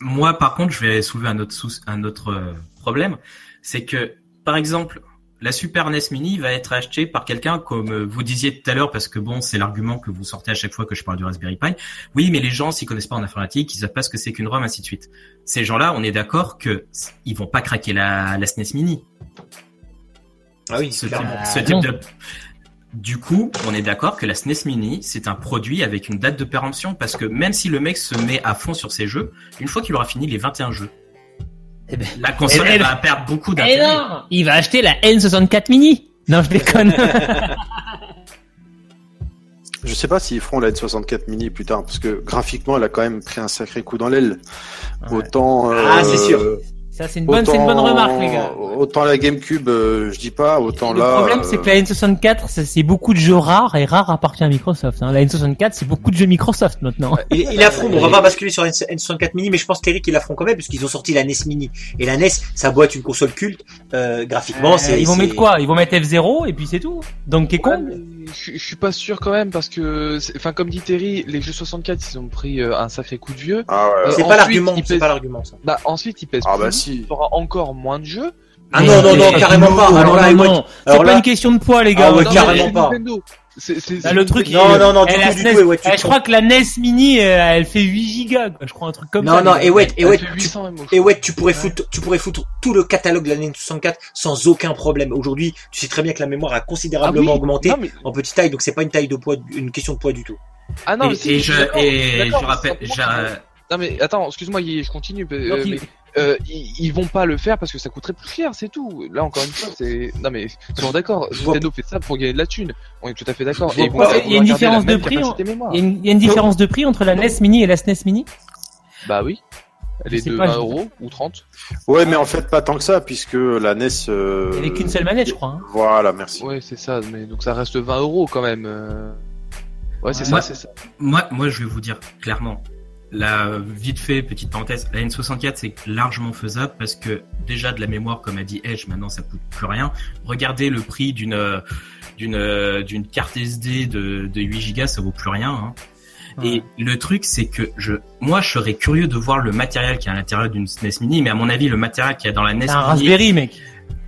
Moi, par contre, je vais soulever un autre, un autre euh, problème, c'est que, par exemple, la Super NES Mini va être achetée par quelqu'un comme euh, vous disiez tout à l'heure, parce que bon, c'est l'argument que vous sortez à chaque fois que je parle du Raspberry Pi. Oui, mais les gens, s'ils connaissent pas en informatique, ils savent pas ce que c'est qu'une ROM, ainsi de suite. Ces gens-là, on est d'accord que ils vont pas craquer la, la SNES Mini. Ah oui, Ce type, clairement. ce type non. de... Du coup, on est d'accord que la SNES Mini, c'est un produit avec une date de péremption, parce que même si le mec se met à fond sur ses jeux, une fois qu'il aura fini les 21 jeux, Eh ben, la console eh ben, elle va perdre beaucoup Eh d'intérêt. non! Il va acheter la N64 mini. Non, je déconne. Je sais pas s'ils feront la N64 mini plus tard, parce que graphiquement, elle a quand même pris un sacré coup dans l'aile. Ouais. Autant. Ah, c'est sûr. Ça, c'est une bonne, c'est une bonne remarque, les gars. Autant la GameCube, euh, je dis pas, autant le là. problème, euh, c'est que la N64, ça, c'est beaucoup de jeux rares et rares appartient à Microsoft. Hein. La N64, c'est beaucoup de jeux Microsoft maintenant. Il, il affronte, on va pas basculer sur N- N64 mini, mais je pense qu'Eric il l'affronte quand même, parce qu'ils ont sorti la NES mini. Et la NES, ça doit être une console culte, euh, graphiquement, Euh, c'est. ils vont c'est- mettre quoi? Ils vont mettre F0 et puis c'est tout. Donc, qu'est Ouais, con mais je, je suis pas sûr quand même parce que, enfin comme dit Terry, les jeux 64 ils ont pris euh, un sacré coup de vieux. Ah ouais. Euh, C'est pas ensuite, l'argument, il c'est pèse- pas l'argument, ça. Bah ensuite ils pèsent Ah plus, bah si. il y aura encore moins de jeux. Ah non, non, non, carrément pas. non, Alors là, non, moi, non. C'est pas une question de poids, les gars. Ah ouais, Non, carrément pas. C'est, Bah, c'est- le truc, Non, non, non, du tout, du tout, et ouais, je crois que la NES Mini, euh, elle fait 8 gigas, quoi. Je crois un truc comme Non, ça. non, mais- et ouais, et ouais, tu, 800 même, je et ouais, tu pourrais Ouais. foutre, tu pourrais foutre tout le catalogue de la Nintendo 64 sans aucun problème. Aujourd'hui, tu sais très bien que la mémoire a Ah considérablement oui. augmenté Non, mais- en petite taille, donc c'est pas une taille de poids, une question de poids du tout. Ah non, mais et, je, et je rappelle, Non mais attends, excuse-moi, je continue. euh, mais, euh, ils, ils vont pas le faire parce que ça coûterait plus cher, c'est tout. Là encore une fois, c'est non mais soyons d'accord. Nintendo fait ça pour gagner de la thune. On est tout à fait d'accord. Il y a une différence de prix. Il y, a une, différence de prix entre la NES Mini et la SNES Mini? Bah oui. Elle est de pas, 20 je- euros ou 30. Ouais, mais en fait pas tant que ça, puisque la NES. euh, Il n'y avait qu'une seule manette, je crois. hein. Voilà, merci. Ouais, c'est ça. Mais donc ça reste 20 euros quand même. euh. Ouais, c'est Ouais. ça, c'est ça. moi, moi, je vais vous dire clairement. La vite fait petite parenthèse, la N64 c'est largement faisable parce que déjà de la mémoire comme a dit Edge maintenant ça coûte plus rien. Regardez le prix d'une euh, d'une euh, d'une carte SD de, de 8 Go ça vaut plus rien. hein. Et le truc, c'est que je, moi, je serais curieux de voir le matériel qui est à l'intérieur d'une SNES Mini, mais à mon avis, le matériel qui est dans la NES C'est un Mini- Raspberry, mec.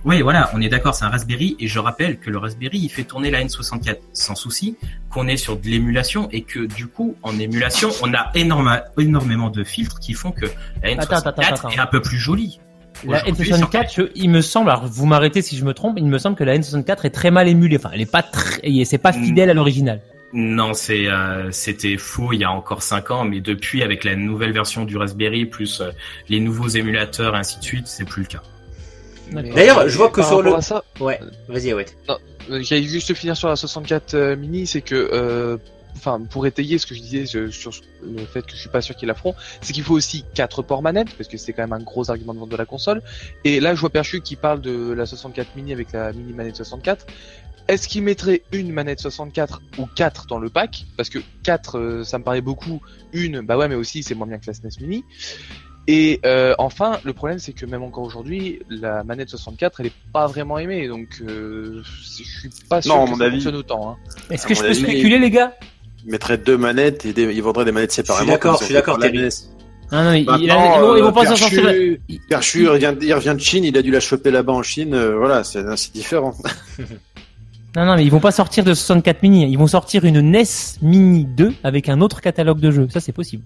Oui, voilà, on est d'accord, c'est un Raspberry, et je rappelle que le Raspberry, il fait tourner la N64 sans souci, qu'on est sur de l'émulation, et que du coup, en émulation, on a énorme, énormément de filtres qui font que la N64 Attends, attends, attends, attends. est un peu plus jolie. La Aujourd'hui, sur- N64, je- il me semble, alors vous m'arrêtez si je me trompe, il me semble que la N64 est très mal émulée. Enfin, elle est pas très, et c'est pas fidèle à l'original. Non, c'est euh, c'était faux il y a encore cinq ans, mais depuis avec la nouvelle version du Raspberry plus euh, les nouveaux émulateurs et ainsi de suite, c'est plus le cas. D'ailleurs, je vois que sur le- ça, Ouais, vas-y, ouais. Euh, J'allais juste finir sur la 64 euh, mini, c'est que, euh, enfin, pour étayer ce que je disais je- sur le fait que je suis pas sûr qu'il la feront, c'est qu'il faut aussi quatre ports manettes, parce que c'est quand même un gros argument de vente de la console. Et là, je vois Perchu qui parle de la 64 mini avec la mini manette 64. Est-ce qu'il mettrait une manette 64 ou quatre dans le pack? Parce que quatre, euh, ça me paraît beaucoup. Une, bah ouais, mais aussi c'est moins bien que la SNES mini. Et euh, enfin, le problème c'est que même encore aujourd'hui, la manette 64, elle est pas vraiment aimée, donc euh, je suis pas sûr Non, à que mon ça avis- fonctionne autant. Hein. Est-ce que je peux avis, spéculer, les gars? Ils mettraient deux manettes et des- ils vendraient des manettes séparément. d'accord, je suis ils ont fait d'accord, pour la Terry. NES. Non, non, il- il ils vont, ils vont euh, pas s'en sortir. Perchu, il revient, il revient de Chine, il a dû la choper là-bas en Chine, euh, voilà, c'est c'est différent. Non, non, mais ils vont pas sortir de 64 mini. Ils vont sortir une NES Mini 2 avec un autre catalogue de jeux. Ça, c'est possible.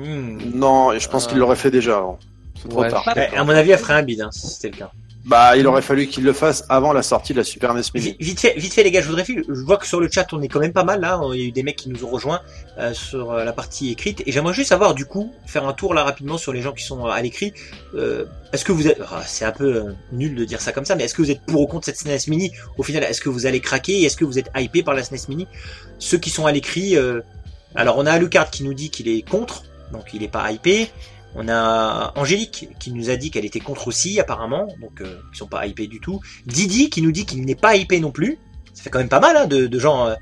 Hmm. Non, et je pense Euh, qu'il l'aurait fait déjà avant. C'est trop ouais, tard. Ouais, à mon avis, elle ferait un bide, hein, si c'était le cas. Bah, il aurait fallu qu'il le fasse avant la sortie de la Super NES Mini. Vi- Vite fait, vite fait les gars, je voudrais je vois que sur le chat on est quand même pas mal là, il y a eu des mecs qui nous ont rejoints euh, sur euh, la partie écrite et j'aimerais juste savoir du coup faire un tour là rapidement sur les gens qui sont euh, à l'écrit. Euh, est-ce que vous êtes, ah, c'est un peu euh, nul de dire ça comme ça, mais est-ce que vous êtes pour ou contre cette SNES Mini? Au final, est-ce que vous allez craquer Est-ce que vous êtes hypé par la SNES Mini? Ceux qui sont à l'écrit, euh, alors on a Alucard qui nous dit qu'il est contre, donc il est pas hypé. On a Angélique qui nous a dit qu'elle était contre aussi apparemment, donc euh, ils sont pas hypés du tout. Didi qui nous dit qu'il n'est pas hypé non plus. Ça fait quand même pas mal hein, de, de gens euh,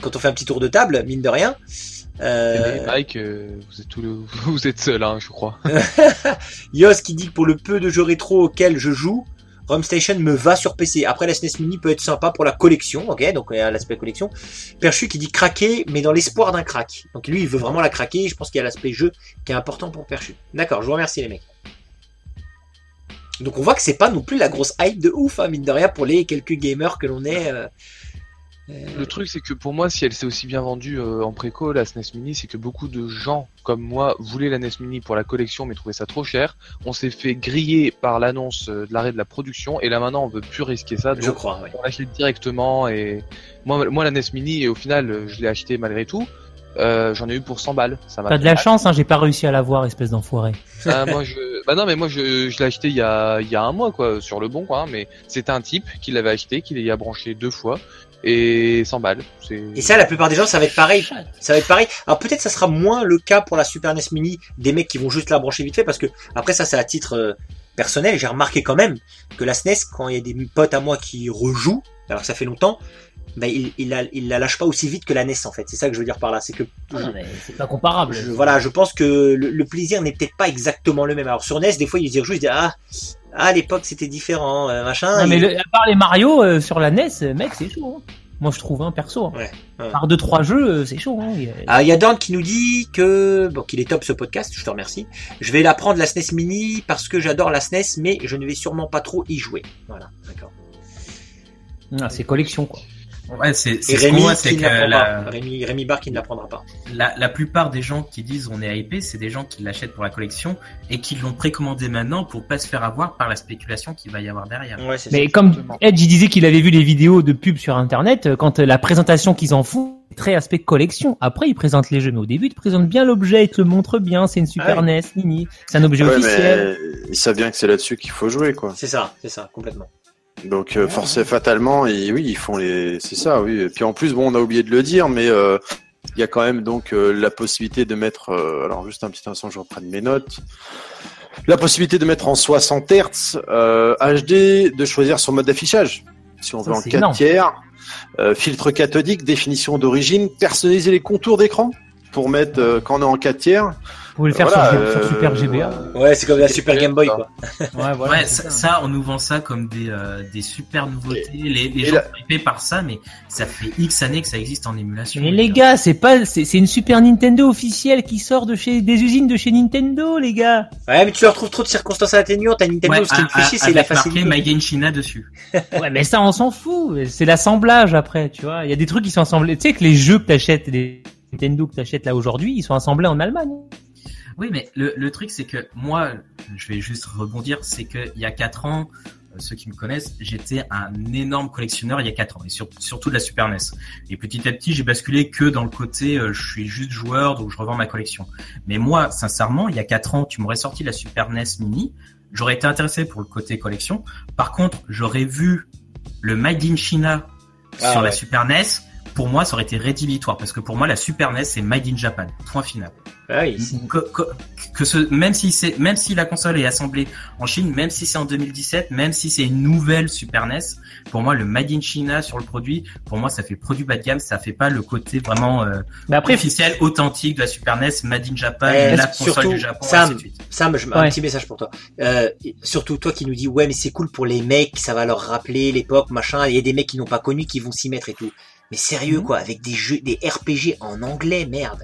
quand on fait un petit tour de table, mine de rien. Euh, Mais Mike, euh, vous êtes tout le... vous êtes seul, hein, je crois. Yos qui dit que pour le peu de jeux rétro auxquels je joue, Rom Station me va sur PC. Après, la SNES Mini peut être sympa pour la collection, ok Donc, il y a l'aspect collection. Perchu qui dit craquer, mais dans l'espoir d'un crack. Donc, lui, il veut vraiment la craquer. Je pense qu'il y a l'aspect jeu qui est important pour Perchu. D'accord, je vous remercie, les mecs. Donc, on voit que c'est pas non plus la grosse hype de ouf, hein, mine de rien, pour les quelques gamers que l'on est. euh, Le truc, c'est que pour moi, si elle s'est aussi bien vendue euh, en préco, la SNES Mini, c'est que beaucoup de gens comme moi voulaient la NES Mini pour la collection, mais trouvaient ça trop cher. On s'est fait griller par l'annonce euh, de l'arrêt de la production, et là maintenant, on veut plus risquer ça. je crois, ouais. on l'achète directement. Et moi, moi, la NES Mini, et au final, euh, je l'ai acheté malgré tout. Euh, J'en ai eu pour 100 balles. Ça m'a T'as de la chance, hein, j'ai pas réussi à l'avoir, espèce d'enfoiré. Ah, moi je bah non mais moi je, je l'ai acheté il y a il y a un mois quoi sur le bon quoi hein, mais c'était un type qui l'avait acheté qui y a branché deux fois et 100 balles Et ça, la plupart des gens, ça va être pareil. Ça va être pareil. Alors peut-être ça sera moins le cas pour la Super NES Mini des mecs qui vont juste la brancher vite fait parce que après ça c'est à titre euh, personnel. J'ai remarqué quand même que la SNES quand il y a des potes à moi qui rejouent alors que ça fait longtemps, bah, il, il, la, il la lâche pas aussi vite que la NES en fait. C'est ça que je veux dire par là. C'est que Ah, c'est pas comparable. je, voilà, je pense que le, le plaisir n'est peut-être pas exactement le même. Alors sur NES, des fois ils y rejouent, ils disent ah ah à l'époque c'était différent euh, machin. Non, mais le- à part les Mario euh, sur la NES, euh, mec, c'est chaud. hein. Moi, je trouve, hein, perso. hein. Ouais, ouais. Par deux trois jeux, c'est chaud. Hein. Il y a- Ah, il y a Dan qui nous dit que bon qu'il est top ce podcast, je te remercie. Je vais la prendre la SNES Mini parce que j'adore la SNES, mais je ne vais sûrement pas trop y jouer. Voilà, d'accord. Ah, c'est collection, quoi. Ouais, c'est c'est ce qu'on Rémi voit, qui la, pas. Rémi, Rémi Barr qui ne l'apprendra pas. la, la plupart des gens qui disent on est hypé, c'est des gens qui l'achètent pour la collection et qui l'ont précommandé maintenant pour pas se faire avoir par la spéculation qu'il va y avoir derrière. Ouais, Mais ça. comme Exactement. Edge disait qu'il avait vu les vidéos de pub sur internet, euh, quand euh, la présentation qu'ils en font, c'est très aspect collection. Après, ils présentent les jeux, mais au début, ils te présentent bien l'objet, ils te le montrent bien, c'est une Super Ah NES Mini, c'est un objet Ouais, officiel. mais ils savent bien que c'est là-dessus qu'il faut jouer, quoi. C'est ça, c'est ça, complètement. Donc euh, forcément, fatalement, et oui, ils font les, c'est ça, oui. Et puis en plus, bon, on a oublié de le dire, mais euh, il y a quand même donc euh, la possibilité de mettre, euh, alors juste un petit instant, je reprenne mes notes. La possibilité de mettre en 60 Hz euh, HD, de choisir son mode d'affichage. Si on Ça, veut en c'est 4 énorme. tiers, euh, filtre cathodique, définition d'origine, personnaliser les contours d'écran pour mettre euh, quand on est en 4 tiers. Vous pouvez le faire Voilà, sur, sur euh, Super GBA. Ouais, c'est comme la Super Game Boy, ça. quoi. Ouais, voilà, ouais, c'est ça, on nous vend ça comme des, euh, des super nouveautés. les les et gens sont hypés par ça, mais ça fait X années que ça existe en émulation. Mais les gars, c'est pas, c'est c'est une Super Nintendo officielle qui sort de chez des usines de chez Nintendo, les gars. Ouais, mais tu leur trouves trop de circonstances atténuantes à Nintendo. Ouais, ce qui me fait chier, c'est la avec marqué facilité. Made in China dessus. Ouais, mais ça, on s'en fout. C'est l'assemblage après, tu vois. Il y a des trucs qui sont assemblés. Tu sais que les jeux que t'achètes, les Nintendo que t'achètes là aujourd'hui, ils sont assemblés en Allemagne. Oui, mais le, le truc, c'est que moi, je vais juste rebondir, c'est que il y a quatre ans, euh, ceux qui me connaissent, j'étais un énorme collectionneur il y a quatre ans, et sur- surtout de la Super NES. Et petit à petit, j'ai basculé que dans le côté, euh, je suis juste joueur, donc je revends ma collection. Mais moi, sincèrement, il y a quatre ans, tu m'aurais sorti la Super NES Mini, j'aurais été intéressé pour le côté collection. Par contre, j'aurais vu le Made in China Ah, sur la. Super NES. Pour moi, ça aurait été rédhibitoire parce que pour moi, la Super NES c'est Made in Japan. Point final Ah oui. que, que, que ce, même si c'est, même si la console est assemblée en Chine, même si c'est en 2017, même si c'est une nouvelle Super NES, pour moi le Made in China sur le produit, pour moi ça fait produit bas de gamme, ça fait pas le côté vraiment euh, Mais après, officiel, authentique de la Super NES, Made in Japan, Eh, la console surtout, du Japon, Sam, ainsi de suite. Sam, je, un Ouais. petit message pour toi. Euh, surtout toi qui nous dis ouais mais c'est cool pour les mecs, ça va leur rappeler l'époque, machin. Il y a des mecs qui n'ont pas connu qui vont s'y mettre et tout. Mais sérieux Mhm. quoi, avec des jeux, des RPG en anglais, merde.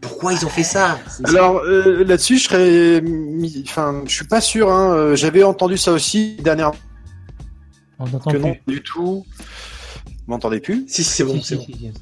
Pourquoi ils ont fait ça? Alors euh, là-dessus, je serais, mis- enfin, je suis pas sûr. Hein, euh, J'avais entendu ça aussi dernièrement on que plus. non du tout. Vous m'entendez plus? Si, si, c'est bon, Si, c'est si, bon. si, si.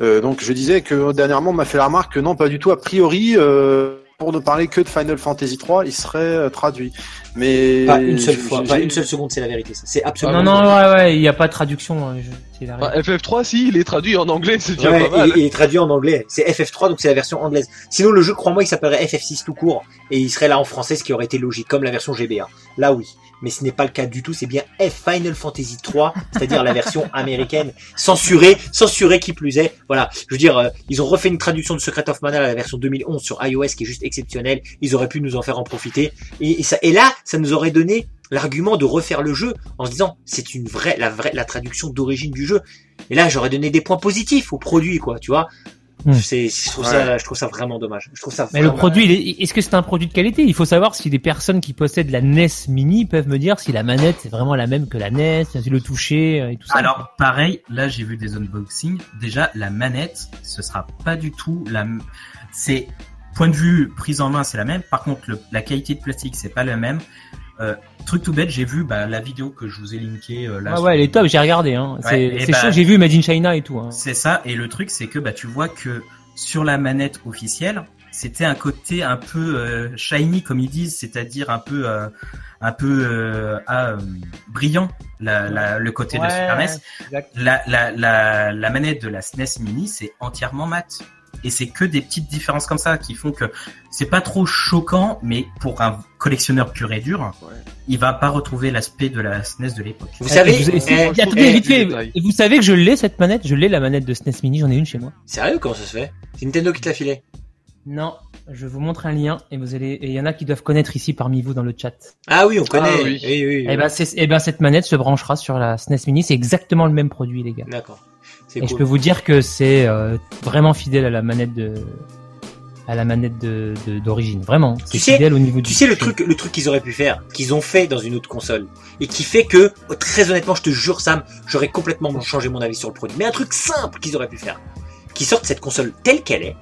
Euh, Donc je disais que dernièrement, on m'a fait la remarque que non, pas du tout. A priori, euh, pour ne parler que de Final Fantasy 3, il serait euh, traduit. Mais Pas une seule fois, pas une seule seconde, c'est la vérité. Ça, c'est absolument. Non, non, ouais, ouais, il n'y a pas de traduction. hein, je- c'est la Bah, règle. FF3, si, il est traduit en anglais, c'est déjà Ouais, pas mal. il, il est traduit en anglais. C'est FF3, donc c'est la version anglaise. Sinon, le jeu, crois-moi, il s'appellerait FF6 tout court, et il serait là en français, ce qui aurait été logique, comme la version GBA. Là, oui. Mais ce n'est pas le cas du tout. C'est bien F Final Fantasy 3, c'est-à-dire la version américaine, censurée, censurée qui plus est. Voilà. Je veux dire, euh, ils ont refait une traduction de Secret of Mana à la version 2011 sur iOS, qui est juste exceptionnelle. Ils auraient pu nous en faire en profiter. Et, et ça, et là, ça nous aurait donné l'argument de refaire le jeu en se disant, c'est une vraie, la vraie, la traduction d'origine du jeu. Et là, j'aurais donné des points positifs au produit, quoi, tu vois. Hmm. C'est, je trouve ça, je trouve ça vraiment dommage. Je trouve ça Mais le produit, il est- est-ce que c'est un produit de qualité? Il faut savoir si des personnes qui possèdent la NES Mini peuvent me dire si la manette c'est vraiment la même que la NES, si le toucher euh, et tout ça. Alors pareil, là j'ai vu des unboxings. Déjà la manette, ce sera pas du tout la. C'est point de vue prise en main, c'est la même. Par contre, le- la qualité de plastique, c'est pas la même. Euh, truc tout bête, j'ai vu bah, la vidéo que je vous ai linkée euh, là. Ah ouais, elle est top, j'ai regardé. Hein. Ouais, c'est c'est bah- chaud, j'ai vu Made in China et tout. Hein. C'est ça. Et le truc, c'est que bah tu vois que sur la manette officielle, c'était un côté un peu euh, shiny comme ils disent, c'est-à-dire un peu euh, un peu euh, ah, euh, brillant la, la- le côté de Ouais, Super NES. La, la, la, la manette de la SNES Mini, c'est entièrement mat. Et c'est que des petites différences comme ça qui font que c'est pas trop choquant, mais pour un collectionneur pur et dur, Ouais. il va pas retrouver l'aspect de la SNES de l'époque. Vous savez, Et vous, et et savez que je l'ai cette manette? Je l'ai la manette de SNES Mini, j'en ai une chez moi. sérieux, comment ça se fait? C'est Nintendo qui te l'a filé. Non, je vous montre un lien et vous allez, et il y en a qui doivent connaître ici parmi vous dans le chat. Ah oui, on connaît. Ah oui, oui. oui, oui. Eh ben, eh ben, cette manette se branchera sur la SNES Mini, c'est exactement le même produit, les gars. D'accord. Et cool. je peux vous dire que c'est euh, vraiment fidèle à la manette de, à la manette de, d'origine. Vraiment, c'est sais- fidèle au niveau Tu du. sais le truc, le truc qu'ils auraient pu faire, qu'ils ont fait dans une autre console, et qui fait que, très honnêtement, je te jure, Sam, j'aurais complètement changé mon avis sur le produit. Mais un truc simple qu'ils auraient pu faire, qu'ils sortent cette console telle qu'elle est,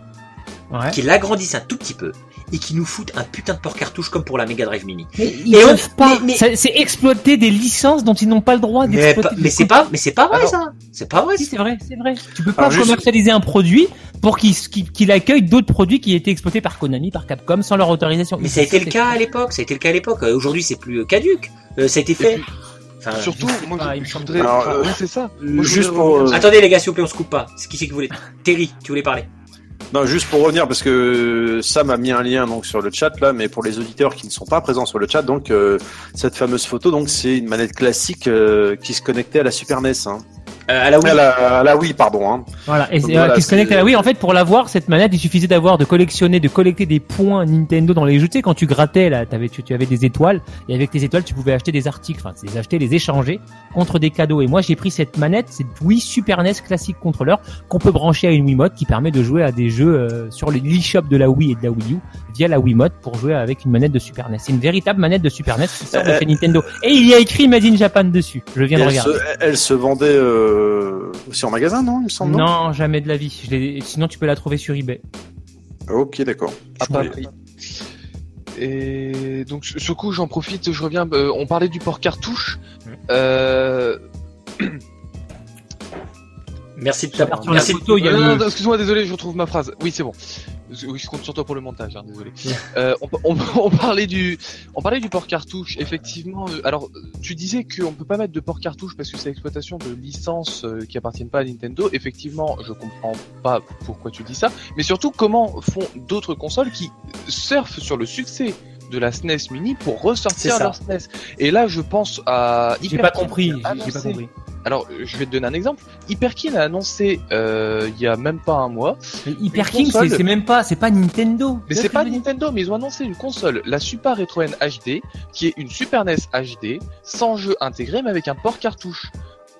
Ouais. qu'ils l'agrandissent un tout petit peu, et qui nous foutent un putain de port cartouche comme pour la Mega Drive Mini. Mais ils Et on- peuvent pas. mais- mais- Ça- C'est exploiter des licences dont ils n'ont pas le droit Mais, d'exploiter. pas- mais c'est pas, mais c'est pas vrai Alors- ça. C'est pas vrai. Si, ça. c'est vrai, c'est vrai. Tu peux pas Alors, juste- commercialiser un produit pour qu'il qu'il accueille d'autres produits qui étaient exploités par Konami, par Capcom, sans leur autorisation. Mais ça a été le cas à l'époque. Ça a été le cas à l'époque. Euh, Aujourd'hui, c'est plus euh, caduque. Euh, ça a été fait. Enfin, surtout, moi, Ah, je, il me je semble voudrais. Alors, enfin, euh, ouais, c'est ça. Moi, juste pour, Attendez les gars, s'il vous plaît, on se coupe pas. Qui c'est qui voulait Terry, tu voulais parler Non, juste pour revenir, parce que Sam a mis un lien donc sur le chat là, mais pour les auditeurs qui ne sont pas présents sur le chat, donc euh, cette fameuse photo, donc c'est une manette classique euh, qui se connectait à la Super NES. Hein. Euh, À la Wii. À, la, à la Wii, pardon. Hein. Voilà, et c'est- Donc voilà, euh, qui se connecte à la Wii. En fait, pour l'avoir, cette manette, il suffisait d'avoir, de collectionner, de collecter des points Nintendo dans les jeux. Tu sais, quand tu grattais, là, t'avais, tu, tu avais des étoiles, et avec tes étoiles, tu pouvais acheter des articles, enfin, les acheter, les échanger contre des cadeaux. Et moi, j'ai pris cette manette, cette Wii Super NES classique contrôleur, qu'on peut brancher à une Wiimote, qui permet de jouer à des jeux euh, sur le l'eShop de la Wii et de la Wii U, via la Wiimote, pour jouer avec une manette de Super NES. C'est une véritable manette de Super NES qui sort de Euh, chez Nintendo. Et il y a écrit Made in Japan dessus. Je viens de Elle regarder. se, elle se vendait euh, aussi en magasin, non Il me semble. Non, jamais de la vie. Je Sinon, tu peux la trouver sur eBay. Ok, d'accord. pris. Et donc ce ce coup j'en profite, je reviens. euh, on parlait du port cartouche. Euh, Merci de ta Sur la Merci. photo, il y a non, le- non, non, excuse-moi, désolé, je retrouve ma phrase. Oui, c'est bon. Oui, je compte sur toi pour le montage, hein, désolé. Euh, on, on, on parlait du, on parlait du port cartouche. Effectivement, euh, alors tu disais qu'on peut pas mettre de port cartouche parce que c'est l'exploitation de licences euh, qui appartiennent pas à Nintendo. Effectivement, je comprends pas pourquoi tu dis ça, mais surtout comment font d'autres consoles qui surfent sur le succès de la SNES Mini pour ressortir leur SNES. Et là, je pense à. J'ai pas Hyperkin compris. J'ai pas compris. Alors, je vais te donner un exemple. Hyperkin a annoncé euh, il y a même pas un mois Mais Hyper King, console- c'est même pas, c'est pas Nintendo. mais c'est pas Nintendo, mais ils ont annoncé une console, la Super Retro N HD, qui est une Super NES HD, sans jeu intégré, mais avec un port cartouche.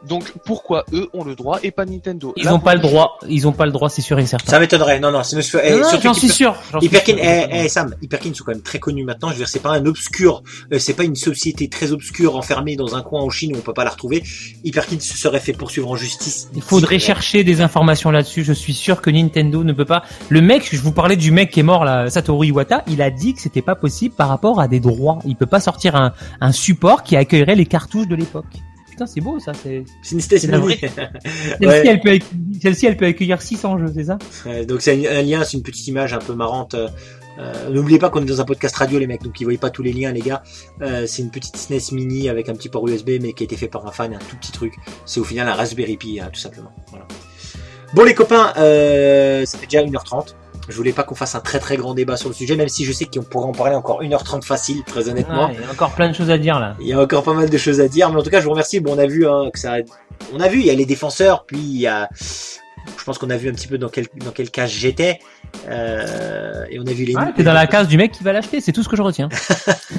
Donc pourquoi eux ont le droit et pas Nintendo Ils Là, ont pour pas le droit. Ils ont pas le droit, c'est sûr et certain. Ça m'étonnerait. Non, non, c'est monsieur. eh, Non, J'en suis sûr. Hyperkin, eh, eh, Sam, Hyperkin sont quand même très connus maintenant. Je veux dire, c'est pas un obscur, euh, c'est pas une société très obscure enfermée dans un coin en Chine où on peut pas la retrouver. Hyperkin se serait fait poursuivre en justice. Il faudrait Si, chercher des informations là-dessus. Je suis sûr que Nintendo ne peut pas. Le mec, je vous parlais du mec qui est mort là, Satoru Iwata. Il a dit que c'était pas possible par rapport à des droits. Il peut pas sortir un, un support qui accueillerait les cartouches de l'époque. Putain, c'est beau ça. C'est C'est une Mini. celle-ci, Ouais. elle peut accueillir- celle-ci, elle peut accueillir 600 jeux, c'est ça donc c'est un, lien, c'est une petite image un peu marrante. euh, euh, N'oubliez pas qu'on est dans un podcast radio les mecs, donc ils voyaient pas tous les liens les gars. Euh, c'est une petite SNES mini avec un petit port USB mais qui a été fait par un fan, un tout petit truc. C'est au final un Raspberry Pi hein, tout simplement. Voilà. Bon les copains, euh, ça fait déjà 1h30. Je voulais pas qu'on fasse un très très grand débat sur le sujet, même si je sais qu'on pourrait en parler encore 1h30 facile, très honnêtement. Ouais, Il y a encore plein de choses à dire là. Il y a encore pas mal de choses à dire, mais en tout cas, je vous remercie. Bon, on a vu hein, que ça, on a vu, il y a les défenseurs, puis il y a, je pense qu'on a vu un petit peu dans quel dans quel cas j'étais, euh, et on a vu les. Ouais, T'es dans la case du mec qui va l'acheter, c'est tout ce que je retiens.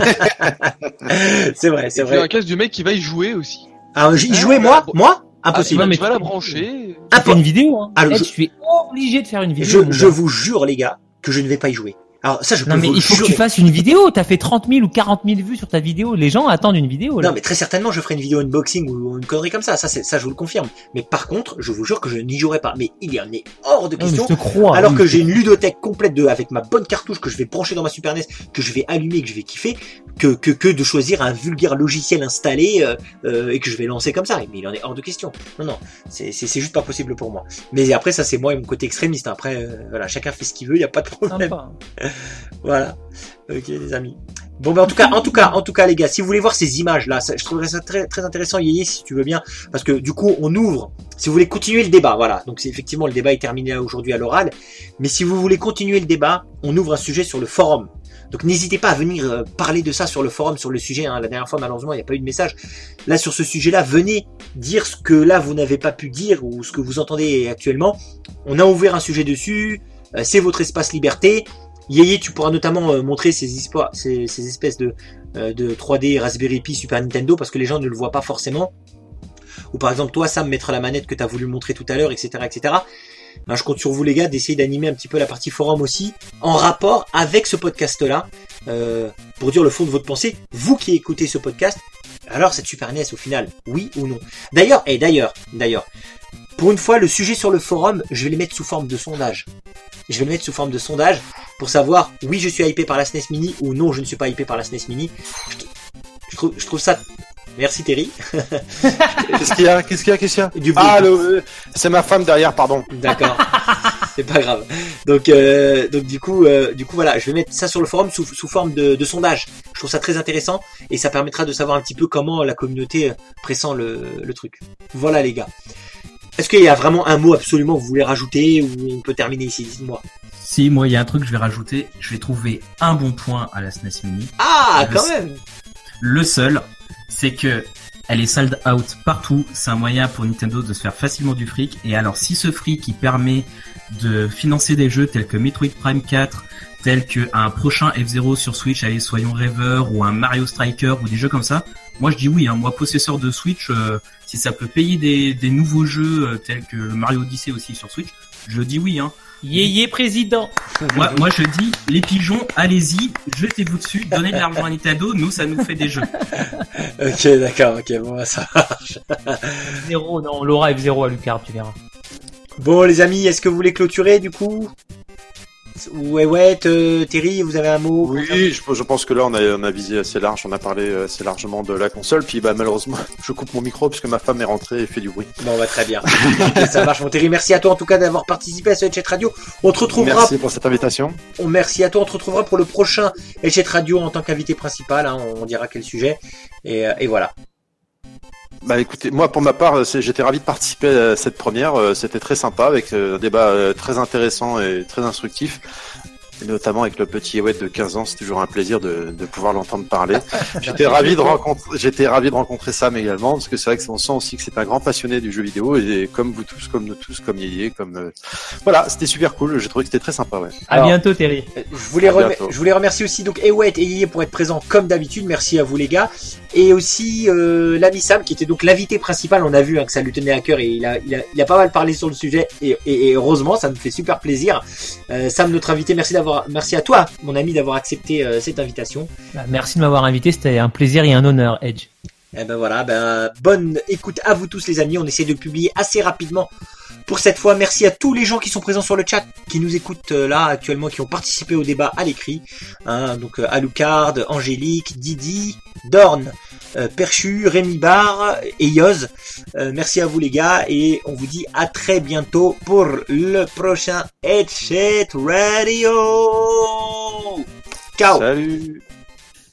c'est vrai, c'est puis dans la vrai. case du mec qui va y jouer aussi. Ah, j'y Ah, jouais ouais, moi, bon. moi, Ah, impossible. vas, Ouais, mais tu vas la tu- brancher. Tu Impo- fais une vidéo, hein. Alors, Eh, je- je suis obligé de faire une vidéo. je, je vous jure les gars que je ne vais pas y jouer. Alors ça, je peux Non mais vous il faut que jurer. tu fasses une vidéo. T'as fait 30 000 ou 40 000 vues sur ta vidéo. Les gens attendent une vidéo. Là. Non, mais très certainement, je ferai une vidéo unboxing ou une connerie comme ça. Ça, ça, je vous le confirme. Mais par contre, je vous jure que je n'y jouerai pas. Mais il y en est hors de Non, question. je te crois. Alors oui. que j'ai une ludothèque complète de, avec ma bonne cartouche que je vais brancher dans ma Super NES, que je vais allumer, que je vais kiffer, que, que, que de choisir un vulgaire logiciel installé euh, euh, et que je vais lancer comme ça. Mais il en est hors de question. Non, non, c'est, c'est, c'est juste pas possible pour moi. Mais après, ça c'est moi et mon côté extrémiste. Après, euh, voilà, chacun fait ce qu'il veut, il y a pas de problème. Sympa. Voilà. Ok, les amis. Bon, ben en tout cas, en tout cas, en tout cas, les gars, si vous voulez voir ces images là, ça- je trouverais ça très très intéressant, Yéyé, si tu veux bien, parce que du coup, on ouvre. Si vous voulez continuer le débat, voilà. Donc, effectivement le débat est terminé aujourd'hui à l'oral, mais si vous voulez continuer le débat, on ouvre un sujet sur le forum. Donc, n'hésitez pas à venir euh, parler de ça sur le forum, sur le sujet. hein. La dernière fois, malheureusement, il n'y a pas eu de message. Là, sur ce sujet-là, venez dire ce que là vous n'avez pas pu dire ou ce que vous entendez actuellement. On a ouvert un sujet dessus. Euh, c'est votre espace liberté. Yéyé, tu pourras notamment euh, montrer ces, ces, ces espèces de, euh, de 3D Raspberry Pi Super Nintendo parce que les gens ne le voient pas forcément. Ou par exemple, toi, Sam, mettre la manette que tu as voulu montrer tout à l'heure, etc., etc. Ben, je compte sur vous, les gars, d'essayer d'animer un petit peu la partie forum aussi, en rapport avec ce podcast-là, euh, pour dire le fond de votre pensée. Vous qui écoutez ce podcast, alors cette Super NES au final, oui ou non? D'ailleurs, et d'ailleurs, d'ailleurs, pour une fois, le sujet sur le forum, je vais le mettre sous forme de sondage. Je vais le mettre sous forme de sondage. Pour savoir oui je suis hypé par la SNES Mini ou non je ne suis pas hypé par la SNES Mini. Je, trouve, je trouve ça. Merci Terry. Qu'est-ce qu'il y a Qu'est-ce qu'il y a y Du. Ah, le- c'est ma femme derrière, pardon. D'accord. C'est pas grave. Donc, euh, donc du coup, euh, du coup, voilà, je vais mettre ça sur le forum sous, sous forme de, de sondage. Je trouve ça très intéressant et ça permettra de savoir un petit peu comment la communauté euh, pressent le, le truc. Voilà, les gars. Est-ce qu'il y a vraiment un mot absolument que vous voulez rajouter ou on peut terminer ici? Dites-moi. Si, moi, il y a un truc que je vais rajouter. Je vais trouver un bon point à la SNES Mini. Ah, quand même. Le seul, c'est que elle est sold out partout. C'est un moyen pour Nintendo de se faire facilement du fric. Et alors, si ce fric qui permet de financer des jeux tels que Metroid Prime 4, tels que un prochain F-Zero sur Switch, allez, soyons rêveurs, ou un Mario Striker, ou des jeux comme ça, moi je dis oui. Hein. Moi, possesseur de Switch, euh, si ça peut payer des, des nouveaux jeux euh, tels que le Mario Odyssey aussi sur Switch, je dis oui. Hein. Yé yé président. Moi, moi, je dis, les pigeons, allez-y, jetez-vous dessus, donnez de l'argent à Nintendo, nous, ça nous fait des jeux. Ok, d'accord. Ok, bon, bah, ça marche. Zéro, non, Laura F0 à Lucard, tu verras. Bon, les amis, est-ce que vous voulez clôturer du coup? Ouais, ouais, euh, Terry, vous avez un mot Oui, je, je pense que là on a, on a visé assez large, on a parlé assez largement de la console, puis bah malheureusement je coupe mon micro parce que ma femme est rentrée et fait du bruit. Bon, bah, très bien. Ça marche, mon Terry. Merci à toi, en tout cas, d'avoir participé à ce Chat Radio. On te retrouvera. Merci pour cette invitation. on- merci à toi. On te retrouvera pour le prochain Chat Radio en tant qu'invité principal. hein, on dira quel sujet. Et, euh, et voilà. Bah écoutez, moi pour ma part, j'étais ravi de participer à cette première. euh, C'était très sympa avec euh, un débat euh, très intéressant et très instructif. Et notamment avec le petit Ewet de 15 ans, c'est toujours un plaisir de, de pouvoir l'entendre parler. J'étais ravi de rencontrer, j'étais ravi de rencontrer Sam également, parce que c'est vrai que on sent aussi que c'est un grand passionné du jeu vidéo et comme vous tous, comme nous tous, comme Yéyé, comme euh, voilà, c'était super cool. J'ai trouvé que c'était très sympa, ouais. À Alors- bientôt, Terry. Euh, Je voulais, À rem- bientôt. je voulais remercier aussi donc Ewet et Yeye pour être présents comme d'habitude. Merci à vous les gars. Et aussi euh, l'ami Sam qui était donc l'invité principal. On a vu hein, que ça lui tenait à cœur et il a, il, a, il a pas mal parlé sur le sujet. Et, et- et heureusement, ça me fait super plaisir. Euh, Sam, notre invité, merci d'avoir, merci à toi, mon ami, d'avoir accepté euh, cette invitation. Bah, merci de m'avoir invité, c'était un plaisir et un honneur, Edge. Et ben voilà, ben bonne écoute à vous tous les amis. On essaie de publier assez rapidement pour cette fois. Merci à tous les gens qui sont présents sur le chat, qui nous écoutent euh, là actuellement, qui ont participé au débat à l'écrit. Hein, donc euh, Alucard, Angélique, Didi, Dorn, euh, Perchu, Rémi Bar et Yoz. Merci à vous les gars et on vous dit à très bientôt pour le prochain Headset Radio. Ciao Salut.